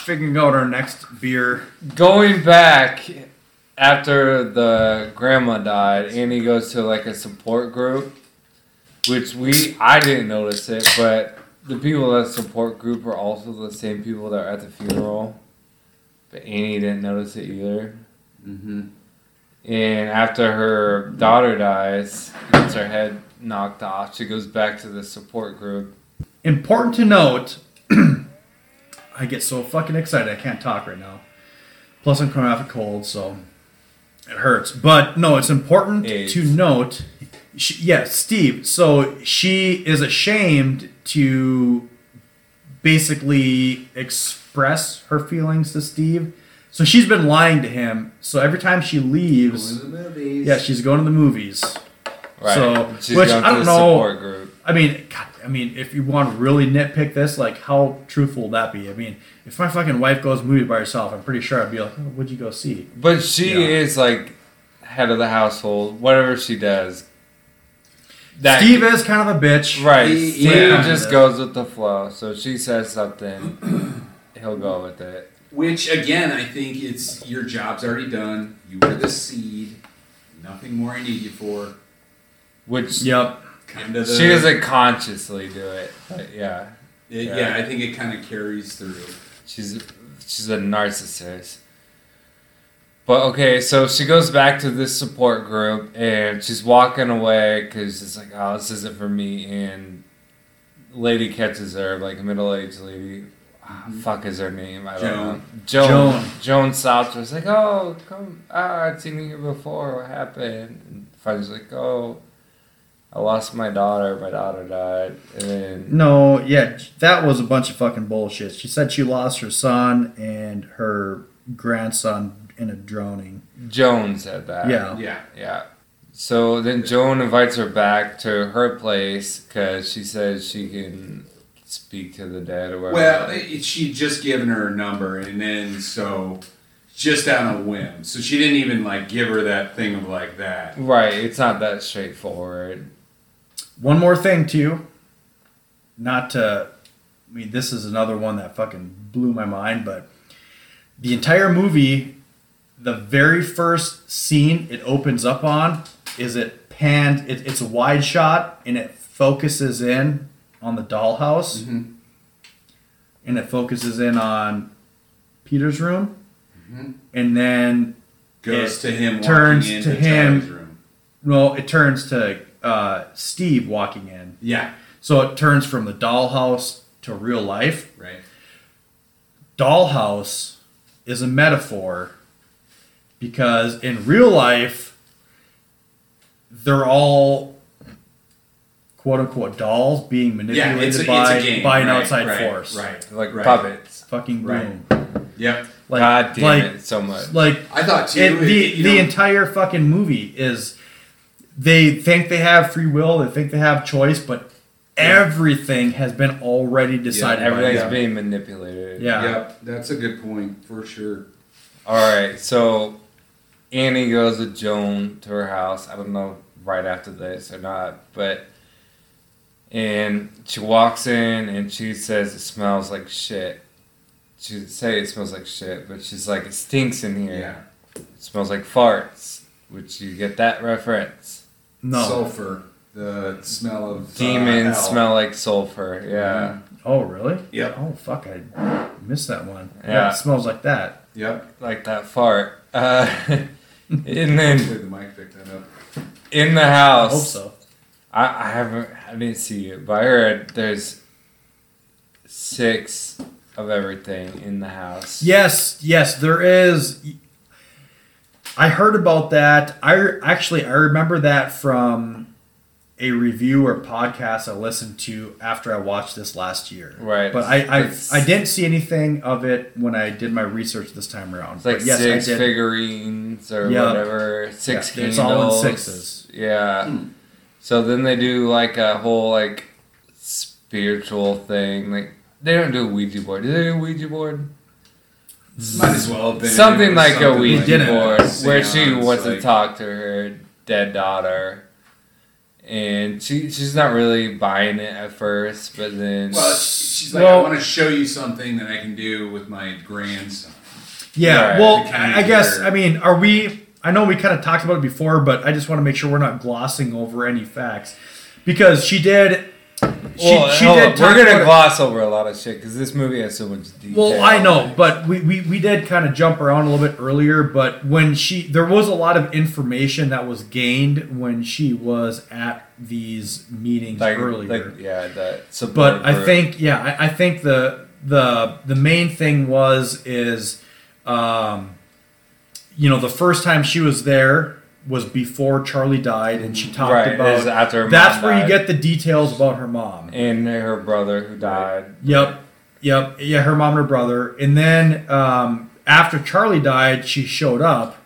A: figuring out our next beer.
C: going back after the grandma died, Annie goes to like a support group, which we I didn't notice it, but the people that support group are also the same people that are at the funeral. But Annie didn't notice it either.
D: Mm-hmm.
C: And after her daughter dies, gets her head knocked off, she goes back to the support group.
A: Important to note. I get so fucking excited. I can't talk right now. Plus, I'm coming off a cold, so it hurts. But no, it's important
C: AIDS.
A: to note. She, yeah, Steve. So she is ashamed to basically express her feelings to Steve. So she's been lying to him. So every time she leaves,
D: the movies.
A: yeah, she's going to the movies.
C: Right.
A: So,
C: She's
A: which
C: going
A: I don't know.
C: group.
A: I mean, God, I mean, if you want to really nitpick this, like, how truthful would that be? I mean, if my fucking wife goes movie by herself, I'm pretty sure I'd be like, oh, what'd you go see?
C: But she
A: Yeah.
C: is like head of the household, whatever she does. That
A: Steve is kind of a bitch.
C: right.
D: He-
C: Steve
A: yeah.
C: just goes with the flow. So she says something, he'll go with it.
D: Which again, I think it's your job's already done. You were the seed. Nothing more I need you for.
C: Which
A: Yep.
D: Kind of
C: she doesn't consciously do it, but yeah,
D: It-
C: yeah.
D: yeah. I think it kind of carries through.
C: she's she's a narcissist. But okay, so she goes back to this support group and she's walking away because it's like, oh, this isn't for me. And lady catches her, like a middle aged lady. Ah, fuck is her name? I don't
D: Joan.
C: know. Joan.
A: Joan.
C: Joan stops her. It's like, oh, come. Ah, I've seen you here before. What happened? And Fred's like, oh, I lost my daughter. My daughter died. And then
A: No, yeah, that was a bunch of fucking bullshit. She said she lost her son and her grandson in a droning.
C: Joan said that.
A: Yeah.
D: Yeah.
C: Yeah. So then Joan invites her back to her place because she says she can speak to the dad or whatever.
D: Well, it, she'd just given her a number, and then so just on a whim. So she didn't even like give her that thing of like that.
C: right, it's not that straightforward.
A: One more thing too. Not to I mean this is another one that fucking blew my mind, but the entire movie, the very first scene it opens up on is it panned it, it's a wide shot and it focuses in on the dollhouse
D: Mhm.
A: and it focuses in on Peter's room
D: Mhm.
A: and then
D: Goes
A: It
D: to him.
A: turns
D: walking
A: to
D: into
A: him.
D: Charlie's Room.
A: no it turns to uh, Steve walking in
D: Yeah.
A: So it turns from the dollhouse to real life.
D: Right.
A: Dollhouse is a metaphor because in real life, they're all quote unquote dolls being
D: Yeah.
A: manipulated
D: It's a,
A: by,
D: it's a game.
A: by an
D: right,
A: outside
D: right,
A: force.
D: Right.
C: Like
D: Right.
C: puppets.
A: Fucking
D: Right.
A: boom.
D: Yep.
A: Like,
C: God damn
A: like,
C: it so much.
A: Like
D: I thought too.
A: it,
D: it-
A: the
D: you
A: the
D: know,
A: entire fucking movie is they think they have free will, they think they have choice, but everything has been already decided. by
C: Everything's
A: them.
C: being manipulated.
A: Yeah.
D: Yep. That's a good point for sure.
C: All right, so Annie goes with Joan to her house. I don't know right after this or not, but and she walks in and she says it smells like shit. She'd say it smells like shit, but she's like it stinks in here.
D: Yeah.
C: It smells like farts, which you get that reference.
A: No.
D: Sulfur. The smell of uh,
C: Demons
D: hell.
C: smell like sulfur. Yeah.
A: Oh, really?
D: Yeah.
A: Oh, fuck! I missed that one.
C: Yeah.
A: Yeah, it smells like that.
D: Yep.
C: like that fart. Uh, and then
D: Hopefully the mic picked that up.
C: in the
A: I
C: house,
A: hope so.
C: I, I haven't, I didn't see it, but I heard there's six of everything in the house.
A: Yes, yes, there is. I heard about that. I actually I remember that from a review or podcast I listened to after I watched this last year.
C: Right.
A: But I I, I didn't see anything of it when I did my research this time around.
C: It's like
A: But yes,
C: six figurines or
A: Yeah.
C: whatever. Six
A: Yeah,
C: candles.
A: it's all in sixes.
C: Yeah. Hmm. So then they do like a whole like spiritual thing. Like they don't do a Ouija board. Do they do a Ouija board?
D: Might as well have been.
C: something
D: It was
C: like a Ouija
D: like
C: board
D: a
C: where she
D: seance,
C: wants to talk to her dead daughter. And she she's not really buying it at first, but then
D: Well, she's like,
A: Well-
D: I want to show you something that I can do with my grandson.
A: Yeah,
C: Right.
A: well,
D: To
A: I guess I mean, are we? I know we kind of talked about it before, but I just want to make sure we're not glossing over any facts because she did. She,
C: Well,
A: she did.
C: We're gonna
A: about
C: gloss over a lot of shit because this movie has so much detail.
A: Well, I know, but we, we, we did kind of jump around a little bit earlier. But when she, there was a lot of information that was gained when she was at these meetings
C: like,
A: earlier.
C: like yeah, that.
A: but I think yeah, I, I think the the the main thing was is, um, you know, the first time she was there was before Charlie died, and she talked
C: right
A: about.
C: after her
A: That's where you get the details about her mom.
C: and her brother who died.
A: Yep, yep, yeah, her mom and her brother, and then um, after Charlie died, she showed up.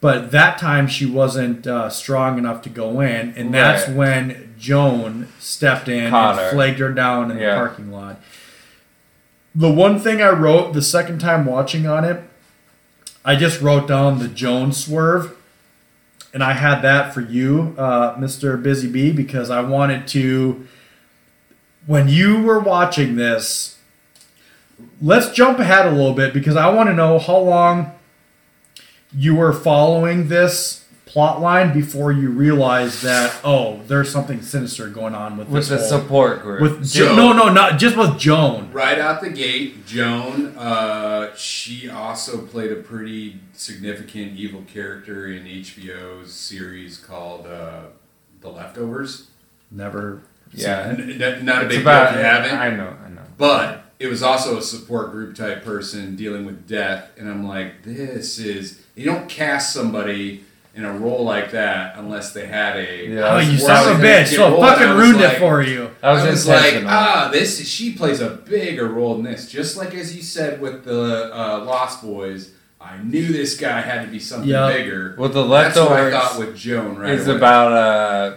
A: But that time she wasn't uh, strong enough to go in, and that's
C: Right.
A: when Joan stepped in and flagged her down in
C: Yeah.
A: the parking lot. The one thing I wrote the second time watching on it, I just wrote down the Jones swerve, and I had that for you, uh, Mr. Busy Bee, because I wanted to. When you were watching this, let's jump ahead a little bit because I want to know how long you were following this plot line before you realize that oh, there's something sinister going on with
C: With
A: this
C: the
A: whole-
C: support group.
A: with
D: Joan.
A: Jo- no, no, not just with Joan.
D: Right out the gate, Joan, uh, she also played a pretty significant evil character in HBO's series called uh, The Leftovers.
A: Never.
C: yeah.
D: N- n- not a
C: It's
D: big
C: about,
D: deal if you haven't.
C: I know, I know.
D: But it was also a support group type person dealing with death, and I'm like, this is you don't cast somebody in a role like that unless they had a
C: Yeah,
A: Oh, you
C: Well,
A: son of a bitch! So
D: role,
A: it
D: and
A: fucking ruined
D: like-
A: it for you.
C: That was,
D: I was like, ah, this she plays a bigger role in this. Just like as you said with the uh, Lost Boys, I knew this guy had to be something
A: Yeah.
D: bigger.
C: Well, the
D: That's what I
C: leftovers
D: thought with Joan. Right, it's
C: about uh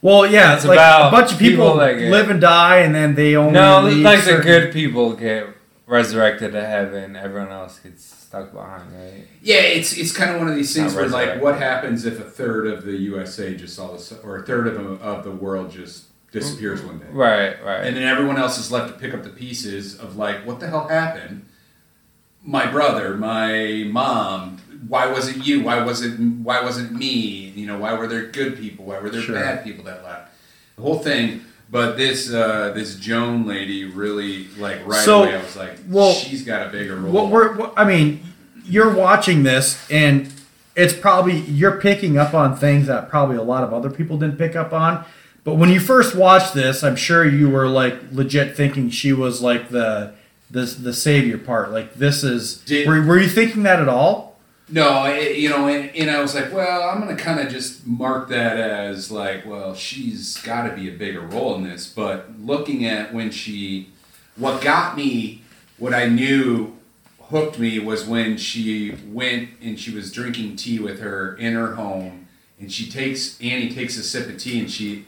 A: Well, yeah,
C: It's
A: it's like
C: about
A: a bunch of people,
C: people that get-
A: live and die, and then they only
C: no,
A: leave
C: like the good people get resurrected to heaven. Everyone else gets stuck behind, right?
D: Yeah, it's it's kind of one of these things where like, what happens if a third of the USA just all sudden, or a third of the, of the world just disappears mm-hmm. one day,
C: Right, right.
D: and then everyone else is left to pick up the pieces of like, what the hell happened? My brother, my mom. Why was it you? Why was it? why wasn't me? You know, why were there good people? Why were there
A: Sure.
D: bad people that left? The whole thing. But this uh, this Joan lady really like right
A: So,
D: away. I was like,
A: well,
D: she's got a bigger role.
A: What we're, what, I mean, you're watching this, and it's probably you're picking up on things that probably a lot of other people didn't pick up on. But when you first watched this, I'm sure you were like legit thinking she was like the the the savior part. Like this is.
D: Did-
A: were, were you thinking that at all?
D: No, it, you know, and, and I was like, well, I'm gonna kind of just mark that as like, well, she's got to be a bigger role in this. But looking at when she, what got me, what I knew hooked me was when she went and she was drinking tea with her in her home, and she takes Annie takes a sip of tea and she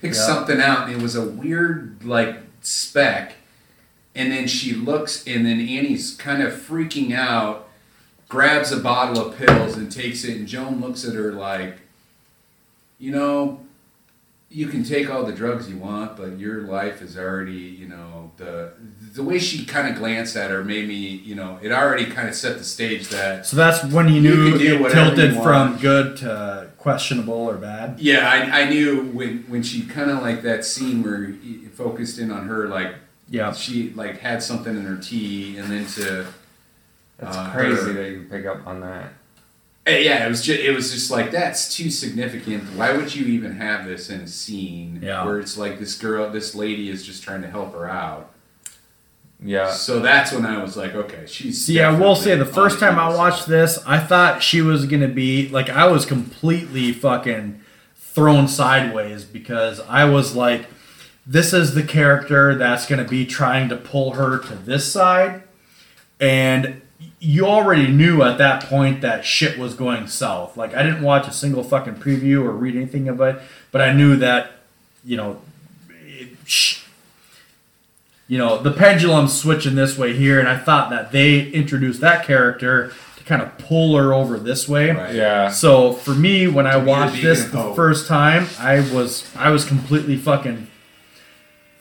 D: picks
A: Yeah.
D: something out, and it was a weird like speck, and then she looks, and then Annie's kind of freaking out grabs a bottle of pills and takes it, and Joan looks at her like, you know, you can take all the drugs you want, but your life is already, you know, the the way she kind of glanced at her made me, you know, it already kind of set the stage that.
A: So that's when you
D: You
A: knew
D: do
A: it tilted from good to questionable or bad.
D: Yeah, I, I knew when when she kind of like that scene where it focused in on her, like
A: Yeah.
D: she like had something in her tea, and then to
C: That's
D: uh,
C: crazy
D: her-
C: that you pick up on that.
D: Eh, Yeah, it was just it was just like that's too significant. Why would you even have this in a scene
A: Yeah.
D: where it's like this girl, this lady is just trying to help her out?
C: Yeah.
D: So that's when I was like, okay, she's.
A: See, I will say the first time I watched this, I thought she was gonna be like I was completely fucking thrown sideways because I was like, this is the character that's gonna be trying to pull her to this side, and you already knew at that point that shit was going south. Like I didn't watch a single fucking preview or read anything of it, but I knew that, you know, it, sh- you know, the pendulum's switching this way here, and I thought that they introduced that character to kind of pull her over this way.
D: Right.
C: Yeah.
A: So for me, when I watched this the
D: hope.
A: first time, I was I was completely fucking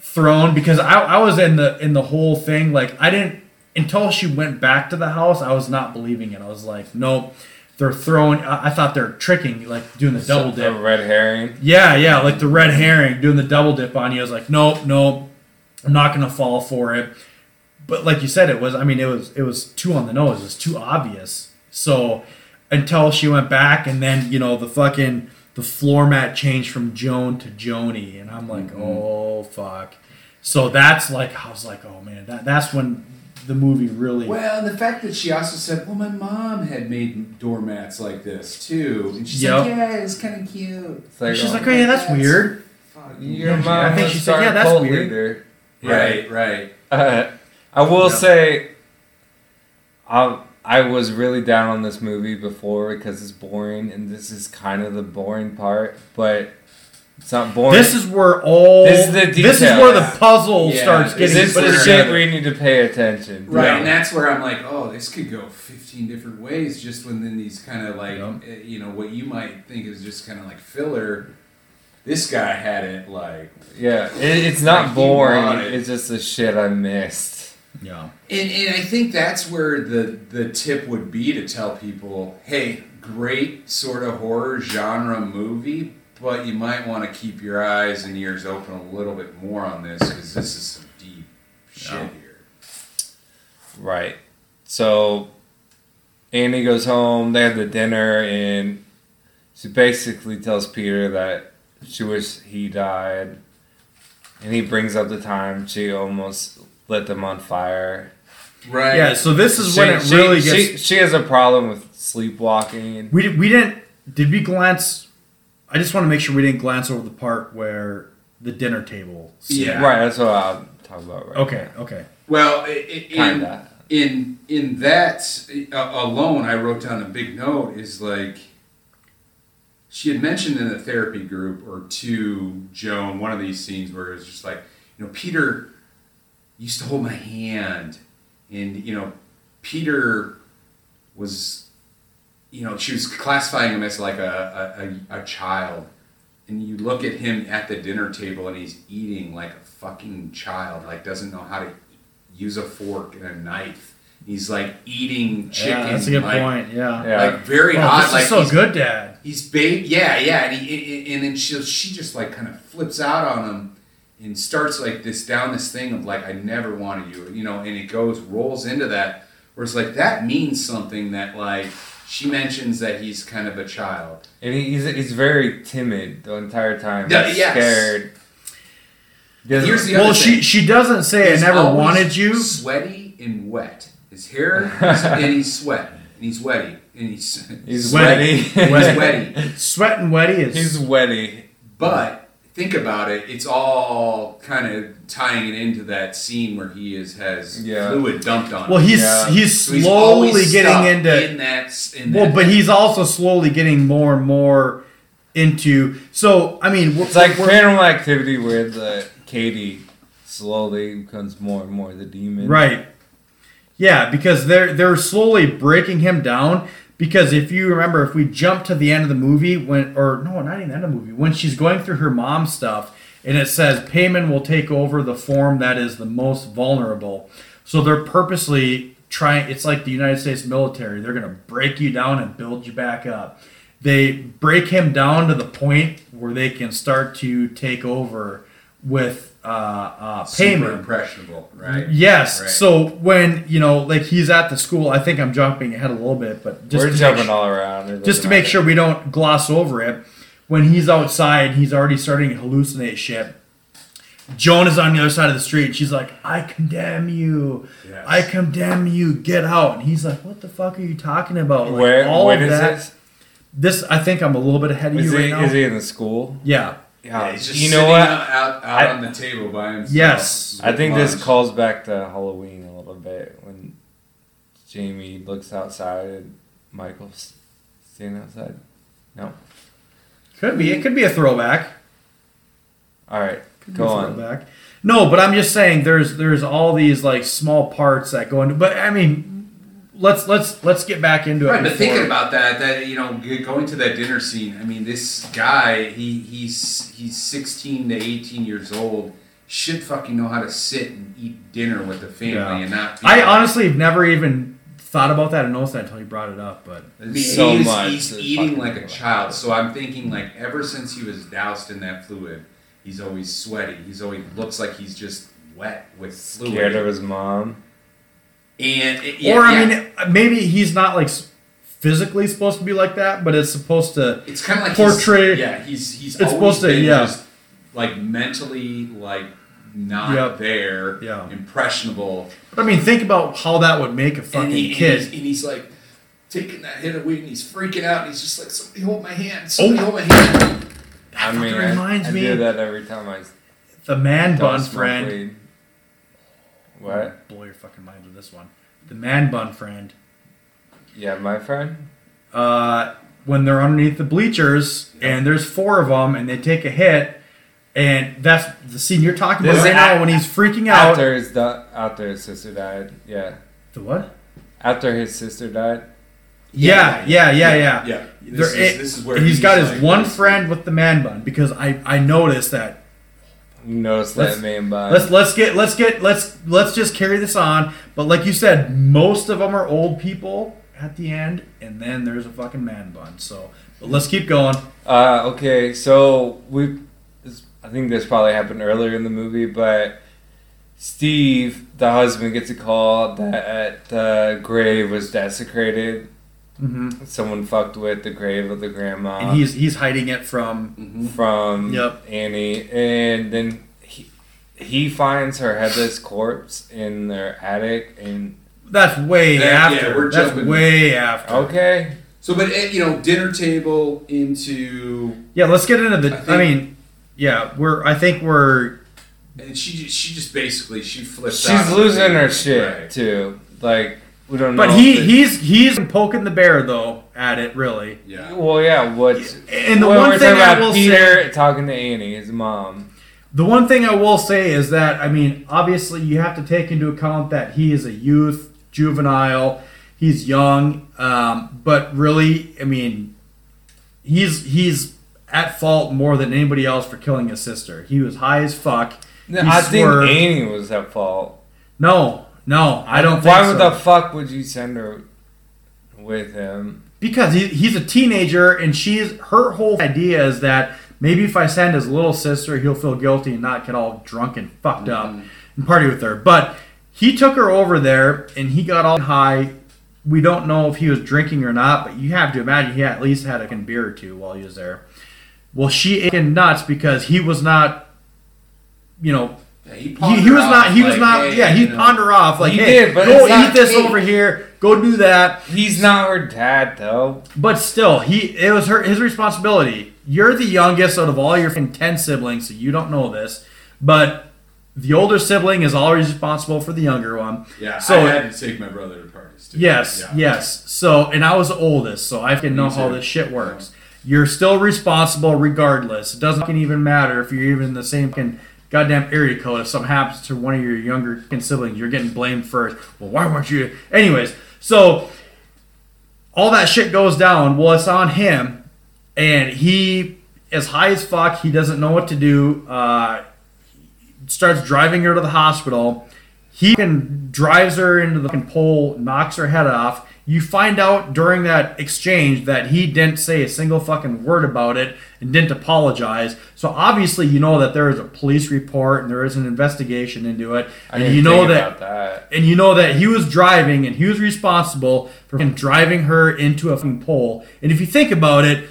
A: thrown because I, I was in the in the whole thing like I didn't until she went back to the house I was not believing it. I was like nope they're throwing I, I thought they're tricking like doing the double dip.
C: red herring.
A: yeah yeah like the red herring doing the double dip on you. I was like nope nope I'm not gonna fall for it. But like you said it was I mean it was it was too on the nose. It was too obvious. So until she went back and then you know the fucking the floor mat changed from Joan to Joni and I'm like mm-hmm. oh fuck. So that's like I was like oh man that that's when the movie really
D: Well, and the fact that she also said, "Well, my mom had made doormats like this too," and she's
A: Yep.
D: like, "Yeah, it's kind of cute."
C: It's like,
A: she's
C: oh,
A: like oh yeah that's weird
C: your
A: Yeah,
C: mom
A: I think she said, yeah, that's
C: cult
A: weird.
C: leader.
D: Right, right.
C: Uh, I will
A: Yeah.
C: say, I I was really down on this movie before because it's boring, and this is kind of the boring part, but it's not boring.
A: this is where all
C: This is the
A: this is where the puzzle
D: Yeah,
A: starts
D: this
A: getting
C: this is
D: where-
C: shit
A: together.
C: where you need to pay attention.
D: Right,
A: Yeah.
D: and that's where I'm like, oh, this could go 15 different ways just within these kind of like,
A: Yeah.
D: eh, you know, what you might think is just kind of like filler. This guy had it like,
C: Yeah, it, it's not
D: he
C: boring. It's just the shit I missed.
A: Yeah.
D: And, and I think that's where the the tip would be to tell people, hey, great sort of horror genre movie, but you might want to keep your eyes and ears open a little bit more on this because this is some deep shit
A: Yeah.
D: here.
C: Right. So Annie goes home, they have the dinner, and she basically tells Peter that she wishes he died. And he brings up the time she almost lit them on fire.
D: Right.
A: Yeah. So this is
C: She,
A: when it
C: she-
A: really
C: she, she has a problem with sleepwalking.
A: we we didn't. Did we glance? I just want to make sure we didn't glance over the part where the dinner table. scene.
D: Yeah.
C: Right, that's what I'm talking about right
A: Okay. Okay.
D: Well, i- i- in,
C: Kinda.
D: in in that uh, alone, I wrote down a big note. Is like she had mentioned in the therapy group or to Joan one of these scenes where it was just like, you know, Peter used to hold my hand, and you know, Peter was, you know, she was classifying him as like a a, a, a child. And you look at him at the dinner table and he's eating like a fucking child, like doesn't know how to use a fork and a knife. He's like eating chicken.
A: Yeah, that's a good
D: like,
A: point. Yeah.
C: Yeah.
D: Like very
A: Oh,
D: odd.
A: this
D: like
A: so
D: he's,
A: good, Dad.
D: He's babe. Yeah, yeah. And he and then she she just like kind of flips out on him and starts like this down this thing of like I never wanted you, you know. And it goes rolls into that where it's like that means something that like she mentions that he's kind of a child.
C: And he's, he's very timid the entire time.
D: Yeah,
C: He's
D: yes.
C: scared.
D: Here's the
A: Well,
D: other
A: she
D: thing.
A: she doesn't say I never wanted you.
D: Sweaty and wet. His hair is, and he's sweating and he's wetty and he's
C: he's
A: Wetty.
C: wetty.
D: he's wetty.
A: Sweat and wetty is.
C: he's wetty.
D: But think about it, it's all kind of tying it into that scene where he is has
C: Yeah.
D: fluid dumped on
A: well,
D: him.
A: he's
C: Yeah.
A: he's
D: So he's
A: slowly
D: always
A: getting into.
D: in that. s- In
A: well,
D: that
A: but he's also slowly getting more and more into. So I mean,
C: It's like paranormal activity where the Katie slowly becomes more and more the demon.
A: Right. Yeah, because they're they're slowly breaking him down. Because if you remember, if we jump to the end of the movie, when or no, not even the end of the movie, when she's going through her mom stuff, and it says Paimon will take over the form that is the most vulnerable. So they're purposely trying. It's like the United States military. They're gonna break you down and build you back up. They break him down to the point where they can start to take over with uh, uh,
D: super impressionable, right?
A: Yes.
D: Right.
A: So when you know, like he's at the school, I think I'm jumping ahead a little bit, but just
C: We're
A: to
C: jumping
A: make,
C: all around. It
A: just to make sure we don't gloss over it. When he's outside, he's already starting to hallucinate shit. Joan is on the other side of the street. She's like, "I condemn you.
D: Yes.
A: I condemn you. Get out." And he's like, "What the fuck are you talking about?" Like,
C: Where,
A: all
C: when
A: of
C: is
A: that.
C: this?
A: This, I think, I'm a little bit ahead of
C: Is
A: you
C: he,
A: right now.
C: is he in the school?
A: yeah.
C: Yeah.
D: Yeah, he's just
C: you know what?
D: out, out, out
C: I-
D: on the table by himself.
A: Yes.
C: I
D: with
C: think this calls back to Halloween a little bit when Jamie looks outside and Michael's standing outside. No.
A: Could be. It could be a throwback.
C: All right.
A: Could be
C: Go
A: a
C: on.
A: throwback. No, but I'm just saying there's there's all these like small parts that go into. But I mean, let's let's let's get back into it.
D: Right, but
A: before-
D: thinking about that, that you know, going to that dinner scene. I mean, this guy, he he's he's sixteen to eighteen years old. Should fucking know how to sit and eat dinner with the family
A: Yeah.
D: and not.
A: I
D: like-
A: honestly have never even thought about that and noticed that until you brought it up. But
D: I mean,
C: so
D: he's,
C: much.
D: he's eating like a child. So I'm thinking, like, ever since he was doused in that fluid, he's always sweaty. He's always looks like he's just wet with fluid.
C: Scared of his mom.
D: And it- yeah,
A: or I
D: yeah.
A: mean, maybe he's not like physically supposed to be like that, but it's supposed to.
D: It's kind of like
A: portray-
D: He's, yeah, he's he's
A: It's
D: always
A: supposed to-
D: been
A: yeah.
D: just like mentally like not
A: Yep.
D: there,
A: Yeah.
D: impressionable.
A: But I mean, think about how that would make a fucking
D: and, he,
A: kid.
D: And, he's, and he's like taking that hit of weed, and he's freaking out, and he's just like, "Somebody hold my hand! Oh. Somebody
A: Oh.
D: hold my hand!"
C: I mean,
A: fucking
C: I,
A: reminds
C: I
A: me-
C: do that every time I
A: the man
C: don't
A: bun friend.
C: weed. What?
A: Blow your fucking mind with this one. The man bun friend.
C: Yeah, my friend.
A: uh, when they're underneath the bleachers and there's four of them and they take a hit and that's the scene you're talking about right
C: is
A: now
C: a-
A: when he's freaking out.
C: After his da- after his sister died. Yeah.
A: the what?
C: After his sister died.
A: Yeah, yeah, yeah, yeah.
D: yeah.
A: There-
D: This,
A: it-
D: is, this is where
A: he's got his
D: like,
A: one friend with the man bun because I I noticed that.
C: Notice
A: Let's-
C: that man by.
A: Let's let's get let's get let's let's just carry this on. But like you said, most of them are old people at the end, and then there's a fucking man bun. So but let's keep going.
C: Uh, okay, so we, I think this probably happened earlier in the movie, but Steve, the husband, gets a call that the grave was desecrated.
A: Hmm
C: Someone fucked with the grave of the grandma
A: And he's he's hiding it from.
C: from
A: Yep.
C: Annie, and then he he finds her headless corpse in their attic, and
A: That's way
D: That- yeah,
A: after.
D: we're
A: That's
D: jumping.
A: way after.
C: okay,
D: So, but eh, you know, dinner table into,
A: Yeah, let's get into the.
D: I
A: I, mean, yeah, we're. I think we're.
D: and she just, she just basically she flips.
C: she's
D: out.
C: losing her shit
D: Right.
C: too. Like we don't know.
A: But he
C: if
A: he's he's poking the bear though at it really.
D: Yeah.
C: Well, yeah. What?
A: And the
C: Well,
A: one thing
C: talking
A: I will
C: Peter
A: say,
C: talking to Annie, his mom.
A: the one thing I will say is that I mean, obviously you have to take into account that he is a youth, juvenile, he's young, um, but really, I mean, he's he's at fault more than anybody else for killing his sister. He was high as fuck. He
C: I think
A: swerved.
C: Annie was at fault.
A: No, no, I don't.
C: Why
A: think
C: would
A: so.
C: the fuck would you send her with him?
A: because he, he's a teenager and she's her whole idea is that maybe if I send his little sister, he'll feel guilty and not get all drunk and fucked up mm-hmm. and party with her. But he took her over there and he got all high. We don't know if he was drinking or not, but you have to imagine he at least had a beer or two while he was there. Well, she ate nuts because he was not, you know,
D: Yeah,
A: he,
D: pawned
A: he was
D: off,
A: not. He was not.
D: hey,
A: yeah, he
D: you know.
A: pawned off like,
C: He
A: "Hey,
C: did, but
A: go
C: it's not
A: eat this
C: Kate.
A: over here. Go do that."
C: He's not her dad though.
A: But still, he it was her his responsibility. You're the youngest out of all your ten siblings, so you don't know this. But the older sibling is always responsible for the younger one.
D: Yeah,
A: So-
D: I had to take my brother to parties too.
A: Yes,
D: Yeah.
A: yes. So, and I was the oldest, so I can know
D: Me
A: how this shit works. You're still responsible regardless. It doesn't even matter if you're even the same fucking goddamn area code. If something happens to one of your younger siblings, you're getting blamed first. Well, why weren't you? Anyways, so all that shit goes down. Well, it's on him, and he is high as fuck. He doesn't know what to do. Uh, starts driving her to the hospital. He drives her into the pole, knocks her head off. You find out during that exchange that he didn't say a single fucking word about it and didn't apologize. So obviously, you know that there is a police report and there is an investigation into it, and you know that
C: that.
A: and you know that he was driving and he was responsible for driving her into a fucking pole. And if you think about it,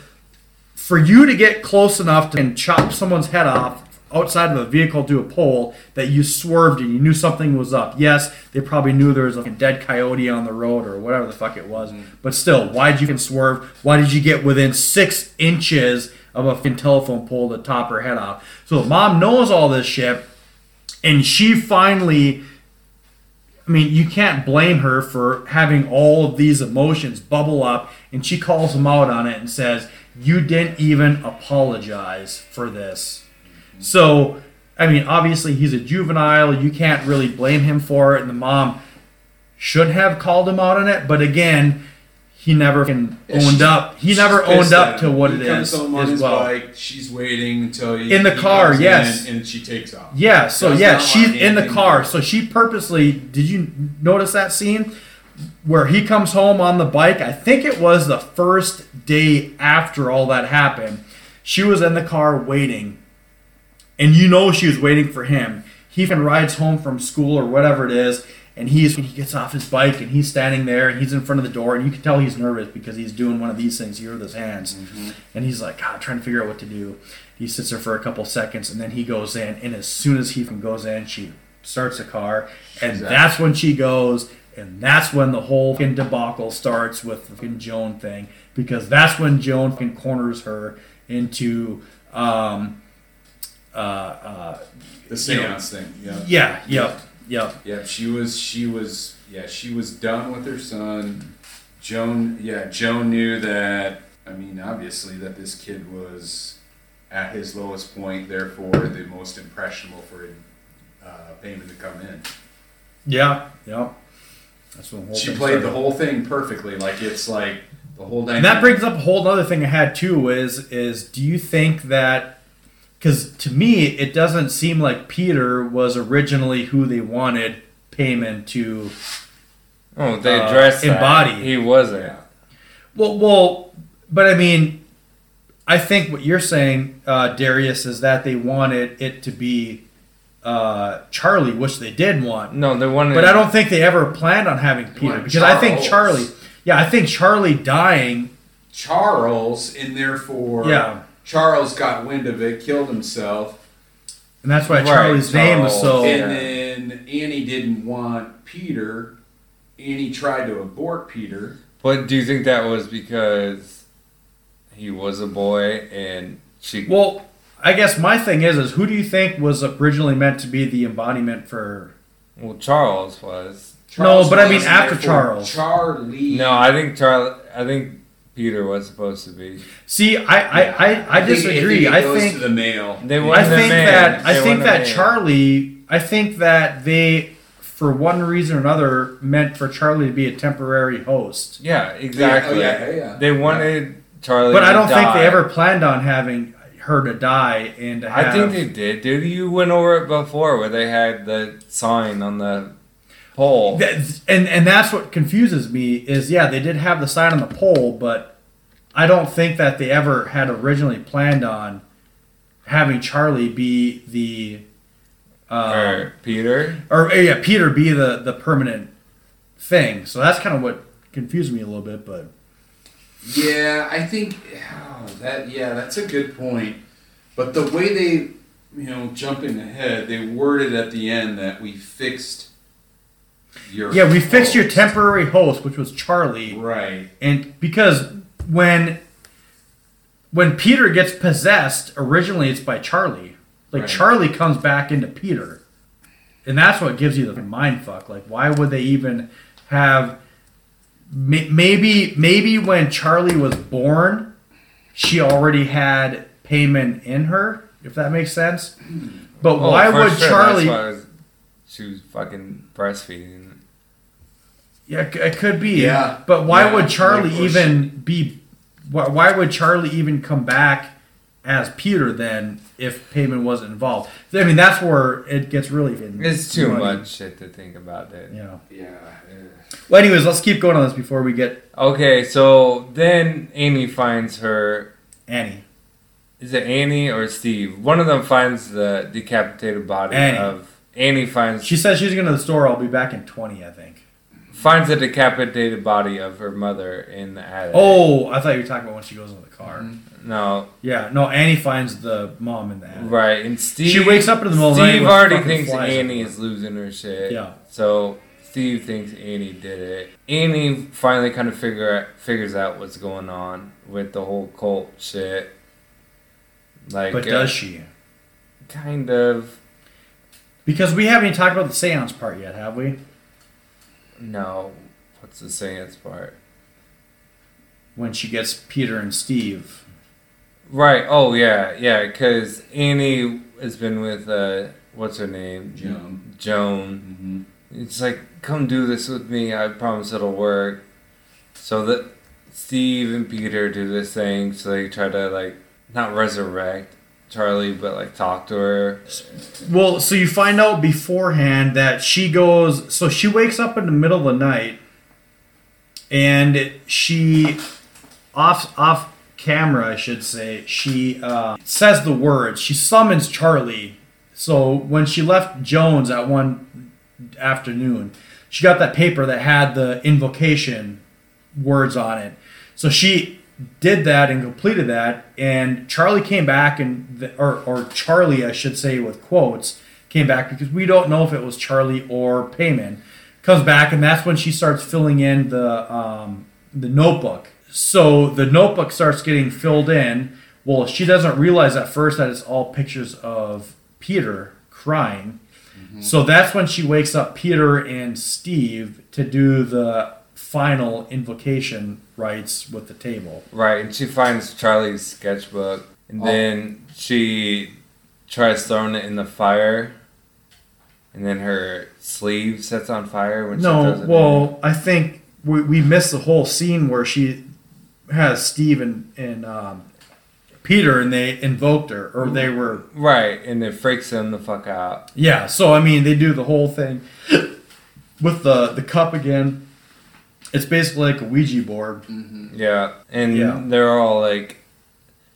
A: for you to get close enough to chop someone's head off outside of a vehicle to a pole that you swerved and you knew something was up. Yes, they probably knew there was a dead coyote on the road or whatever the fuck it was. Mm-hmm. But still, why did you swerve? Why did you get within six inches of a fucking telephone pole to top her head off? So mom knows all this shit, and she finally I mean, you can't blame her for having all of these emotions bubble up, and she calls him out on it and says, You didn't even apologize for this. So, I mean, obviously, he's a juvenile. You can't really blame him for it, and the mom should have called him out on it, but again, he never owned up. He never owned up to what
D: he
A: it
D: home on
A: as
D: his
A: well.
D: bike. She's waiting until he,
A: In the
D: he
A: car, yes.
D: in, and she takes off.
A: Yeah, so
D: Does
A: yeah, she's in the car. So she purposely did you notice that scene where he comes home on the bike? I think it was the first day after all that happened. She was in the car waiting. And you know she was waiting for him. He even rides home from school or whatever it is, and he's he gets off his bike and he's standing there and he's in front of the door and you can tell he's nervous because he's doing one of these things here with his hands. And he's like, God, trying to figure out what to do. He sits there for a couple seconds and then he goes in. And as soon as he goes in, she starts the car. And
D: Exactly.
A: that's when she goes. And that's when the whole fucking debacle starts with the fucking Joan thing. Because that's when Joan fucking corners her into, um, uh, uh,
D: The seance thing. Yeah.
A: yeah, yep, yep.
D: Yeah, she was she was yeah, she was done with her son. Joan yeah, Joan knew that I mean, obviously that this kid was at his lowest point, therefore the most impressionable for uh, Paimon to come in.
A: Yeah, yep. That's when
D: She played
A: started.
D: the whole thing perfectly. Like it's like the whole dynamic.
A: And that brings up a whole other thing I had too is is do you think that because to me it doesn't seem like Peter was originally who they wanted Paimon to.
C: Oh, they
A: Uh,
C: addressed that.
A: embody.
C: He wasn't.
D: Yeah.
A: Well, well, but I mean, I think what you're saying, uh, Darius, is that they wanted it to be uh, Charlie, which they did want.
C: No, they wanted.
A: But I don't think they ever planned on having Peter
D: wanted
A: because I think Charlie. Yeah, I think Charlie dying.
D: Charles, and therefore
A: Yeah.
D: Charles got wind of it, killed himself,
A: And that's why
C: Right,
A: Charlie's name was so.
D: And then Annie didn't want Peter. Annie tried to abort Peter.
C: But do you think that was because he was a boy and she?
A: Well, I guess my thing is, is who do you think was originally meant to be the embodiment for?
C: well, Charles was.
A: No, but I mean after Charles.
D: Charlie.
C: No, I think Charlie. I think Peter was supposed to be.
A: See, I I, I, I
D: think-
A: disagree.
D: it
A: I
D: goes
A: think
D: to the male.
C: They
A: I
C: wanted a
A: think
C: man.
A: that I think that
C: man.
A: Charlie. I think that they, for one reason or another, meant for Charlie to be a temporary host.
C: Yeah, exactly.
D: Yeah, oh, yeah, yeah.
C: They wanted Charlie.
A: But
C: to
A: I don't think they ever planned on having her to die and to have.
C: I think they did, dude. You went over it before where they had the sign on the pole.
A: That- and and that's what confuses me is yeah they did have the sign on the pole, but I don't think that they ever had originally planned on having Charlie be the. Uh,
C: or Peter.
A: or uh, yeah, Peter be the the permanent thing. So that's kind of what confused me a little bit. But
D: Yeah, I think oh, that. Yeah, that's a good point. But the way they, you know, jumping ahead, they worded at the end that we fixed your.
A: yeah, we fixed your temporary host, which was Charlie,
D: Right.
A: and because when when Peter gets possessed, originally it's by Charlie. Like
D: Right.
A: Charlie comes back into Peter, and that's what gives you the mind fuck. Like, why would they even have? Maybe maybe when Charlie was born, she already had Paimon in her. If that makes sense. Hmm. But
C: Oh,
A: why would
C: sure,
A: Charlie?
C: That's why I was, she was fucking breastfeeding.
A: Yeah, it could be.
D: Yeah.
A: But why
D: Yeah,
A: would Charlie even be? Why, why would Charlie even come back as Peter then if Paimon wasn't involved? I mean, that's where it gets really.
C: It's too much shit to think about, dude.
A: Yeah.
D: Yeah.
A: Well, anyways, let's keep going on this before we get
C: Okay, so then Amy finds her.
A: Annie.
C: Is it Annie or Steve? One of them finds the decapitated body
A: Annie.
C: of Annie. Finds
A: She says she's going to the store. I'll be back in twenty. I think.
C: Finds the decapitated body of her mother in the attic.
A: Oh, I thought you were talking about when she goes in the car.
C: no,
A: Yeah, no. Annie finds the mom in the attic.
C: right. And Steve.
A: She wakes up in the middle of the night
C: Steve already thinks Annie is losing her shit.
A: Yeah.
C: So Steve thinks Annie did it. Annie finally kind of figure figures out what's going on with the whole cult shit. Like,
A: But
C: uh,
A: does she?
C: kind of
A: Because we haven't even talked about the seance part yet, have we?
C: No. What's the seance part?
A: When she gets Peter and Steve.
C: Right. Oh yeah, yeah. Because Annie has been with uh, what's her name?
D: Joan.
C: Joan.
D: Mm-hmm.
C: It's like, come do this with me. I promise it'll work. So that Steve and Peter do this thing. So they try to like not resurrect Charlie, but like talk to her.
A: Well, so you find out beforehand that she goes. So she wakes up in the middle of the night, and she off off camera, I should say, she uh, says the words. She summons Charlie. So when she left Joan's at one afternoon, she got that paper that had the invocation words on it. So she did that and completed that, and Charlie came back and the, or or Charlie, I should say, with quotes, came back because we don't know if it was Charlie or Paimon. Comes back, and that's when she starts filling in the um, the notebook. So the notebook starts getting filled in. Well, she doesn't realize at first that it's all pictures of Peter crying. So that's when she wakes up Peter and Steve to do the final invocation rites with the table.
C: Right, and she finds Charlie's sketchbook, and
D: Oh.
C: then she tries throwing it in the fire, and then her sleeve sets on fire when she
A: No,
C: it in.
A: well, I think we, we missed the whole scene where she has Steve and, and um, Peter and they invoked her, or they were
C: Right, and it freaks them the fuck out.
A: yeah. So I mean, they do the whole thing with the the cup again. It's basically like a Ouija board. Mm-hmm.
C: Yeah, and
A: Yeah.
C: they're all like,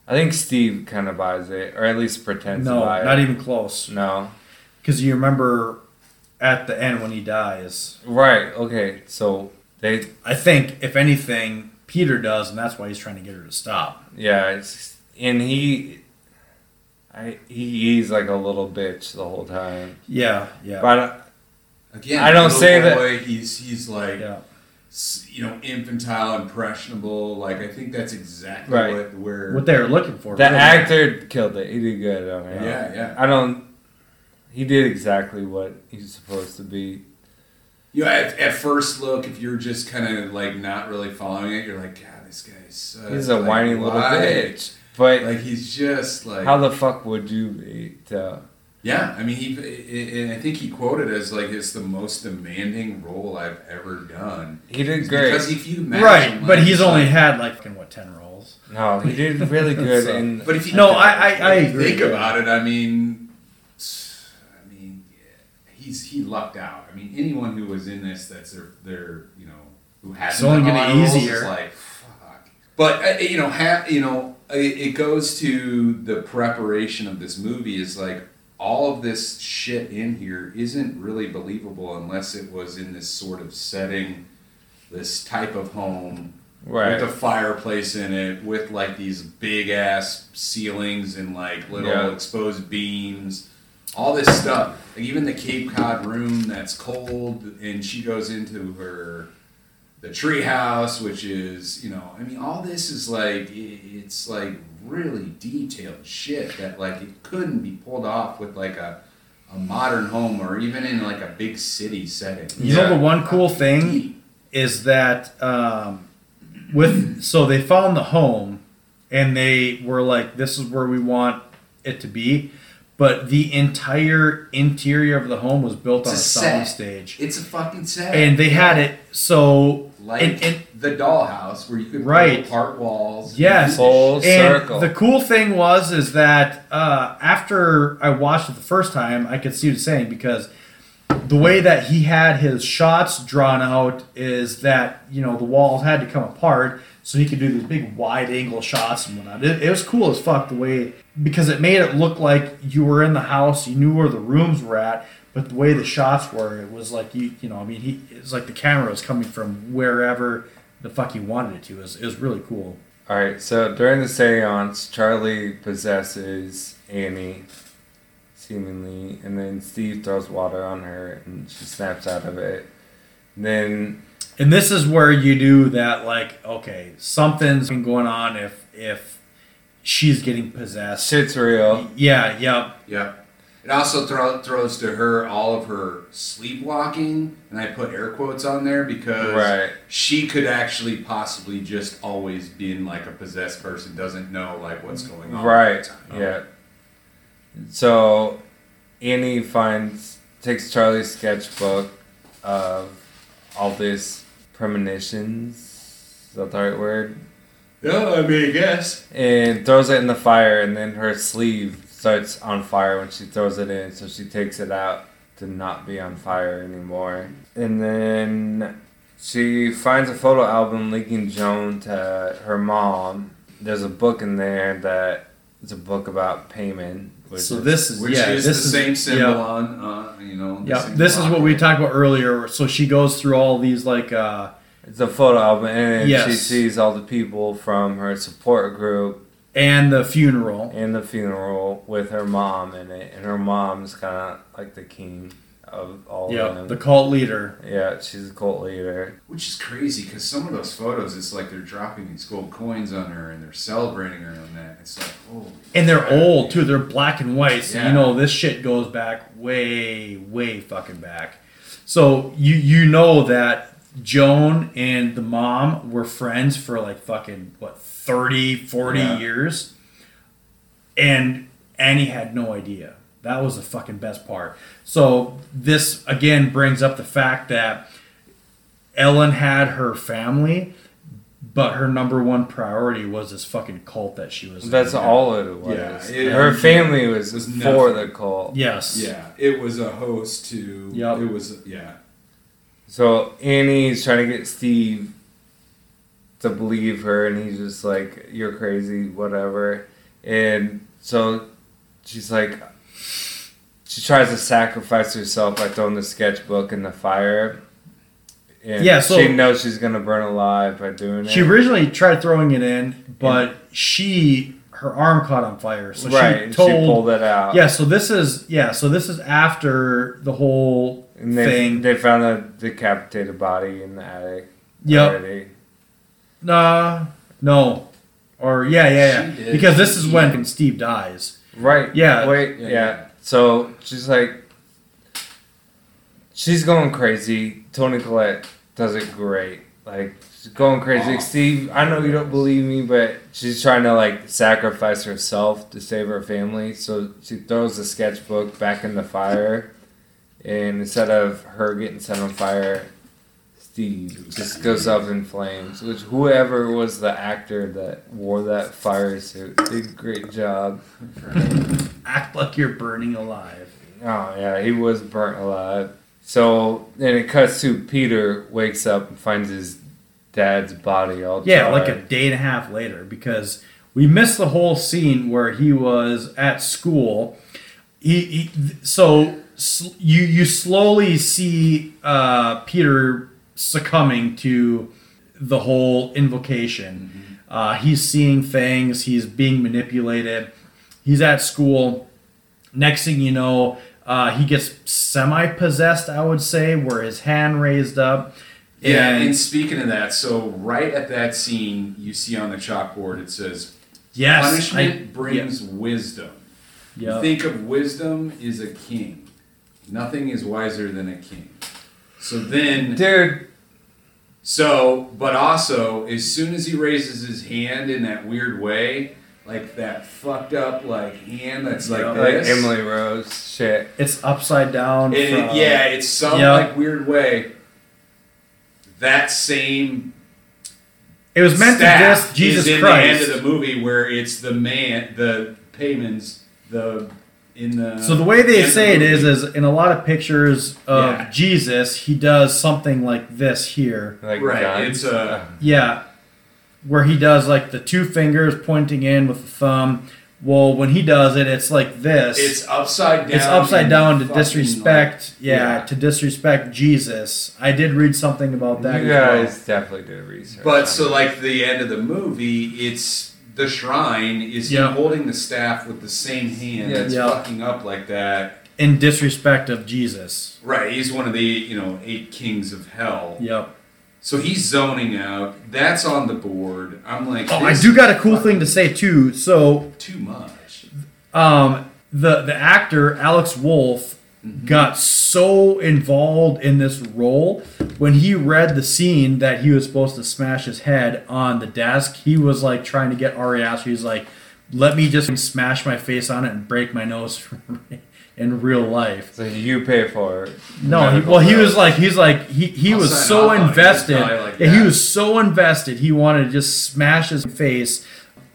C: I think Steve kind of buys it, or at least pretends
A: No,
C: to buy it.
A: not
C: it.
A: even close.
C: No,
A: Because you remember at the end when he dies.
C: right? Okay, so they,
A: I think if anything, Peter does, and that's why he's trying to get her to stop.
C: yeah, it's and he, I he, he's like a little bitch the whole time,
A: Yeah, yeah,
C: but
D: Again,
C: I don't
D: little
C: say that-
D: boy, He's he's like
A: yeah.
D: S- you know infantile, impressionable. Like I think that's exactly
C: Right.
D: what where.
A: What they were looking for.
C: the
A: really.
C: actor killed it. He did good on it.
D: yeah, yeah.
C: I don't. He did exactly what he's supposed to be.
D: You know, at, at first look, if you're just kind of like not really following it, you're like, God, this guy's such,
C: He's a
D: like,
C: whiny little
D: why?"
C: bitch. But
D: Like he's just like
C: how the fuck would you be to?
D: Yeah, I mean, he. i- i- I think he quoted as like it's the most demanding role I've ever done.
C: He did great.
D: Because if you imagine,
A: right, but he's
D: it's
A: only
D: like-
A: had like fucking, what ten roles.
C: No, he did really good.
A: So-
C: and
D: But if you
A: No, I- I- I agree.
D: think about it. I mean, I mean, he's he lucked out. I mean, anyone who was in this that's their their you know who has
A: It's only gonna easier.
D: Is like fuck. But uh, you know, ha- you know, it, it goes to the preparation of this movie. Is like all of this shit in here isn't really believable unless it was in this sort of setting, this type of home
C: right,
D: with a fireplace in it, with like these big ass ceilings and like little
C: Yeah.
D: exposed beams, all this stuff. Like even the Cape Cod room that's cold, and she goes into her the treehouse, which is you know, I mean, all this is like it's like really detailed shit that like it couldn't be pulled off with like a a modern home or even in like a big city setting.
A: You know the one cool thing is that um, with so they found the home and they were like, this is where we want it to be, but the entire interior of the home was built
D: It's
A: on a
D: a set.
A: stage,
D: It's a fucking set.
A: and they had it so
D: like
A: and, and
D: the dollhouse where you could
A: Right.
D: put apart walls.
A: Yes.
C: Full
A: And
C: circle.
A: the cool thing was is that uh, after I watched it the first time, I could see what he's saying because the way that he had his shots drawn out is that you know the walls had to come apart so he could do these big wide angle shots and whatnot. It, it was cool as fuck the way because it made it look like you were in the house, you knew where the rooms were at, but the way the shots were, it was like you you know I mean he it's like the camera was coming from wherever the fuck he wanted it to. It was, it was really cool.
C: All right, so during the seance, Charlie possesses Annie, seemingly, and then Steve throws water on her and she snaps out of it. Then,
A: And this is where you do that, like, okay, something's been going on if if she's getting possessed.
C: It's real.
A: Yeah, yeah,
D: Yep. It also throw, throws to her all of her sleepwalking, and I put air quotes on there because
C: Right.
D: she could actually possibly just always been like a possessed person, doesn't know like what's going on.
C: Right,
D: time.
C: yeah. So, Annie finds, takes Charlie's sketchbook of all these premonitions. Is that the right word?
D: Yeah, I mean, I guess.
C: and throws it in the fire and then her sleeve starts on fire when she throws it in so she takes it out to not be on fire anymore and then she finds a photo album linking joan to her mom there's a book in there that is a book about Paimon which
A: So this is
D: Which
A: yeah,
D: is
A: this
D: the same symbol
A: Yeah,
D: on, uh, you know.
A: yeah. This is what we talked about earlier. So she goes through all these like uh
C: it's a photo album and then she sees all the people from her support group
A: and the funeral.
C: and the funeral with her mom in it and her mom's kind of like the king of all of
A: Yeah, the cult leader.
C: Yeah, she's a cult leader.
D: Which is crazy because some of those photos, it's like they're dropping these gold coins on her and they're celebrating her on that. It's like, holy.
A: And they're
D: crap.
A: old too. They're black and white. So
D: Yeah.
A: you know this shit goes back way, way fucking back. So you you know that Joan and the mom were friends for like fucking what 30, 40
C: Yeah.
A: years. And Annie had no idea. That was the fucking best part. So this again brings up the fact that Ellen had her family, but her number one priority was this fucking cult that she was. in.
C: That's all it was.
D: Yeah, it-
C: Her family was,
D: was
C: for
D: nothing.
C: the cult.
A: Yes.
D: Yeah, it was a host to.
A: Yeah.
D: It was yeah.
C: So Annie's trying to get Steve to believe her, and he's just like, "You're crazy, whatever." And so she's like, she tries to sacrifice herself by throwing the sketchbook in the fire. And
A: Yeah, so-
C: she knows she's gonna burn alive by doing
A: She
C: it.
A: She originally tried throwing it in, but she her arm caught on fire, so
C: right,
A: she told.
C: she pulled it out.
A: yeah, so this is yeah, so this is after the whole
C: and they,
A: thing.
C: they found a decapitated body in the attic.
A: Yep.
C: already.
A: Nah, no, or yeah, yeah,
D: She
A: yeah.
D: did.
A: Because this is
D: She-
A: when Steve dies.
C: Right.
A: Yeah.
C: Wait.
D: Yeah,
C: Yeah.
D: yeah.
C: So she's like, she's going crazy. Toni Collette does it great. Like she's going crazy.
D: Oh.
C: Steve, I know you don't believe me, but she's trying to like sacrifice herself to save her family. So she throws the sketchbook back in the fire, and instead of her getting set on fire. Steve just goes up in flames. Which whoever was the actor that wore that fire suit did a great job.
A: Act like you're burning alive.
C: Oh yeah, he was burnt alive. So then it cuts to Peter wakes up and finds his dad's body all
A: Yeah, like a day and a half later because we missed the whole scene where he was at school. He, he so you you slowly see uh, Peter succumbing to the whole invocation. Uh, he's seeing things. He's being manipulated. He's at school. Next thing you know, uh, he gets semi possessed. I would say, where his hand raised up.
D: Yeah,
A: and-
D: and speaking of that, so right at that scene, you see on the chalkboard it says,
A: yes,
D: "Punishment
A: I-
D: brings wisdom."
A: yeah,
D: Think of wisdom is a king. Nothing is wiser than a king. So then,
C: Dude,
D: so but also, as soon as he raises his hand in that weird way, like that fucked up like hand that's like
A: Yeah.
C: like Emily Rose shit.
A: It's upside down.
D: It-
A: from-
D: yeah, it's some
A: Yep.
D: like weird way. That same
A: It was meant to just Jesus
D: is in
A: Christ.
D: the end of the movie where it's the man, the Paimon's, the in the.
A: so the way they
D: end
A: say it
D: the
A: is, is in a lot of pictures of
D: Yeah.
A: Jesus, he does something like this here.
C: Like
D: Right,
C: guns.
D: it's a-
A: Yeah, where he does like the two fingers pointing in with the thumb. Well, when he does it, it's like this.
D: it's upside down.
A: It's upside down to disrespect.
D: like-
A: yeah, to disrespect Jesus. I did read something about that.
C: you
A: as well.
C: guys definitely did research.
D: But so
C: it.
D: like the end of the movie, it's the shrine is
A: Yeah.
D: holding the staff with the same hand
C: Yeah.
D: that's
A: Yeah.
D: fucking up like that.
A: in disrespect of Jesus.
D: Right, he's one of the you know eight kings of hell.
A: Yep.
D: So he's zoning out. That's on the board. I'm like,
A: Oh, I do got a cool thing to say too. So
D: Too much.
A: um, the the actor Alex Wolff Mm-hmm. got so involved in this role when he read the scene that he was supposed to smash his head on the desk. He was like trying to get Ari Aster. He's like, "Let me just smash my face on it and break my nose in real life."
C: so you pay for it.
A: No, he, well, he was like, he's like, he, he
D: I'll
A: was so
D: off on it,
A: invested.
D: like
A: yeah, he was so invested. He wanted to just smash his face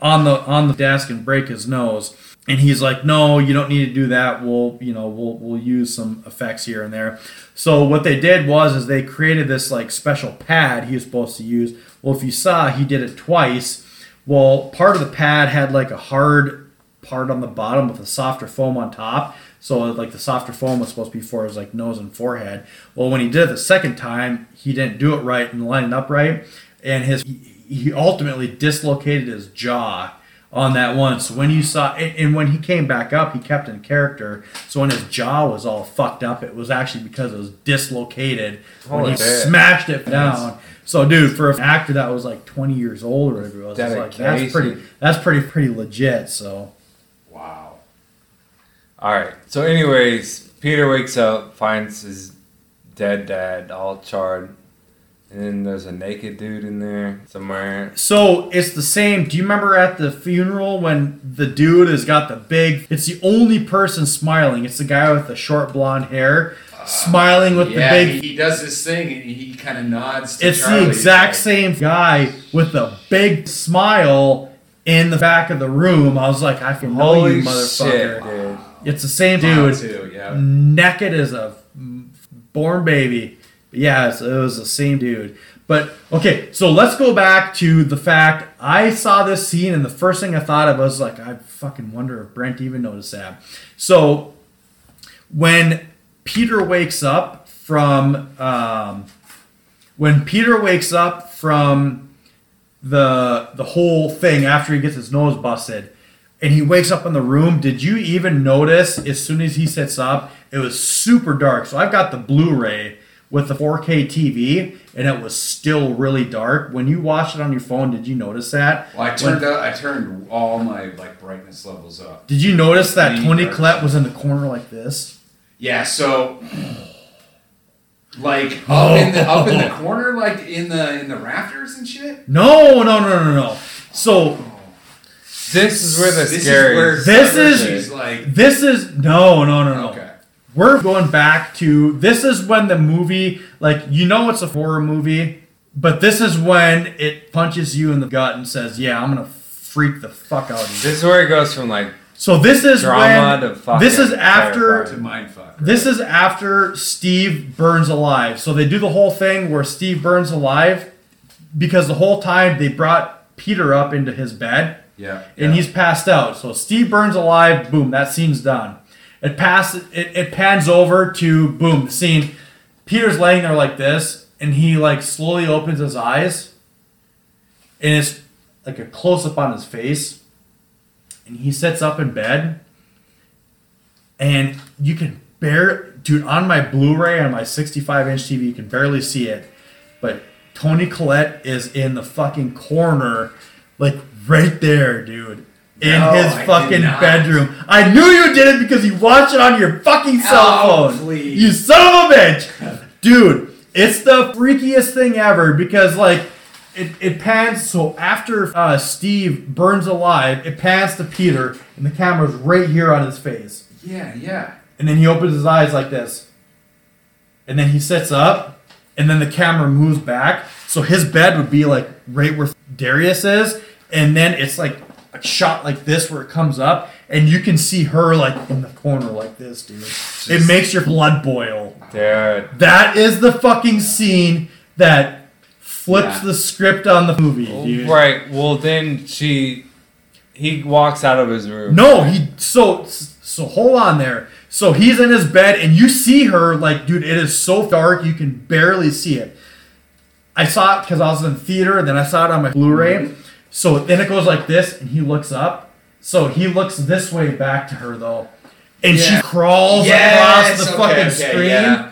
A: on the on the desk and break his nose. And he's like, no, you don't need to do that. We'll, you know, we'll we'll use some effects here and there. So what they did was, is they created this like special pad he was supposed to use. Well, if you saw, he did it twice. Well, part of the pad had like a hard part on the bottom with a softer foam on top. So like the softer foam was supposed to be for his like nose and forehead. Well, when he did it the second time, he didn't do it right and line it up right, and his he, he ultimately dislocated his jaw on that one. So when you saw and, and when he came back up, he kept in character. So when his jaw was all fucked up, it was actually because it was dislocated when he
C: shit.
A: smashed it down. So, dude, for an actor that was like 20 years old or whatever it was, it's like, that's pretty. That's pretty pretty legit. So.
D: Wow.
C: All right. So, anyways, Peter wakes up, finds his dead dad all charred, and then there's a naked dude in there somewhere.
A: So it's the same. Do you remember at the funeral when the dude has got the big? It's the only person smiling. It's the guy with the short blonde hair. Uh, smiling with
D: yeah,
A: the big
D: he, he does this thing and he kind of nods. To
A: It's
D: Charlie.
A: the exact same guy with the big smile in the back of the room. I was like, I can know
C: Holy
A: you,
C: shit,
A: motherfucker.
C: dude.
A: It's the same dude,
D: too, yeah.
A: naked as a born baby. Yeah, it was the same dude. But okay, so let's go back to the fact I saw this scene, and the first thing I thought of was like, I fucking wonder if Brent even noticed that. So when Peter wakes up from um, when Peter wakes up from the the whole thing after he gets his nose busted and he wakes up in the room did you even notice as soon as he sits up it was super dark so i've got the blu-ray with the 4k tv and it was still really dark when you watched it on your phone did you notice that
D: Well, I
A: When-
D: turned out, I turned all my like brightness levels up.
A: did you notice that
D: Really
A: toni
D: dark.
A: collette was in the corner like this
D: Yeah, so like oh. up in the up in the corner, like in the in the rafters and shit.
A: no no no no no so
C: This is where the
D: This is
C: scary.
D: where
A: This is-
D: she's like
A: this is no no no no
D: okay.
A: We're going back to this is when the movie like you know it's a horror movie but this is when it punches you in the gut and says yeah i'm gonna freak the fuck out of you
C: This is where it goes from like
A: so this is
C: drama
A: when
C: to fucking.
A: this is after
D: To mind fuck.
A: this is after steve burns alive so they do the whole thing where steve burns alive because the whole time they brought peter up into his bed
D: yeah,
A: and
D: yeah.
A: he's passed out. So Steve Burns alive, boom, that scene's done. It passes it, it pans over to boom, the scene. Peter's laying there like this, and he like slowly opens his eyes, and it's like a close up on his face. And he sits up in bed, and you can bear dude on my Blu-ray on my 65 inch TV, you can barely see it, but Toni Collette is in the fucking corner, like right there, dude. In
D: No,
A: his
D: I
A: fucking bedroom. I knew you did it because you watched it on your fucking cell
D: Oh,
A: phone.
D: please.
A: You son of a bitch. Dude, it's the freakiest thing ever because like it, it pans so after uh, Steve burns alive, it pans to Peter and the camera's right here on his face.
D: yeah, yeah.
A: And then he opens his eyes like this. And then he sits up, and then the camera moves back. So his bed would be like right where Darius is. And then it's like shot like this where it comes up, and you can see her like in the corner like this, dude. it makes your blood boil.
C: dude.
A: That is the fucking scene that flips
D: Yeah.
A: the script on the movie, oh, dude.
C: Right. Well, then she, he walks out of his room.
A: No, he so so hold on there. So he's in his bed and you see her like, dude, it is so dark you can barely see it. I saw it because I was in the theater, and then I saw it on my Blu-ray. Mm-hmm. So then it goes like this, and he looks up. So he looks this way back to her though, and
D: Yeah.
A: she crawls
D: Yes,
A: across the
D: okay,
A: fucking
D: okay,
A: screen.
D: yeah.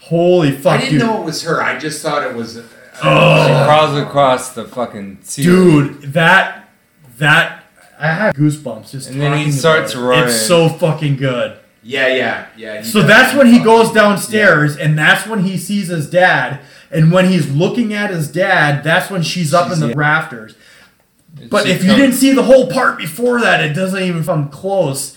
A: Holy fuck!
D: I didn't
A: dude!
D: know it was her. I just thought it was. Uh,
C: She
A: Oh.
C: crawls across the fucking ceiling.
A: dude, that that I had goosebumps just.
C: And then he starts
A: it.
C: running.
A: It's so fucking good.
D: Yeah, yeah, yeah.
A: So that's when he goes downstairs, and that's when he sees his dad. And when he's looking at his dad, that's when she's up in the
C: She's-
A: rafters. But if you didn't see the whole part before that, it doesn't even come close.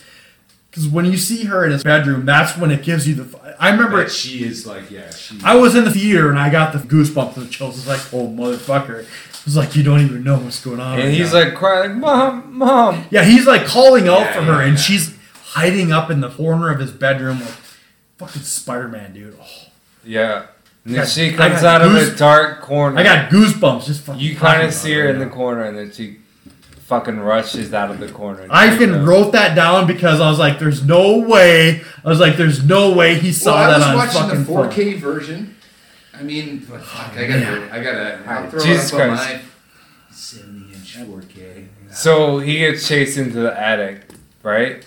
A: Because when you see her in his bedroom, that's when it gives you the. I remember
D: she is like, yeah, she.
A: I was in the theater and I got the goosebumps and the chills. It's like, oh motherfucker! It was like you don't even know what's going on.
C: and
A: right
C: he's
A: now.
C: like crying, like, "Mom, mom."
A: yeah, he's like calling out
D: Yeah,
A: for her,
D: yeah,
A: and she's hiding up in the corner of his bedroom, like fucking Spider Man, dude. Oh,
C: Yeah. And then
A: got-
C: she comes
A: got
C: out of
A: goose-
C: a dark corner.
A: I got goosebumps just fucking.
C: You kind of see her
A: right
C: in the corner, and then she fucking rushes out of the corner.
A: I
C: You
A: even
C: know?
A: wrote that down because I was like, "There's no way." I was like, "There's no way he saw
D: well, I was watching the 4K version. I mean, but fuck, I gotta, I gotta, I'll throw
C: Jesus
D: it up on my 70 inch 4K.
C: So he gets chased into the attic, right?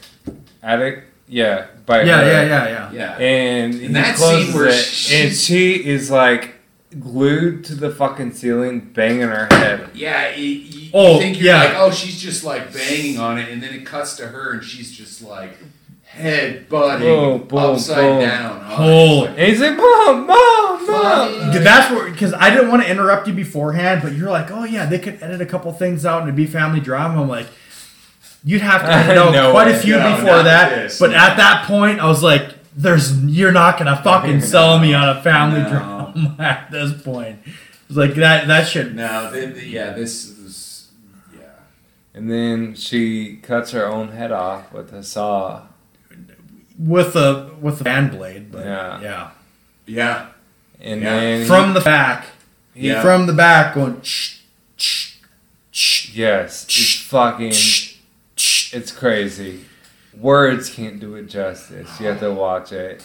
C: Attic, yeah. By
A: Yeah,
C: her.
A: yeah, yeah, yeah.
D: Yeah.
C: And he
D: that
C: closes
D: scene where
C: it,
D: she-
C: and she is like glued to the fucking ceiling, banging her head.
D: Yeah, you, you,
A: Oh,
D: think you're
A: yeah.
D: like, oh, she's just like banging on it, and then it cuts to her, and she's just like head butting
C: Boom, boom,
D: upside
C: boom.
D: down. on it.
A: Holy.
C: And he's like, "Mom, mom, mom."
D: Funny.
A: That's where because I didn't want to interrupt you beforehand, but you're like, "Oh yeah, they could edit a couple things out and it'd be family drama." I'm like, "You'd have to edit out
C: No
A: quite a few
D: No,
A: before that."
D: this,
A: but
D: no.
A: at that point, I was like, there's you're not gonna fucking sell me on a family
D: No.
A: drama at this point. It's like that that shit.
D: No, th- th- yeah, this is yeah.
C: And then she cuts her own head off with a saw.
A: with a with a fan blade, but
C: Yeah.
A: yeah,
D: Yeah.
C: And
D: Yeah.
C: then
A: from the back,
D: Yeah.
A: from the back, going. Shh, shh, shh,
C: yes, it's fucking
A: shh, shh.
C: It's crazy. Words can't do it justice. You have to watch it.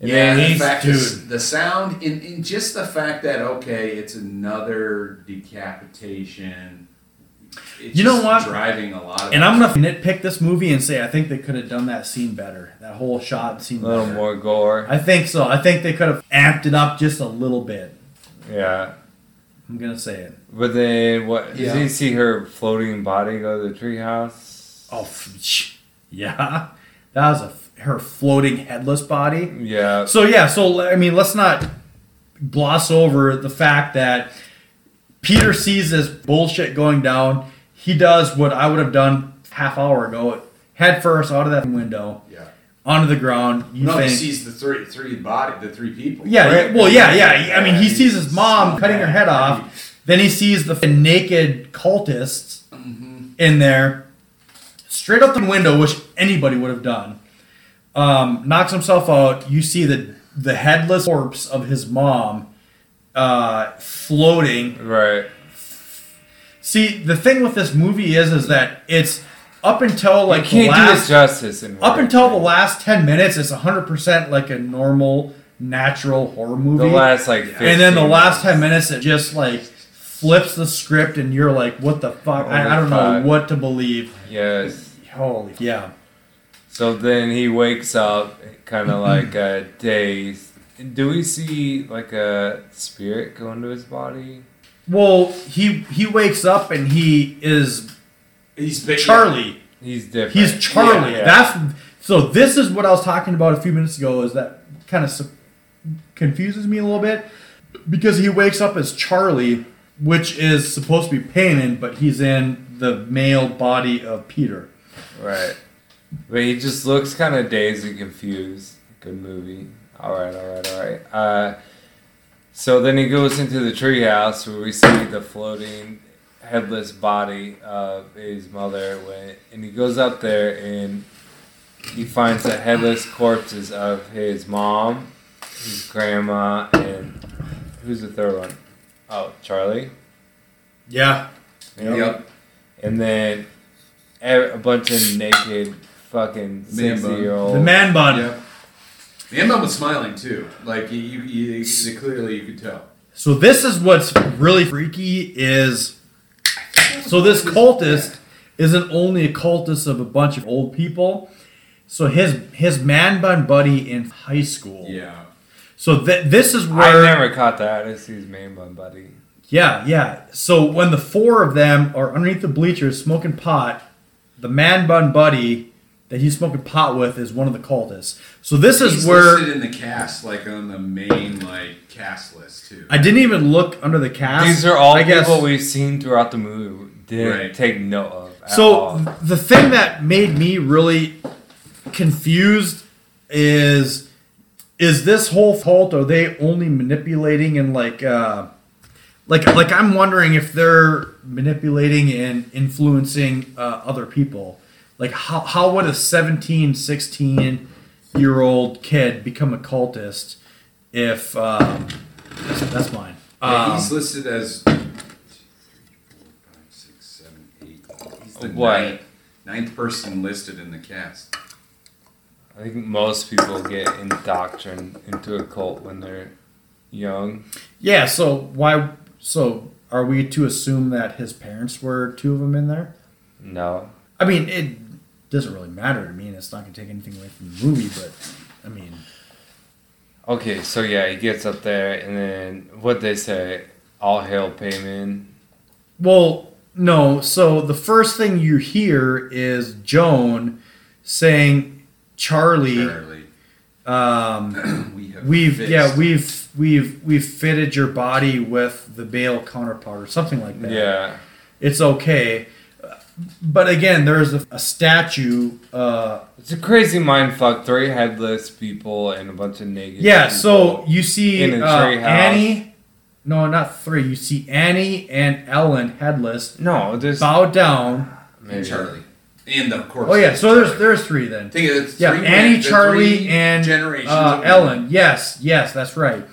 C: And
D: yeah,
C: then
D: the
C: he's
D: fact
A: dude.
D: is, the sound in, in just the fact that okay, it's another decapitation. It's
A: You know
D: just
A: what?
D: Driving a lot of
A: And I'm gonna nitpick this movie and say I think they could have done that scene better. That whole shot scene
C: a little
A: better.
C: more gore.
A: I think so. I think they could have amped it up just a little bit.
C: Yeah.
A: I'm gonna say it.
C: But then what?
A: Yeah.
C: Did you see her floating body go to the treehouse?
A: Oh, yeah, that was a f- her floating headless body.
C: Yeah.
A: So yeah, so I mean, let's not gloss over the fact that Peter sees this bullshit going down. He does what I would have done half hour ago, head first out of that window
D: Yeah.
A: onto the ground. You
D: no, he sees the three three body, the three people.
A: Yeah,
C: Right.
A: well, yeah, yeah. I mean, he
D: Yeah,
A: sees his mom
D: so
A: cutting her head off. Then he sees the naked cultists mm-hmm. in there, straight up the window, which anybody would have done. Um, knocks himself out. You see the the headless corpse of his mom uh, floating.
C: Right.
A: See, the thing with this movie is, is that it's up until like
C: you can't
A: the
C: do it
A: last
C: justice in
A: up until the last ten minutes. It's hundred percent like a normal, natural horror movie.
C: The last like.
A: and then the
C: 15
A: last 10
C: minutes.
A: minutes it just like flips the script and you're like what the fuck I, I don't know what to believe
C: Yes.
A: Holy yeah
C: So then he wakes up, kind of like uh, dazed. Do we see like a spirit go into his body?
A: well he he wakes up and he is
D: he's big,
A: charlie
C: He's different.
A: he's charlie
C: Yeah.
A: that's so this is what i was talking about a few minutes ago is that kind of su- confuses me a little bit because he wakes up as charlie which is supposed to be Paimon, but he's in the male body of peter
C: Right. But he just looks kind of dazed and confused. Good movie. All right, all right, all right. Uh, so then he goes into the treehouse where we see the floating headless body of his mother. When, and he goes up there and he finds the headless corpses of his mom, his grandma, and who's the third one? Oh, Charlie.
A: yeah
D: Yep.
C: And then a bunch of naked fucking
D: Man bun.
C: 60 year old.
A: the man bun
D: Yep. The man bun was smiling too. Like you, you, you, you clearly you could tell.
A: So this is what's really freaky is so this cultist isn't only a cultist of a bunch of old people. So his his man bun buddy in high school.
D: Yeah.
A: So th- this is where I
C: never caught that. I see his main bun buddy.
A: yeah yeah. So when the four of them are underneath the bleachers smoking pot, the man bun buddy that he's smoking pot with is one of the cultists. So this is
D: He's
A: where
D: listed in the cast, like on the main like cast list too.
A: I didn't even look under the cast.
C: These are all
A: I guess,
C: people we've seen throughout the movie. Didn't
D: Right.
C: take note of. At
A: So
C: all.
A: the thing that made me really confused is is this whole cult are they only manipulating and like uh like like I'm wondering if they're manipulating and influencing uh, other people. Like how how would a 17, 16 year old kid become a cultist if um that's, that's mine.
D: Yeah,
A: Um,
D: he's listed as two, three, four, five, six, seven, eight. He's the
C: What?
D: ninth, ninth person listed in the cast.
C: I think most people get indoctrined into a cult when they're young.
A: Yeah, so why? So are we to assume that his parents were two of them in there?
C: No.
A: I mean, it doesn't really matter to me, and it's not going to take anything away from the movie. But I mean,
C: Okay, so yeah, he gets up there, and then what they say, all hail Paimon.
A: well, no. So the first thing you hear is Joan saying, "Charlie,
D: Charlie,
A: um,
D: we have
A: we've
D: fixed.
A: yeah we've we've we've fitted your body with the Bale counterpart or something like that."
C: Yeah.
A: it's okay. but again, there's a, a statue. Uh,
C: It's a crazy mind fuck. Three headless people and a bunch of naked.
A: yeah, so you see
C: In a
A: uh,
C: house.
A: Annie. No, not three. You see Annie and Ellen headless,
C: no, there's
A: bowed down.
D: And. Charlie. And the corpse.
A: Oh yeah, so there's there's three then.
D: Think of it.
A: Yeah,
D: three
A: Annie,
D: men-
A: Charlie,
D: three
A: and
D: generations
A: uh,
D: of
A: Ellen. Yes, yes, that's right.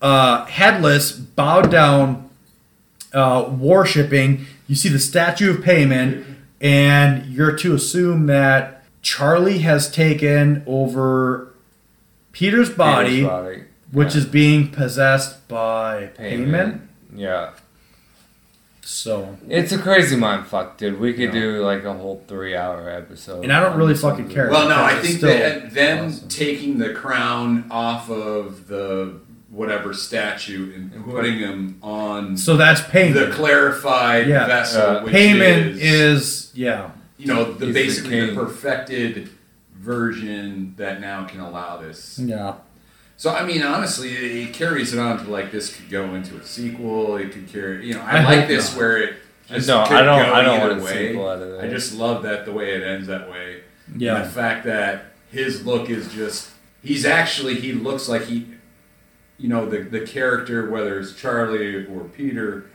A: Uh, headless, bowed down, uh, worshiping. You see the statue of Paimon, and you're to assume that Charlie has taken over Peter's body,
C: Peter's body.
A: which
C: Yeah.
A: is being possessed by Paimon.
C: Yeah.
A: So,
C: It's a crazy mind fuck, dude. We could
A: Yeah.
C: do like a whole three hour episode.
A: And I don't really fucking care.
D: Well, no, I think that them
A: awesome.
D: taking the crown off of the whatever statue and
C: And
D: putting them on
A: so that's
D: Paimon.
A: the
D: clarified
A: Yeah.
D: vessel,
C: Uh,
D: which
A: Paimon
D: is,
A: is yeah.
D: you know the
C: He's
D: basically the,
C: king.
D: perfected version that now can allow this.
A: Yeah.
D: So I mean, honestly, it, carries it on to like this could go into a sequel. It could carry, you know, I,
A: I
D: like this
A: not.
D: where it. Just
C: No, I don't. I don't want a
D: way.
C: sequel out of
D: I just love that the way it ends that way. And
A: Yeah.
D: the fact that his look is just he's actually he looks like he you know, the the character, whether it's Charlie or Peter,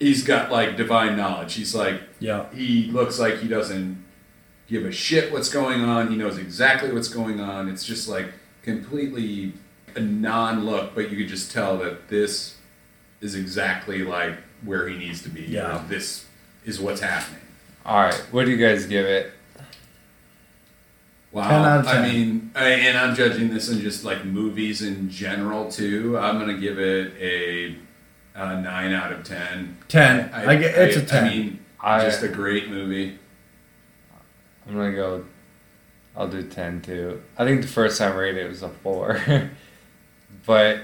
D: he's got like divine knowledge. He's like
A: Yeah.
D: he looks like he doesn't give a shit what's going on. He knows exactly what's going on. It's just like completely a non look, but you could just tell that this is exactly like where he needs to be.
A: Yeah.
D: Or This is what's happening.
C: All right, what do you guys give it?
D: Wow.
A: 10 out of
D: I mean, I, and I'm judging this in just like movies in general too. I'm gonna give it a, a nine out of ten.
A: 10. I, get it's a
D: a
A: 10.
D: I mean,
C: I
D: just a great movie.
C: I'm gonna go. I'll do ten too. I think the first time I rated it was a four, but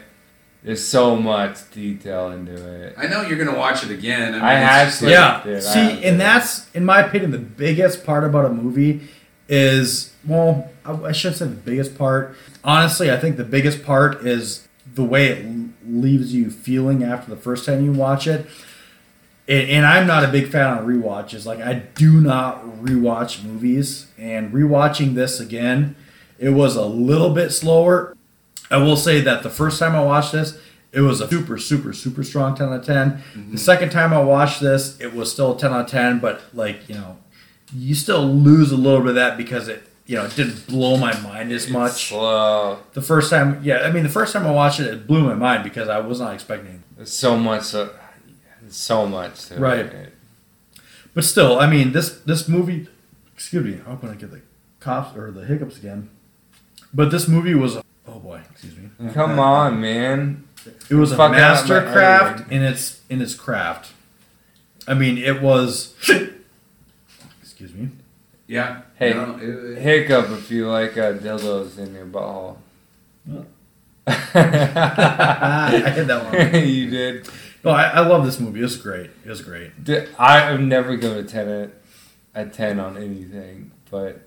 C: there's so much detail into it.
D: I know you're gonna watch it again. I, mean,
C: I
D: it's
C: had
D: just
C: to.
D: like-
A: yeah.
C: dude,
A: See,
C: have to.
A: and that's, in my opinion, the biggest part about a movie is, well, I, I shouldn't say the biggest part. Honestly, I think the biggest part is the way it leaves you feeling after the first time you watch it. And, and I'm not a big fan of rewatches. Like, I do not rewatch movies. And rewatching this again, it was a little bit slower. I will say that the first time I watched this, it was a super, super, super strong 10 out of 10. The second time I watched this, it was still a 10 out of 10, but like, you know, you still lose a little bit of that because it, you know, it didn't blow my mind as
C: It's
A: much.
C: slow.
A: The first time, yeah, I mean, the first time I watched it, it blew my mind because I was not expecting it.
C: So much. Uh, so much. To
A: Right.
C: It.
A: But still, I mean, this this movie, excuse me, I'm gonna get the coughs or the hiccups again. But this movie was, oh boy, excuse me,
C: Come on, man.
A: it was a
C: Fuck out my
A: mastercraft in its in its craft. I mean, it was. excuse me.
D: Yeah.
C: Hey,
D: No, it- it-
C: Hiccup if you like uh, dildos in your butthole.
A: I hit that one.
C: you did.
A: No, I, I love this movie. It's great. It's great.
C: i have never given a ten a, a ten on anything, but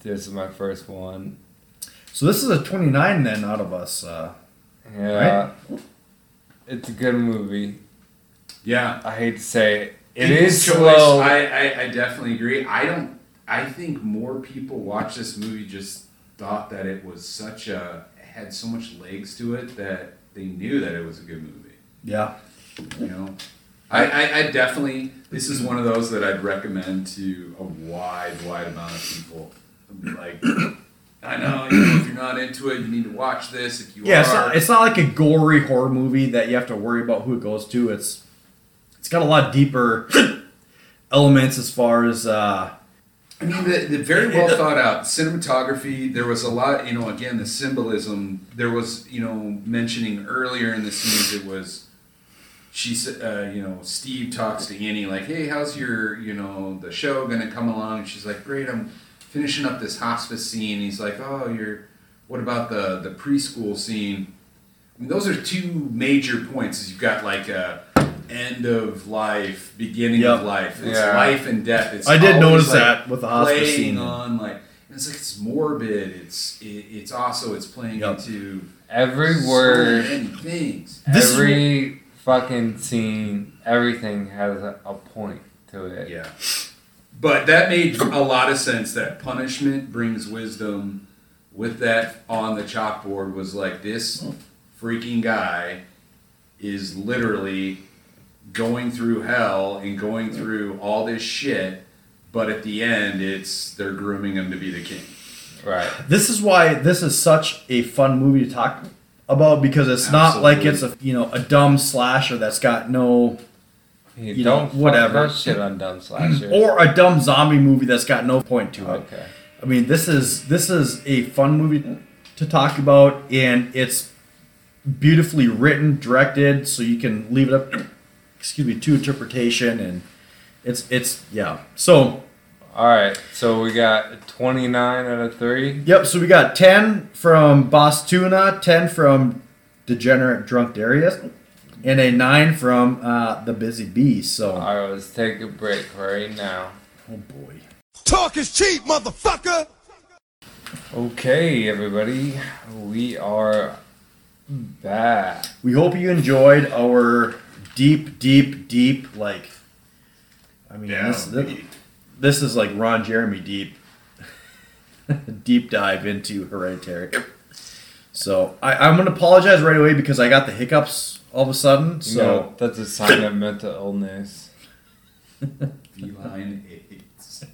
C: this is my first one.
A: So this is a 29 then out of us. Uh,
C: Yeah, it's a good movie.
D: yeah.
C: I hate to say it. It
D: People's choice.
C: slow.
D: I, I, I definitely agree. I don't. I think more people watch this movie just thought that it was such a had so much legs to it that they knew that it was a good movie.
A: Yeah.
D: You know, I, I, I definitely. This is one of those that I'd recommend to a wide, wide amount of people. Like, I know, you know if you're not into it, you need to watch this. If you
A: Yeah, it's not, it's not like a gory horror movie that you have to worry about who it goes to. It's it's got a lot deeper elements as far as uh,
D: I mean, the, the very well thought out cinematography. There was a lot, you know. Again, the symbolism. There was, you know, mentioning earlier in the scenes. It was, she said, uh, you know, Steve talks to Annie like, "Hey, how's your, you know, the show gonna come along?" And she's like, "Great, I'm finishing up this hospice scene." He's like, "Oh, you're. What about the the preschool scene?" I mean, those are two major points. Is you've got like a end of life, beginning
A: Yep.
D: of life. It's
C: Yeah.
D: life and death. It's
A: I did notice
D: like,
A: that with the hospice scene.
D: on like it's like it's morbid. It's it, it's also it's playing
A: Yep.
D: into
C: Every word,
D: many things.
A: This is
C: every fucking scene, everything has a, a point to it.
D: Yeah. But that made a lot of sense that punishment brings wisdom. With that on the chalkboard was like this freaking guy is literally going through hell and going through all this shit, but at the end it's they're grooming him to be the king.
C: Right.
A: This is why this is such a fun movie to talk about because it's not like it's a you know a dumb slasher that's got no
C: You,
A: You
C: don't
A: know, whatever.
C: shit on dumb slashers.
A: or a dumb zombie movie that's got no point to it.
C: okay.
A: I mean, this is this is a fun movie to talk about, and it's beautifully written, directed, so you can leave it up, excuse me, to interpretation, and it's it's yeah. So
C: All right. So we got 29 out of three.
A: yep. So we got ten from Boss Tuna, ten from Degenerate Drunk Darius, and a nine from uh, the Busy Bee. So
C: All right. Let's take a break right now.
A: oh boy.
F: Talk is cheap, motherfucker.
C: Okay, everybody. We are back.
A: We hope you enjoyed our deep, deep, deep like. I mean, this, this this is like Ron Jeremy deep, deep dive into Hereditary. So I, I'm gonna apologize right away because I got the hiccups all of a sudden.
C: So
A: So
C: that's a sign of mental illness.
D: Feline AIDS.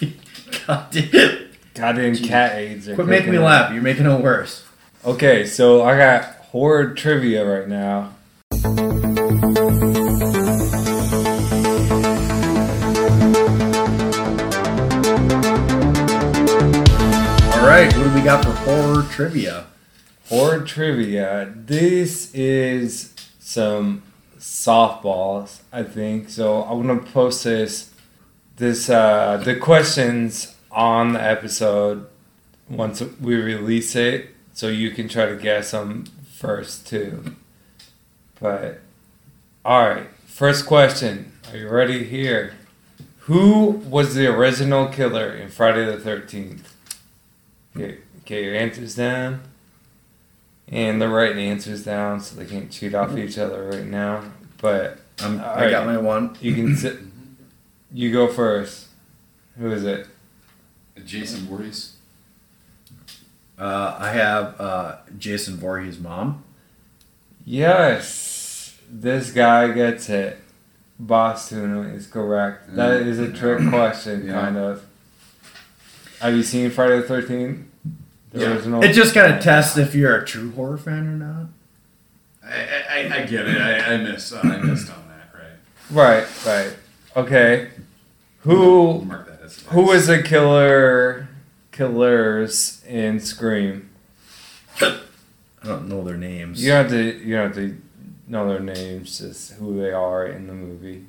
A: God damn.
C: Goddamn cat AIDS.
A: quit making me
C: kicking
A: laugh. You're making it worse.
C: Okay, so I got horror trivia right now.
A: We got for horror trivia?
C: Horror trivia. This is some softballs, I think. So I'm gonna post this, this uh, the questions on the episode once we release it, so you can try to guess them first too. But all right, first question. Are you ready here? Who was the original killer in Friday the Thirteenth? Get, get your answers down. And they're writing answers down so they can't cheat off each other right now. But
A: I'm,
C: All
A: I got my one.
C: you can sit. You go first. Who is it?
D: Jason Voorhees.
A: Uh, I have uh, Jason Voorhees' mom.
C: Yes, this guy gets it. Boss tuna is correct. That is a trick question,
D: Yeah.
C: kind of. Have you seen Friday the Thirteenth? The
D: Yeah.
C: original.
A: It just kind of tests if you're a true horror fan or not.
D: I, I, I get it. I, I missed. Uh, I missed on that. Right.
C: Right, right. Okay.
D: We'll
C: Who
D: mark that as
C: who is the killer? Killers in Scream.
A: I don't know their names.
C: You don't have to. You don't have to know their names. Just who they are in the movie.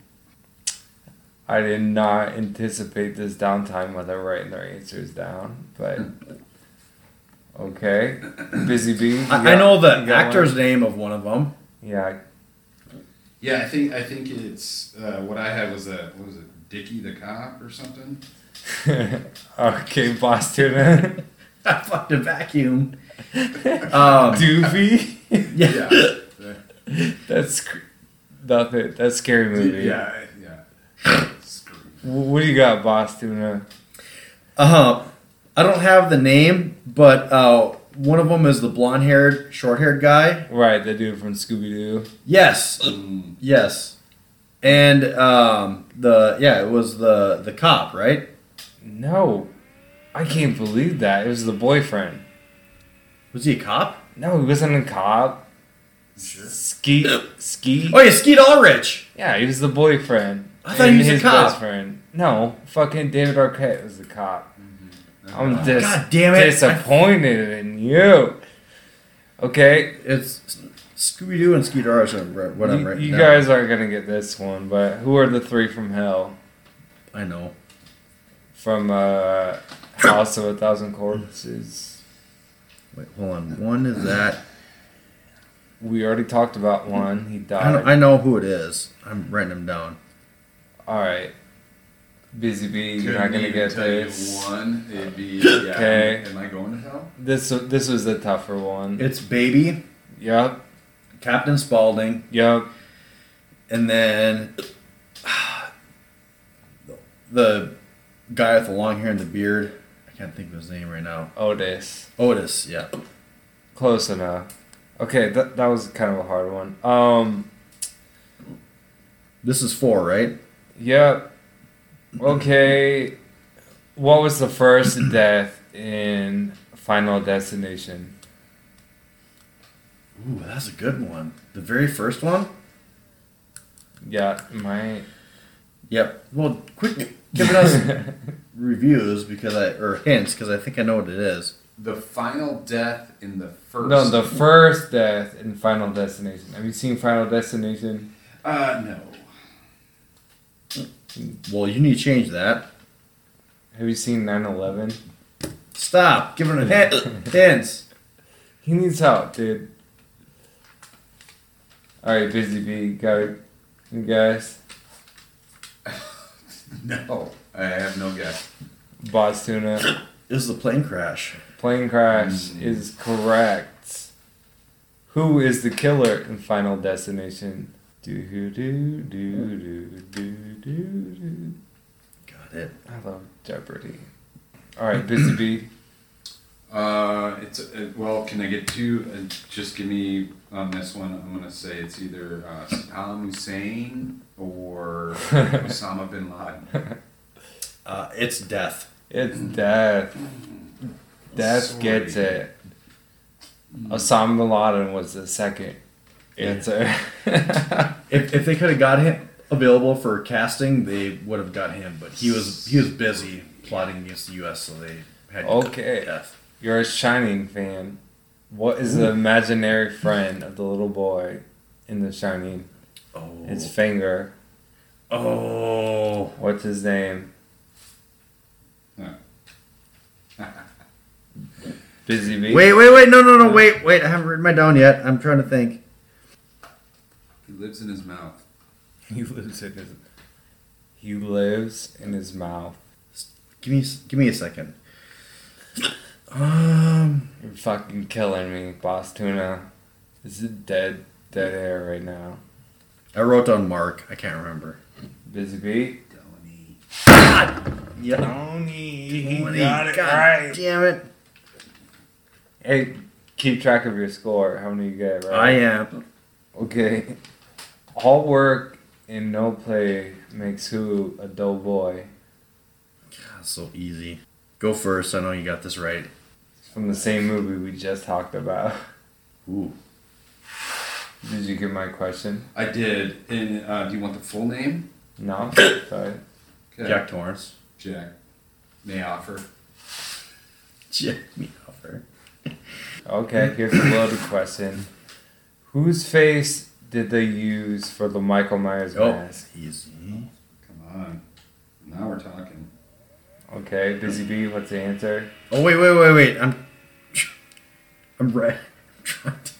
C: I did not anticipate this downtime while they're writing their answers down, but okay. Busy Bee. you
A: I, I know the actor's
C: one?
A: name of one of them.
C: Yeah.
D: Yeah, I think I think it's uh, what I had was a what was it, Dicky the cop or something.
C: okay, boss tuna.
A: I a vacuum. Um,
C: Doofy.
A: yeah.
D: Yeah.
C: That's sc- nothing. That's scary movie.
D: Yeah. Yeah. Screw.
C: What do you got, boss tuna?
A: Uh, I don't have the name, but uh, one of them is the blonde-haired, short-haired guy.
C: Right, the dude from Scooby Doo.
A: Yes,
D: Mm,
A: yes, and um, the yeah, it was the the cop, right?
C: No, I can't believe that. It was the boyfriend.
A: Was he a cop?
C: No, he wasn't a cop.
D: sure.
C: Skeet, Skeet.
A: Oh yeah, Skeet Ulrich.
C: Yeah, he was the boyfriend.
A: I thought he
C: And
A: was a
C: his
A: cop.
C: best friend. No, fucking David Arquette was the cop. I'm dis-
A: God damn it.
C: disappointed in you. Okay,
A: It's Scooby Doo and Skeet Ulrich. What I'm
C: you,
A: writing
C: you
A: down.
C: guys aren't gonna get this one, but who are the three from Hell?
A: I know.
C: From uh, House of a Thousand Corpses.
A: Wait, hold on. One is that.
C: We already talked about one. He
A: I
C: died.
A: I know who it is. I'm writing them down.
C: All right, Busy Bee, you're
D: Couldn't
C: gonna get this.
D: one. It'd be yeah.
C: Okay.
D: Am I going to hell?
C: This this was the tougher one.
A: It's Baby,
C: Yup,
A: Captain Spaulding,
C: yup.
A: and then the guy with the long hair and the beard. I can't think of his name right now.
C: Otis.
A: Otis. Yeah.
C: Close enough. Okay, that that was kind of a hard one. Um,
A: This is four, right?
C: yep. Okay. What was the first death in Final Destination?
A: Ooh, that's a good one. The very first one.
C: Yeah, my
A: Yep. Well, quick, giving us reviews because I or hints because I think I know what it is.
D: The final death in the first.
C: no the first death in Final Destination. Have you seen Final Destination?
D: Uh, no.
A: Well, you need to change that.
C: Have you seen 9/11?
A: Stop giving it hint, hints.
C: He needs help, dude. All right, busy bee, got you guys.
D: No. I have no guess.
C: Boss tuna.
A: This is the plane crash.
C: Plane crash
D: Mm.
C: is correct. Who is the killer in Final Destination? Do do do do do do do do.
A: Got it.
C: I love Jeopardy. All right, busy bee.
D: Uh, it's uh, well. Can I get two? Uh, just give me on this one. I'm gonna say it's either uh, Saddam Hussein or Osama bin Laden.
A: Uh, it's death.
C: It's death. Death
D: Sorry.
C: gets it. Osama bin Laden was the second answer.
A: If, if they could have got him available for casting, they would have got him. But he was he was busy plotting against the U.S., so they had to
C: Okay.
A: death.
C: You're a Shining fan. What is the imaginary friend of the little boy in The Shining?
A: Oh.
C: it's finger.
A: oh.
C: What's his name? Busy Bee.
A: Wait, wait, wait! No, no, no! Wait, wait! I haven't written my down yet. I'm trying to think.
D: He lives in his mouth.
C: He lives in his. He lives in his mouth.
A: Give me, give me a second. Um.
C: You're fucking killing me, boss tuna. This is dead, dead air right now.
A: I wrote down Mark. I can't remember.
C: Busy Bee.
D: Donnie.
A: Yeah.
C: Tony, he
A: Tony,
C: got it
A: God
C: right.
A: Damn it!
C: Hey, keep track of your score. How many you get, right?
A: I am.
C: Okay. All work and no play makes who a dull boy.
A: God, so easy. Go first. I know you got this right.
C: It's from the same movie we just talked about.
A: Ooh.
C: Did you get my question?
D: I did. And uh, do you want the full name?
C: No? Sorry.
D: Okay.
A: Jack Torrance.
D: Jack. May I offer?
A: Jack me offer.
C: Okay, here's a loaded question. Whose face did they use for the Michael Myers
A: Oh,
C: mask?
A: easy. Mm-hmm.
D: Come on. Now we're talking.
C: Okay, Busy Bee, what's the answer?
A: Oh wait, wait, wait, wait! I'm, I'm right. I'm trying. To,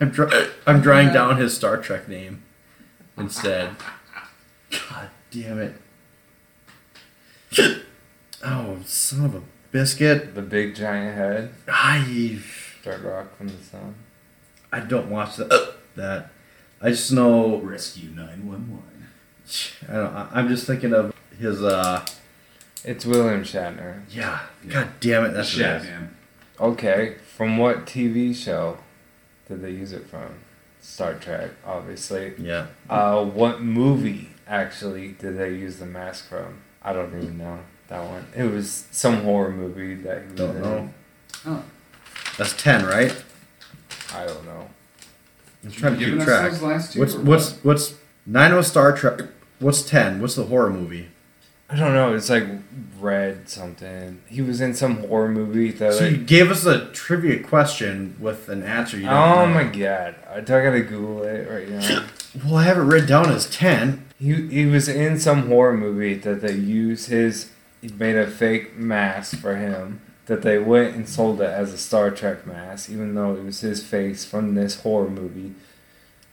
A: I'm dra- I'm drawing down his Star Trek name instead. God damn it! Oh, son of a biscuit!
C: The big giant head?
A: I
C: Third Rock from the Sun.
A: I don't watch that. That I just know.
D: Rescue 911.
A: I don't. I- I'm just thinking of his. uh
C: It's William Shatner.
A: Yeah. God damn it! That's
D: Shit,
A: what it is.
C: Okay, from what TV show did they use it from? Star Trek, obviously.
A: Yeah.
C: Uh, what movie actually did they use the mask from? I don't even know that one. It was some horror movie that he was
A: Don't
C: in.
A: know.
D: Oh.
A: That's ten, right?
C: I don't know.
A: I'm trying to keep
D: us
A: track.
D: those last
A: What's
D: or
A: what's
D: what?
A: what's nine was Star Trek? What's ten? What's the horror movie?
C: I don't know. It's like Red something. He was in some horror movie that.
A: So you
C: Like,
A: gave us a trivia question with an answer you don't
C: oh
A: know.
C: my god! I do I gotta Google it right now.
A: Well, I have it written down as ten.
C: He he was in some horror movie that they used his. He made a fake mask for him that they went and sold it as a Star Trek mask, even though it was his face from this horror movie,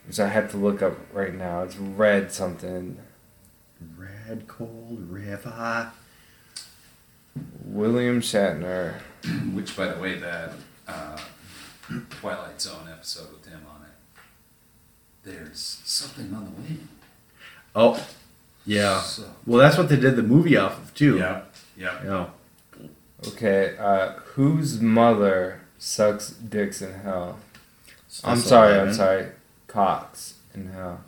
C: which I have to look up right now. It's Red something.
A: Red Cold River.
C: William Shatner.
D: Which, by the way, that uh, Twilight Zone episode with him on it. There's something on the way.
A: Oh, Yeah.
D: So-
A: Well, that's what they did the movie off of too.
D: Yeah. Yep.
A: Yeah.
C: Okay, uh, whose mother sucks dicks in hell? I'm sorry, I'm sorry. Cocks in hell.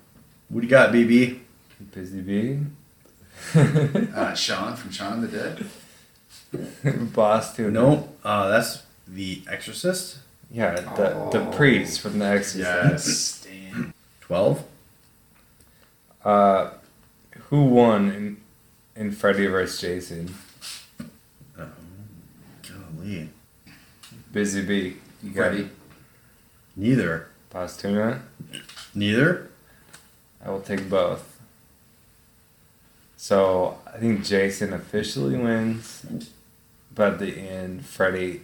A: What do you got, BB?
C: Busy bee?
D: Uh, Shaun from of the Dead.
C: Boss too.
A: No, uh, that's the Exorcist.
C: Yeah, the, the priest from The Exorcist.
D: Yes.
A: Twelve.
C: Uh, who won in, in Freddy vs. Jason? Busy bee. You got
D: Freddy.
C: it.
A: Neither.
C: Boss tuna?
A: Neither.
C: I will take both. So I think Jason officially wins, but at the end, Freddy,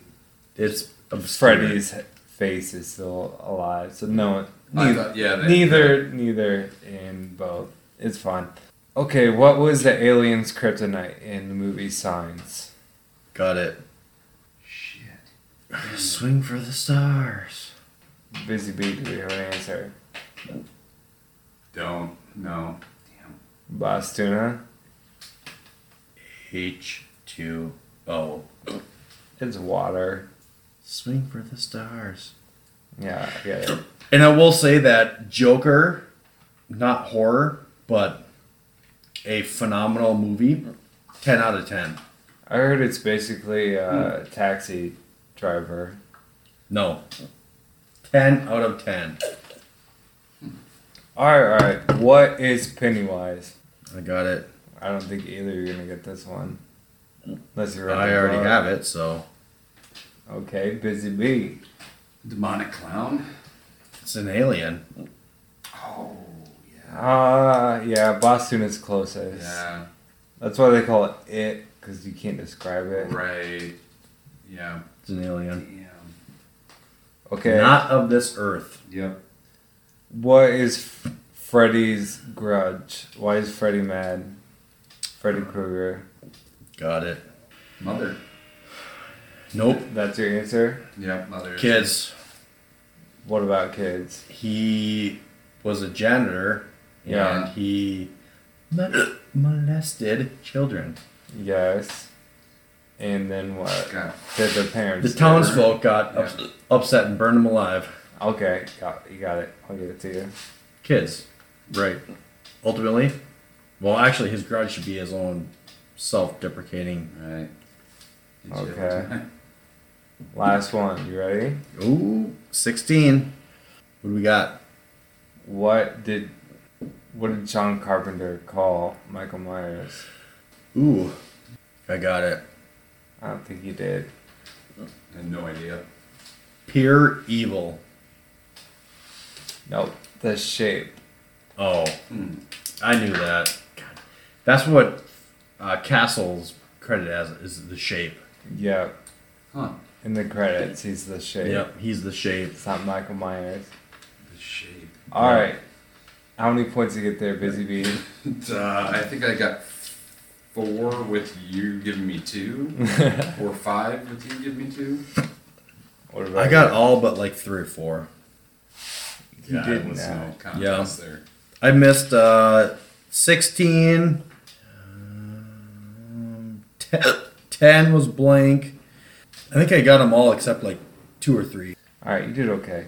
A: It's obscure.
C: Freddy's face is still alive. So no,
D: I
C: neither,
D: thought, yeah. They,
C: neither, neither, and both. It's fine. Okay, what was the alien's kryptonite in the movie Signs?
A: Got it.
D: Shit.
A: Swing for the stars.
C: Busy bee, do we have an answer?
D: Don't. No. Damn.
C: Boss tuna?
A: H two O.
C: It's water.
A: Swing for the stars.
C: Yeah, I get it.
A: And I will say that Joker, not horror, but a phenomenal movie. Ten out of ten.
C: I heard it's basically a taxi driver.
A: No. Ten out of ten.
C: Alright, alright. What is Pennywise?
A: I got it.
C: I don't think either you're gonna get this one. Unless you're
A: I already have it, so
C: Okay, busy bee.
D: Demonic clown.
A: it's an alien.
D: Oh. Yeah.
C: Ah, yeah, Boss Tuna is closest.
D: Yeah.
C: That's why they call it it, because you can't describe it.
D: Right. Yeah.
A: It's an alien.
C: Okay.
A: Not of this earth.
D: Yep.
C: What is Freddy's grudge? Why is Freddy mad? Freddy Krueger.
A: Got it.
D: Mother.
A: Nope.
C: That's your answer?
D: Yep. Mother.
A: Kids.
C: What about kids?
A: He was a janitor
C: Yeah.
A: and he molested children.
C: Yes. And then what?
D: God.
C: Did the parents?
A: The
C: do?
A: townsfolk got ups- upset and burned him alive.
C: Okay, got, you got it. I'll give it to you.
A: Kids. Right. Ultimately, well, actually, his grudge should be his own self deprecating.
D: Right.
C: Okay. Last one. You ready?
A: Ooh, 16. What do we got?
C: What did what did John Carpenter call Michael Myers?
A: Ooh, I got it.
C: I don't think he did.
D: I had no idea.
A: Pure evil.
C: Nope. The shape.
A: Oh,
D: Hmm.
A: I knew that. God. That's what uh, Castle's credit as is the shape.
C: Yeah.
D: Huh.
C: In the credits, he's the shape.
A: Yep, he's the shape.
C: It's not Michael Myers.
D: The shape.
C: All right. How many points you get there, Busy Bee?
D: Uh, I think I got four with you giving me two, or five with you giving me two.
C: what about
A: I got
C: you?
A: all but like three or four.
C: You
D: Yeah,
C: did
D: it was
C: now.
D: no contest there.
A: I missed uh, 16. Um, te- 10 was blank. I think I got them all except like two or three.
C: All right, you did okay.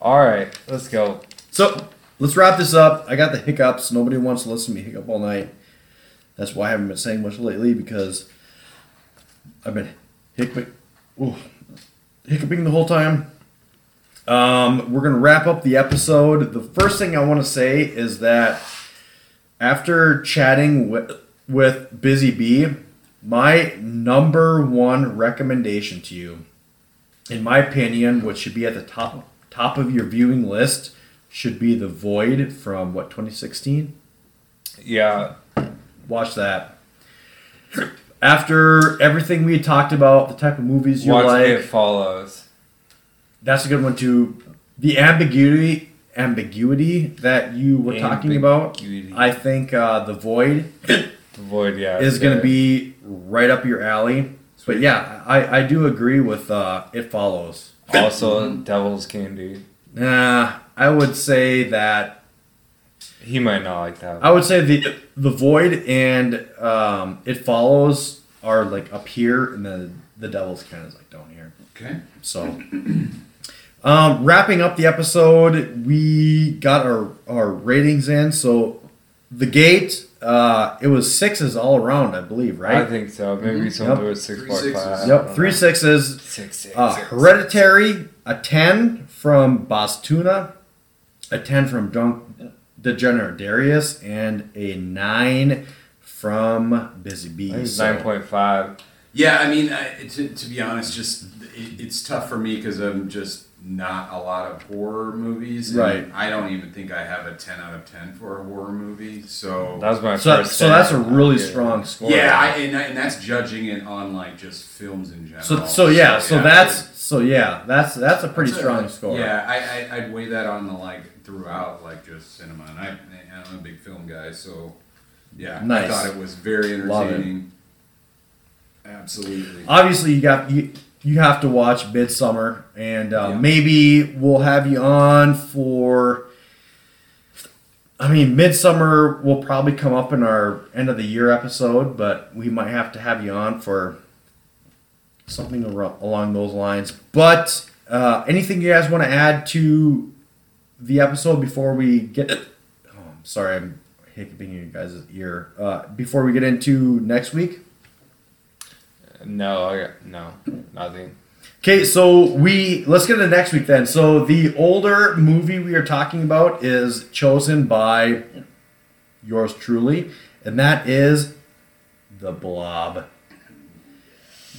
C: All right, let's go.
A: So let's wrap this up. I got the hiccups. Nobody wants to listen to me hiccup all night. That's why I haven't been saying much lately because I've been hiccuping, ooh, hiccuping the whole time. Um, we're gonna wrap up the episode. The first thing I want to say is that after chatting with with Busy Bee, my number one recommendation to you, in my opinion, what should be at the top top of your viewing list should be The Void from what 2016.
C: Yeah,
A: Watch that. After everything we had talked about, the type of movies you
C: watch
A: like,
C: It Follows.
A: that's a good one too. The ambiguity ambiguity that you were talking about,
C: Ambiguity.
A: I think uh, The Void
C: The Void, yeah.
A: is going to be right up your alley. But yeah, I, I do agree with uh, It Follows.
C: also Devil's Candy.
A: Nah, I would say that
C: He might not like that.
A: I would say the the void and um, it follows are like up here, and the the devil's kind of like down here.
D: Okay.
A: So, um, wrapping up the episode, we got our our ratings in. So, the gate, uh, it was sixes all around, I believe, right?
C: I think so. Maybe
A: Yep.
C: someone do it six
D: Three
C: point
D: sixes.
C: five.
A: Yep, three sixes.
C: Six, six,
A: Uh,
C: six.
A: Hereditary, a 10 from Boss Tuna, a 10 from Drunk Degenerate Darius, and a 9 from Busy
C: I
A: Bee. So-
C: nine point five.
D: Yeah, I mean, I, to, to be honest, just it, it's tough for me because I'm just not a lot of horror movies. and
A: Right.
D: I don't even think I have a ten out of ten for a horror movie. So
C: That was my
A: So,
C: first.
A: so that's a really
C: Yeah.
A: strong score.
D: yeah, I, and, I- and that's judging it on like just films in general.
A: so so yeah, so that's so yeah, that's that's a pretty
D: That's
A: strong
D: a-
A: score.
D: Yeah, I, I I'd weigh that on the like throughout like just cinema, and I I'm a big film guy, so yeah,
A: Nice.
D: I thought it was very entertaining. Absolutely.
A: Obviously, you got you you have to watch Midsommar, and uh,
D: Yeah.
A: maybe we'll have you on for. I mean, Midsommar will probably come up in our end of the year episode, but we might have to have you on for something along those lines. But uh, anything you guys want to add to the episode before we get? Oh, I'm sorry, I'm hiccuping in your guys' ear. Uh, before we get into next week.
C: No, I got no nothing.
A: Okay, so we let's get to next week then. So the older movie we are talking about is chosen by yours truly, and that is The Blob.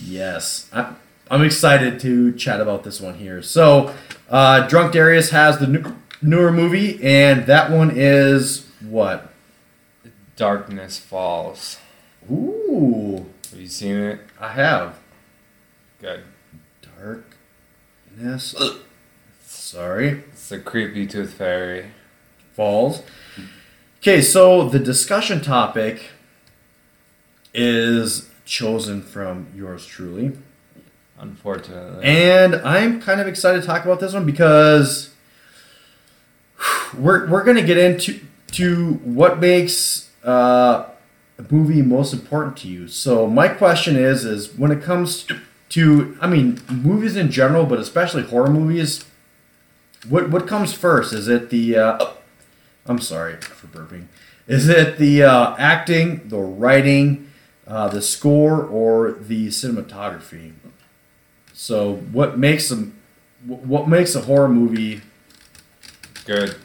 A: Yes, I, I'm excited to chat about this one here. So, uh, Drunk Darius has the new, newer movie, and that one is what?
C: Darkness Falls.
A: Ooh,
C: Have you seen it?
A: I have
C: Good.
A: darkness. Sorry.
C: It's the creepy tooth fairy.
A: falls. Okay, so the discussion topic is chosen from yours truly.
C: Unfortunately.
A: And I'm kind of excited to talk about this one because we're, we're going to get into to what makes uh, a movie most important to you. So my question is is when it comes to I mean movies in general, but especially horror movies, what what comes first? Is it the uh, I'm sorry for burping. Is it the uh, acting, the writing, uh, the score, or the cinematography? So, what makes a what makes a horror movie?
C: Good.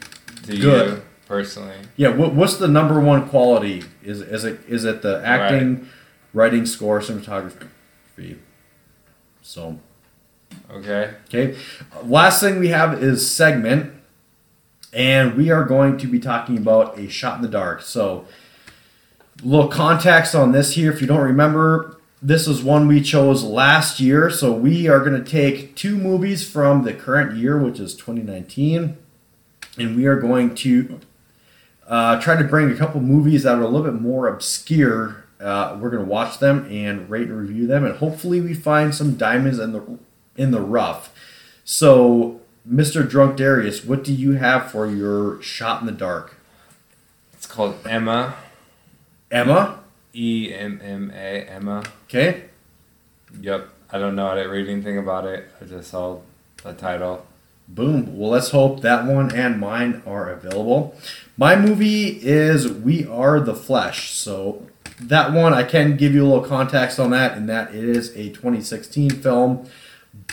C: To
A: Good.
C: you personally.
A: Yeah, what, what's the number one quality? Is is it is it the acting, writing, score, cinematography? So,
C: Okay.
A: okay. Last thing we have is segment, and we are going to be talking about a shot in the dark. So, little context on this here. If you don't remember, this is one we chose last year. So we are going to take two movies from the current year, which is 2019, and we are going to uh, try to bring a couple movies that are a little bit more obscure. Uh, we're going to watch them and rate and review them, and hopefully we find some diamonds in the in the rough. So, Mr. Drunk Darius, what do you have for your shot in the dark?
C: It's called Emma.
A: Emma.
C: E M M A. Emma.
A: Okay.
C: Yep. I don't know. I didn't read anything about it. I just saw the title.
A: Boom. Well, let's hope that one and mine are available. My movie is We Are the Flesh. So, that one, I can give you a little context on that, in that it is a 2016 film,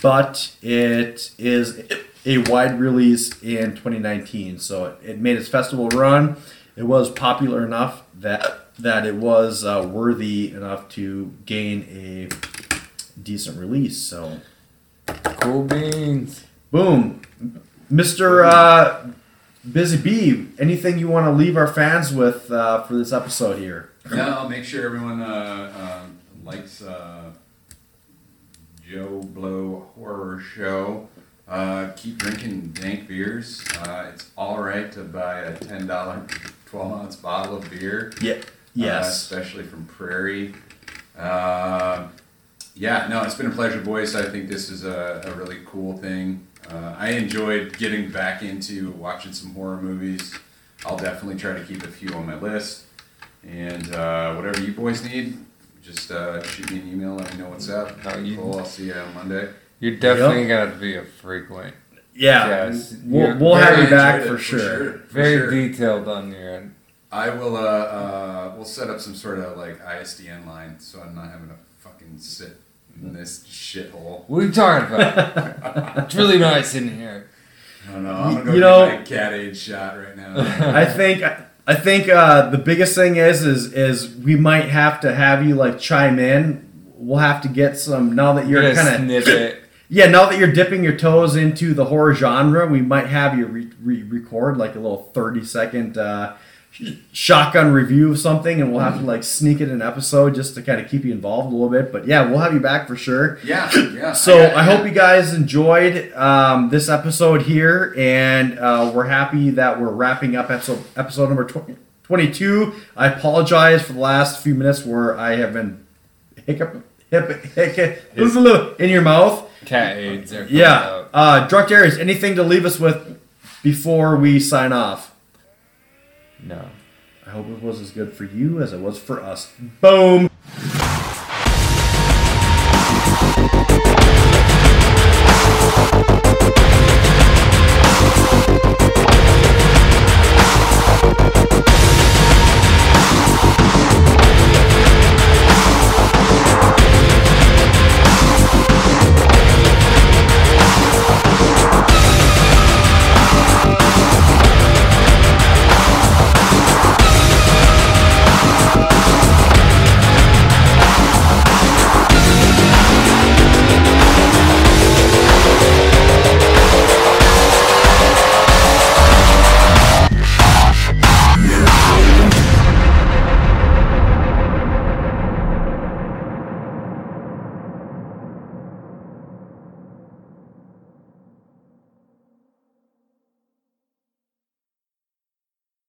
A: but it is a wide release in 2019. So, it, it made its festival run. It was popular enough that that it was uh, worthy enough to gain a decent release. So,
C: Cool beans.
A: Boom. Mr. Uh, Busy Bee, anything you want to leave our fans with uh, for this episode here?
D: No, make sure everyone uh, uh, likes uh, Joe Blow Horror Show. Uh, keep drinking dank beers. Uh, it's all right to buy a ten dollar, twelve ounce bottle of beer.
A: Yeah. Yes.
D: especially from Prairie. Uh, yeah, no, it's been a pleasure, boys. I think this is a, a really cool thing. Uh, I enjoyed getting back into watching some horror movies. I'll definitely try to keep a few on my list. And uh, whatever you boys need, just uh, shoot me an email. Let me know what's up.
C: No, you-
D: cool. I'll see you on Monday.
C: You're definitely gonna be a frequent.
A: Yeah,
C: Yes,
A: we'll, we'll have you back for
D: it,
A: sure.
D: for
C: Very
D: sure.
C: detailed on your end.
D: I will. Uh, uh, we'll set up some sort of like ISDN line, so I'm not having to fucking sit in this shithole.
C: What are you talking about? it's really nice in here.
D: I don't know. I'm gonna go
A: You
D: get
A: know-
D: my cat aid shot right now.
A: I think I think uh, the biggest thing is is is we might have to have you like chime in. We'll have to get some now that you're
C: You're
A: kind of yeah now that you're dipping your toes into the horror genre. We might have you re- re- record like a little thirty second uh, sh- shotgun review of something, and we'll have to like sneak it in an episode just to kind of keep you involved a little bit. But yeah, we'll have you back for sure.
D: yeah, yeah.
A: So
D: got-
A: I hope you guys enjoyed um, this episode here, and uh, we're happy that we're wrapping up episode episode number tw- 22. I apologize for the last few minutes where I have been hiccup, hip, hiccup in your mouth.
C: Cat aids are
A: Yeah.
C: out.
A: Uh, Drunk Darius, anything to leave us with before we sign off?
C: No.
A: I hope it was as good for you as it was for us. Boom!